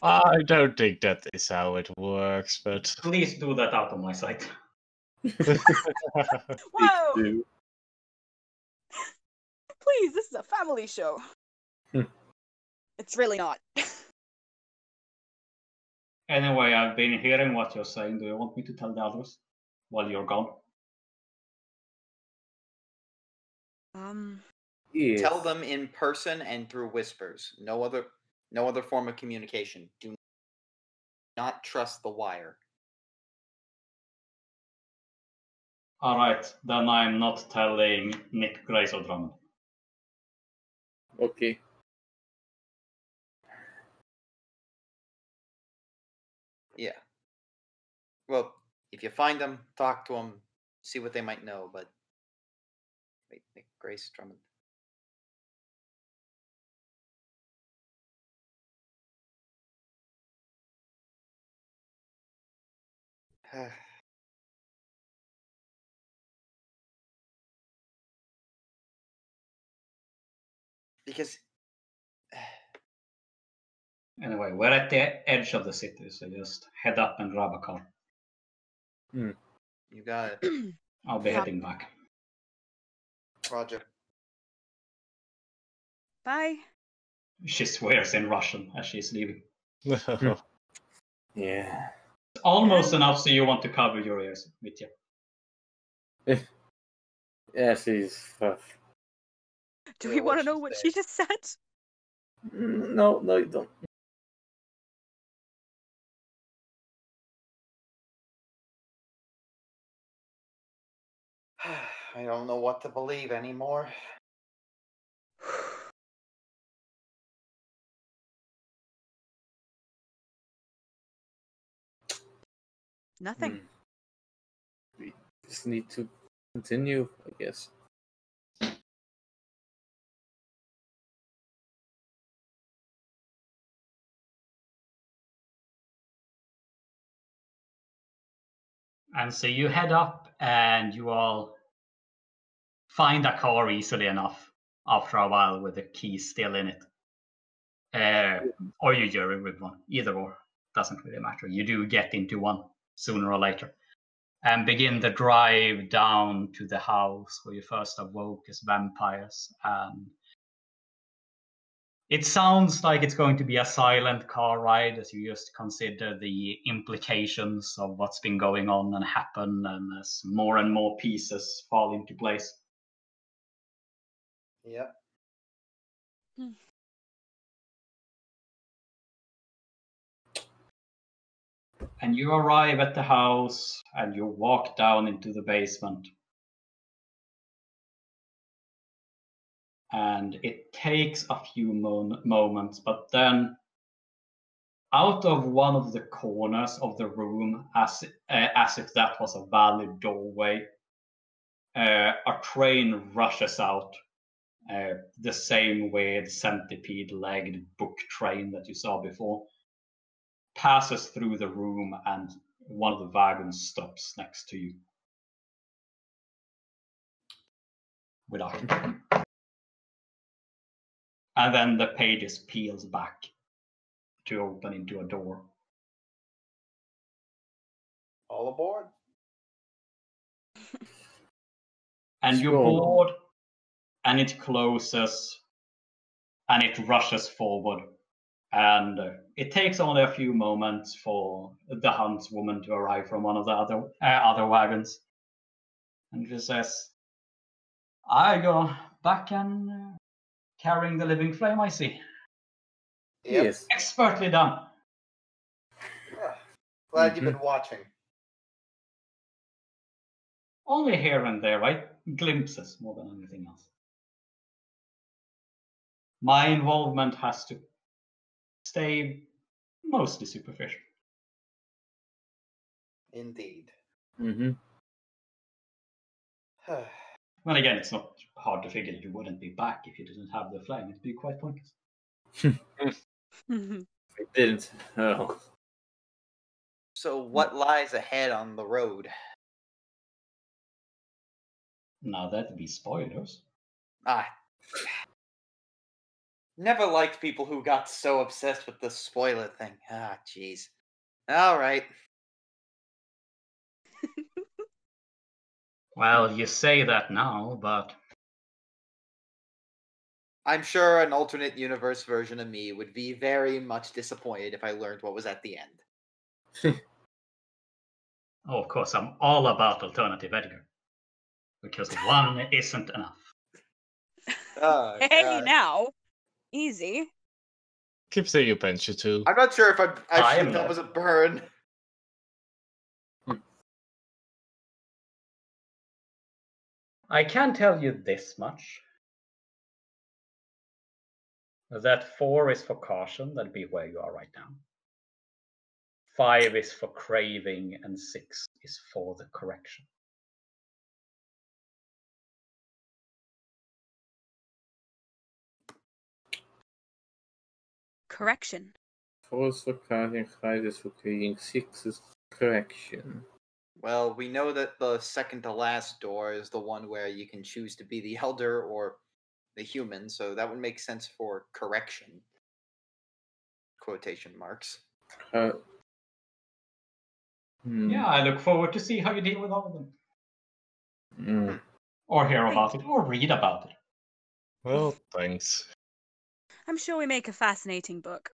I don't think that is how it works, but Please do that out of my sight. Whoa! Please, this is a family show. Hmm. it's really not. Anyway, I've been hearing what you're saying. Do you want me to tell the others while you're gone? um. Yes. Tell them in person and through whispers. No other no other form of communication. Do not trust the wire. All right, then I'm not telling Nick Grace or Drummond. Okay. Well, if you find them, talk to them, see what they might know, but wait, Grace Drummond. because Anyway, we're at the edge of the city, so just head up and grab a car. You got it, I'll be heading back. Roger. Bye. She swears in Russian as she's leaving. Yeah. It's Almost enough so you want to cover your ears, Mitya. Yeah, she's. Uh, Do we want to know what say? she just said? mm, no, no, you don't. I don't know what to believe anymore. Nothing. Hmm. We just need to continue, I guess. And so you head up and you all find a car easily enough after a while with the key still in it. Uh, or you jury with one, either or. Doesn't really matter. You do get into one sooner or later. And begin the drive down to the house where you first awoke as vampires. And it sounds like it's going to be a silent car ride as you just consider the implications of what's been going on and happen and as more and more pieces fall into place. Yep. and you arrive at the house and you walk down into the basement. And it takes a few mo- moments, but then out of one of the corners of the room, as, uh, as if that was a valid doorway, uh, a train rushes out uh, the same weird centipede legged book train that you saw before passes through the room and one of the wagons stops next to you without and then the pages peels back to open into a door All aboard. and you Sure. board and it closes and it rushes forward and it takes only a few moments for the huntswoman to arrive from one of the other uh, other wagons and she says i go back and uh, carrying the living flame i see Yep. Yes. expertly done Yeah. Glad Mhm. you've been watching. only here and there right glimpses more than anything else my involvement has to stay mostly superficial Indeed. Mm-hmm. Well, again, it's not hard to figure that you wouldn't be back if you didn't have the flame. It'd be quite pointless. Mhm. I didn't. Oh. So, what lies ahead on the road? Now that'd be spoilers. Ah. Never liked people who got so obsessed with the spoiler thing. Ah, jeez. All right. Well, you say that now, but I'm sure an alternate universe version of me would be very much disappointed if I learned what was at the end. oh, of course, I'm all about alternative Edgar. Because one isn't enough. Oh, hey, God. now. Easy. Keep saying you bench you too. I'm not sure if I, I, I think am that not. was a burn. I can tell you this much. That four is for caution, that'd be where you are right now. Five is for craving, and six is for the correction. Correction. Four is for counting, five is for creating, six is correction. Well, we know that the second to last door is the one where you can choose to be the elder or the human, so that would make sense for correction. Quotation marks. Uh, hmm, Yeah, I look forward to see how you deal with all of them. mm. Or hear about it, or read about it. Well, thanks. I'm sure we make a fascinating book.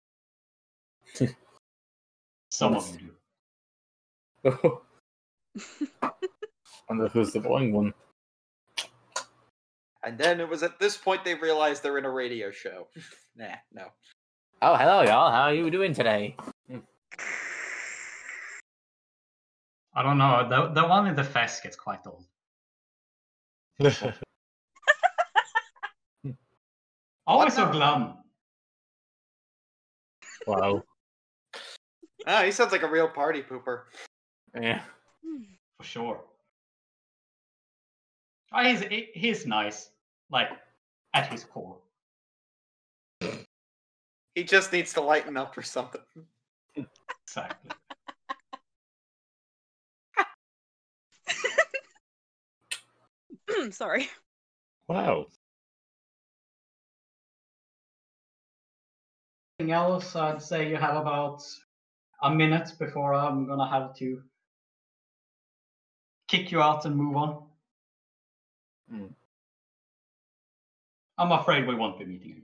Some of them do. Oh, wonder who's the boring one. And then it was at this point they realized they're in a radio show. nah, no. Oh, hello, y'all. How are you doing today? I don't know. The the one in the fest gets quite old. Always so glum. wow. Ah, he sounds like a real party pooper. Yeah. For sure. Oh, he's he's nice, like at his core. He just needs to lighten up or something. Exactly. Sorry. Wow. Else? I'd say you have about a minute before I'm gonna have to kick you out and move on. Hmm. I'm afraid we won't be meeting again.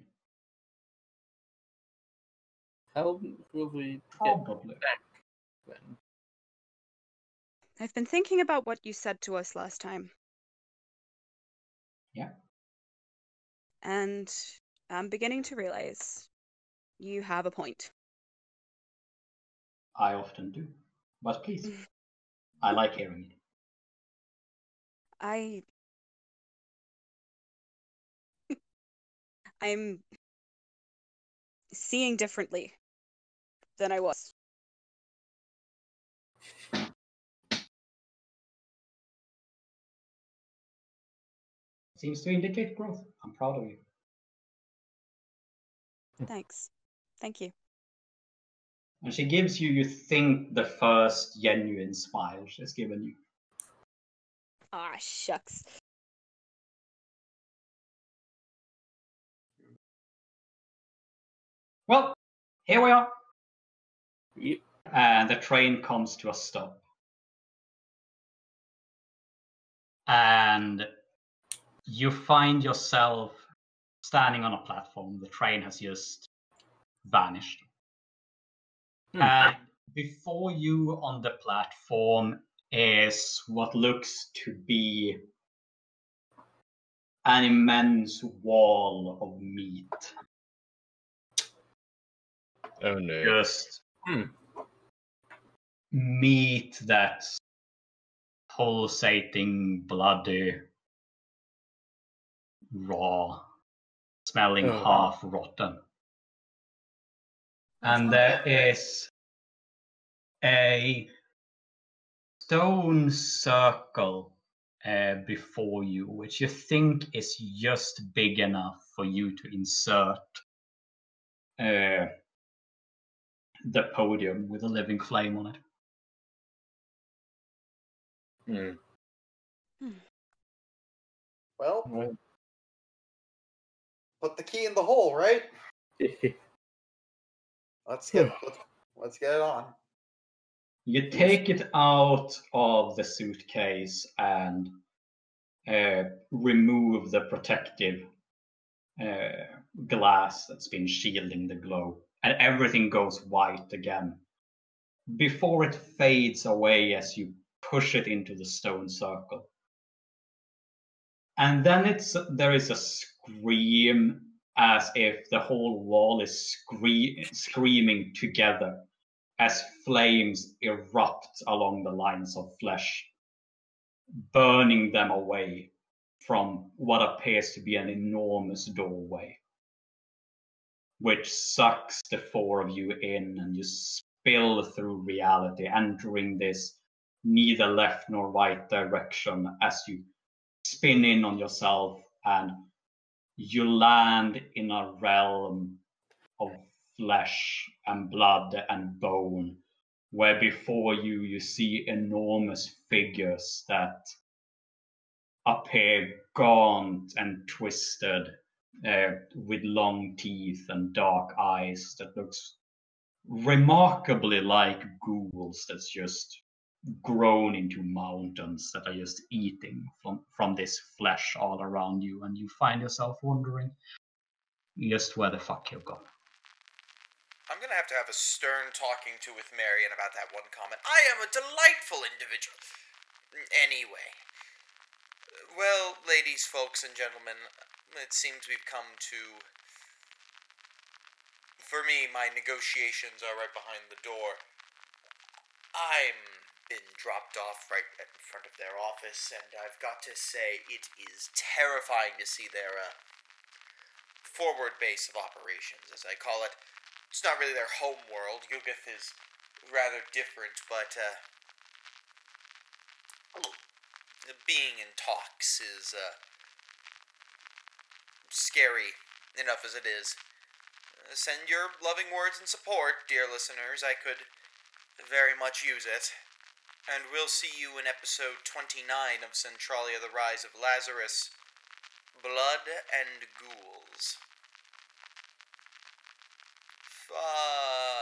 How will we get Probably. then? I've been thinking about what you said to us last time. Yeah. And I'm beginning to realize you have a point. I often do. but please. Mm. I like hearing it. I. I'm seeing differently than I was. Seems to indicate growth. I'm proud of you. Thanks. Thank you. And she gives you, you think, the first genuine smile she's given you. Ah, shucks. Well, here we are. Yep. And the train comes to a stop. And you find yourself standing on a platform. The train has just vanished. Hmm. And before you on the platform is what looks to be an immense wall of meat. Oh no. Just Hmm. meat that's pulsating, bloody, raw, smelling Oh. half rotten. And there is a stone circle uh, before you, which you think is just big enough for you to insert uh, the podium with a living flame on it. Hmm. Well, Well, put the key in the hole, right? Let's get let's, let's get it on. You take it out of the suitcase and uh, remove the protective uh, glass that's been shielding the glow, and everything goes white again. Before it fades away as you push it into the stone circle. And then it's there is a scream as if the whole wall is scree- screaming together as flames erupt along the lines of flesh, burning them away from what appears to be an enormous doorway, which sucks the four of you in and you spill through reality, entering this neither left nor right direction as you spin in on yourself and you land in a realm of flesh and blood and bone, where before you you see enormous figures that appear gaunt and twisted, uh, with long teeth and dark eyes that looks remarkably like ghouls that's just grown into mountains that are just eating from, from this flesh all around you, and you find yourself wondering just where the fuck you've gone. I'm gonna have to have a stern talking to with Marion about that one comment. I am a delightful individual. Anyway. Well, ladies, folks, and gentlemen, it seems we've come to. For me, my negotiations are right behind the door. I'm been dropped off right in front of their office, and I've got to say, it is terrifying to see their uh, forward base of operations, as I call it it's not really their home world. Yuggoth is rather different, but uh, being in talks is uh, scary enough as it is. Send your loving words and support, dear listeners. I could very much use it and we'll see you in episode 29 of Centralia The Rise of Lazarus Blood and Ghouls. Fuck.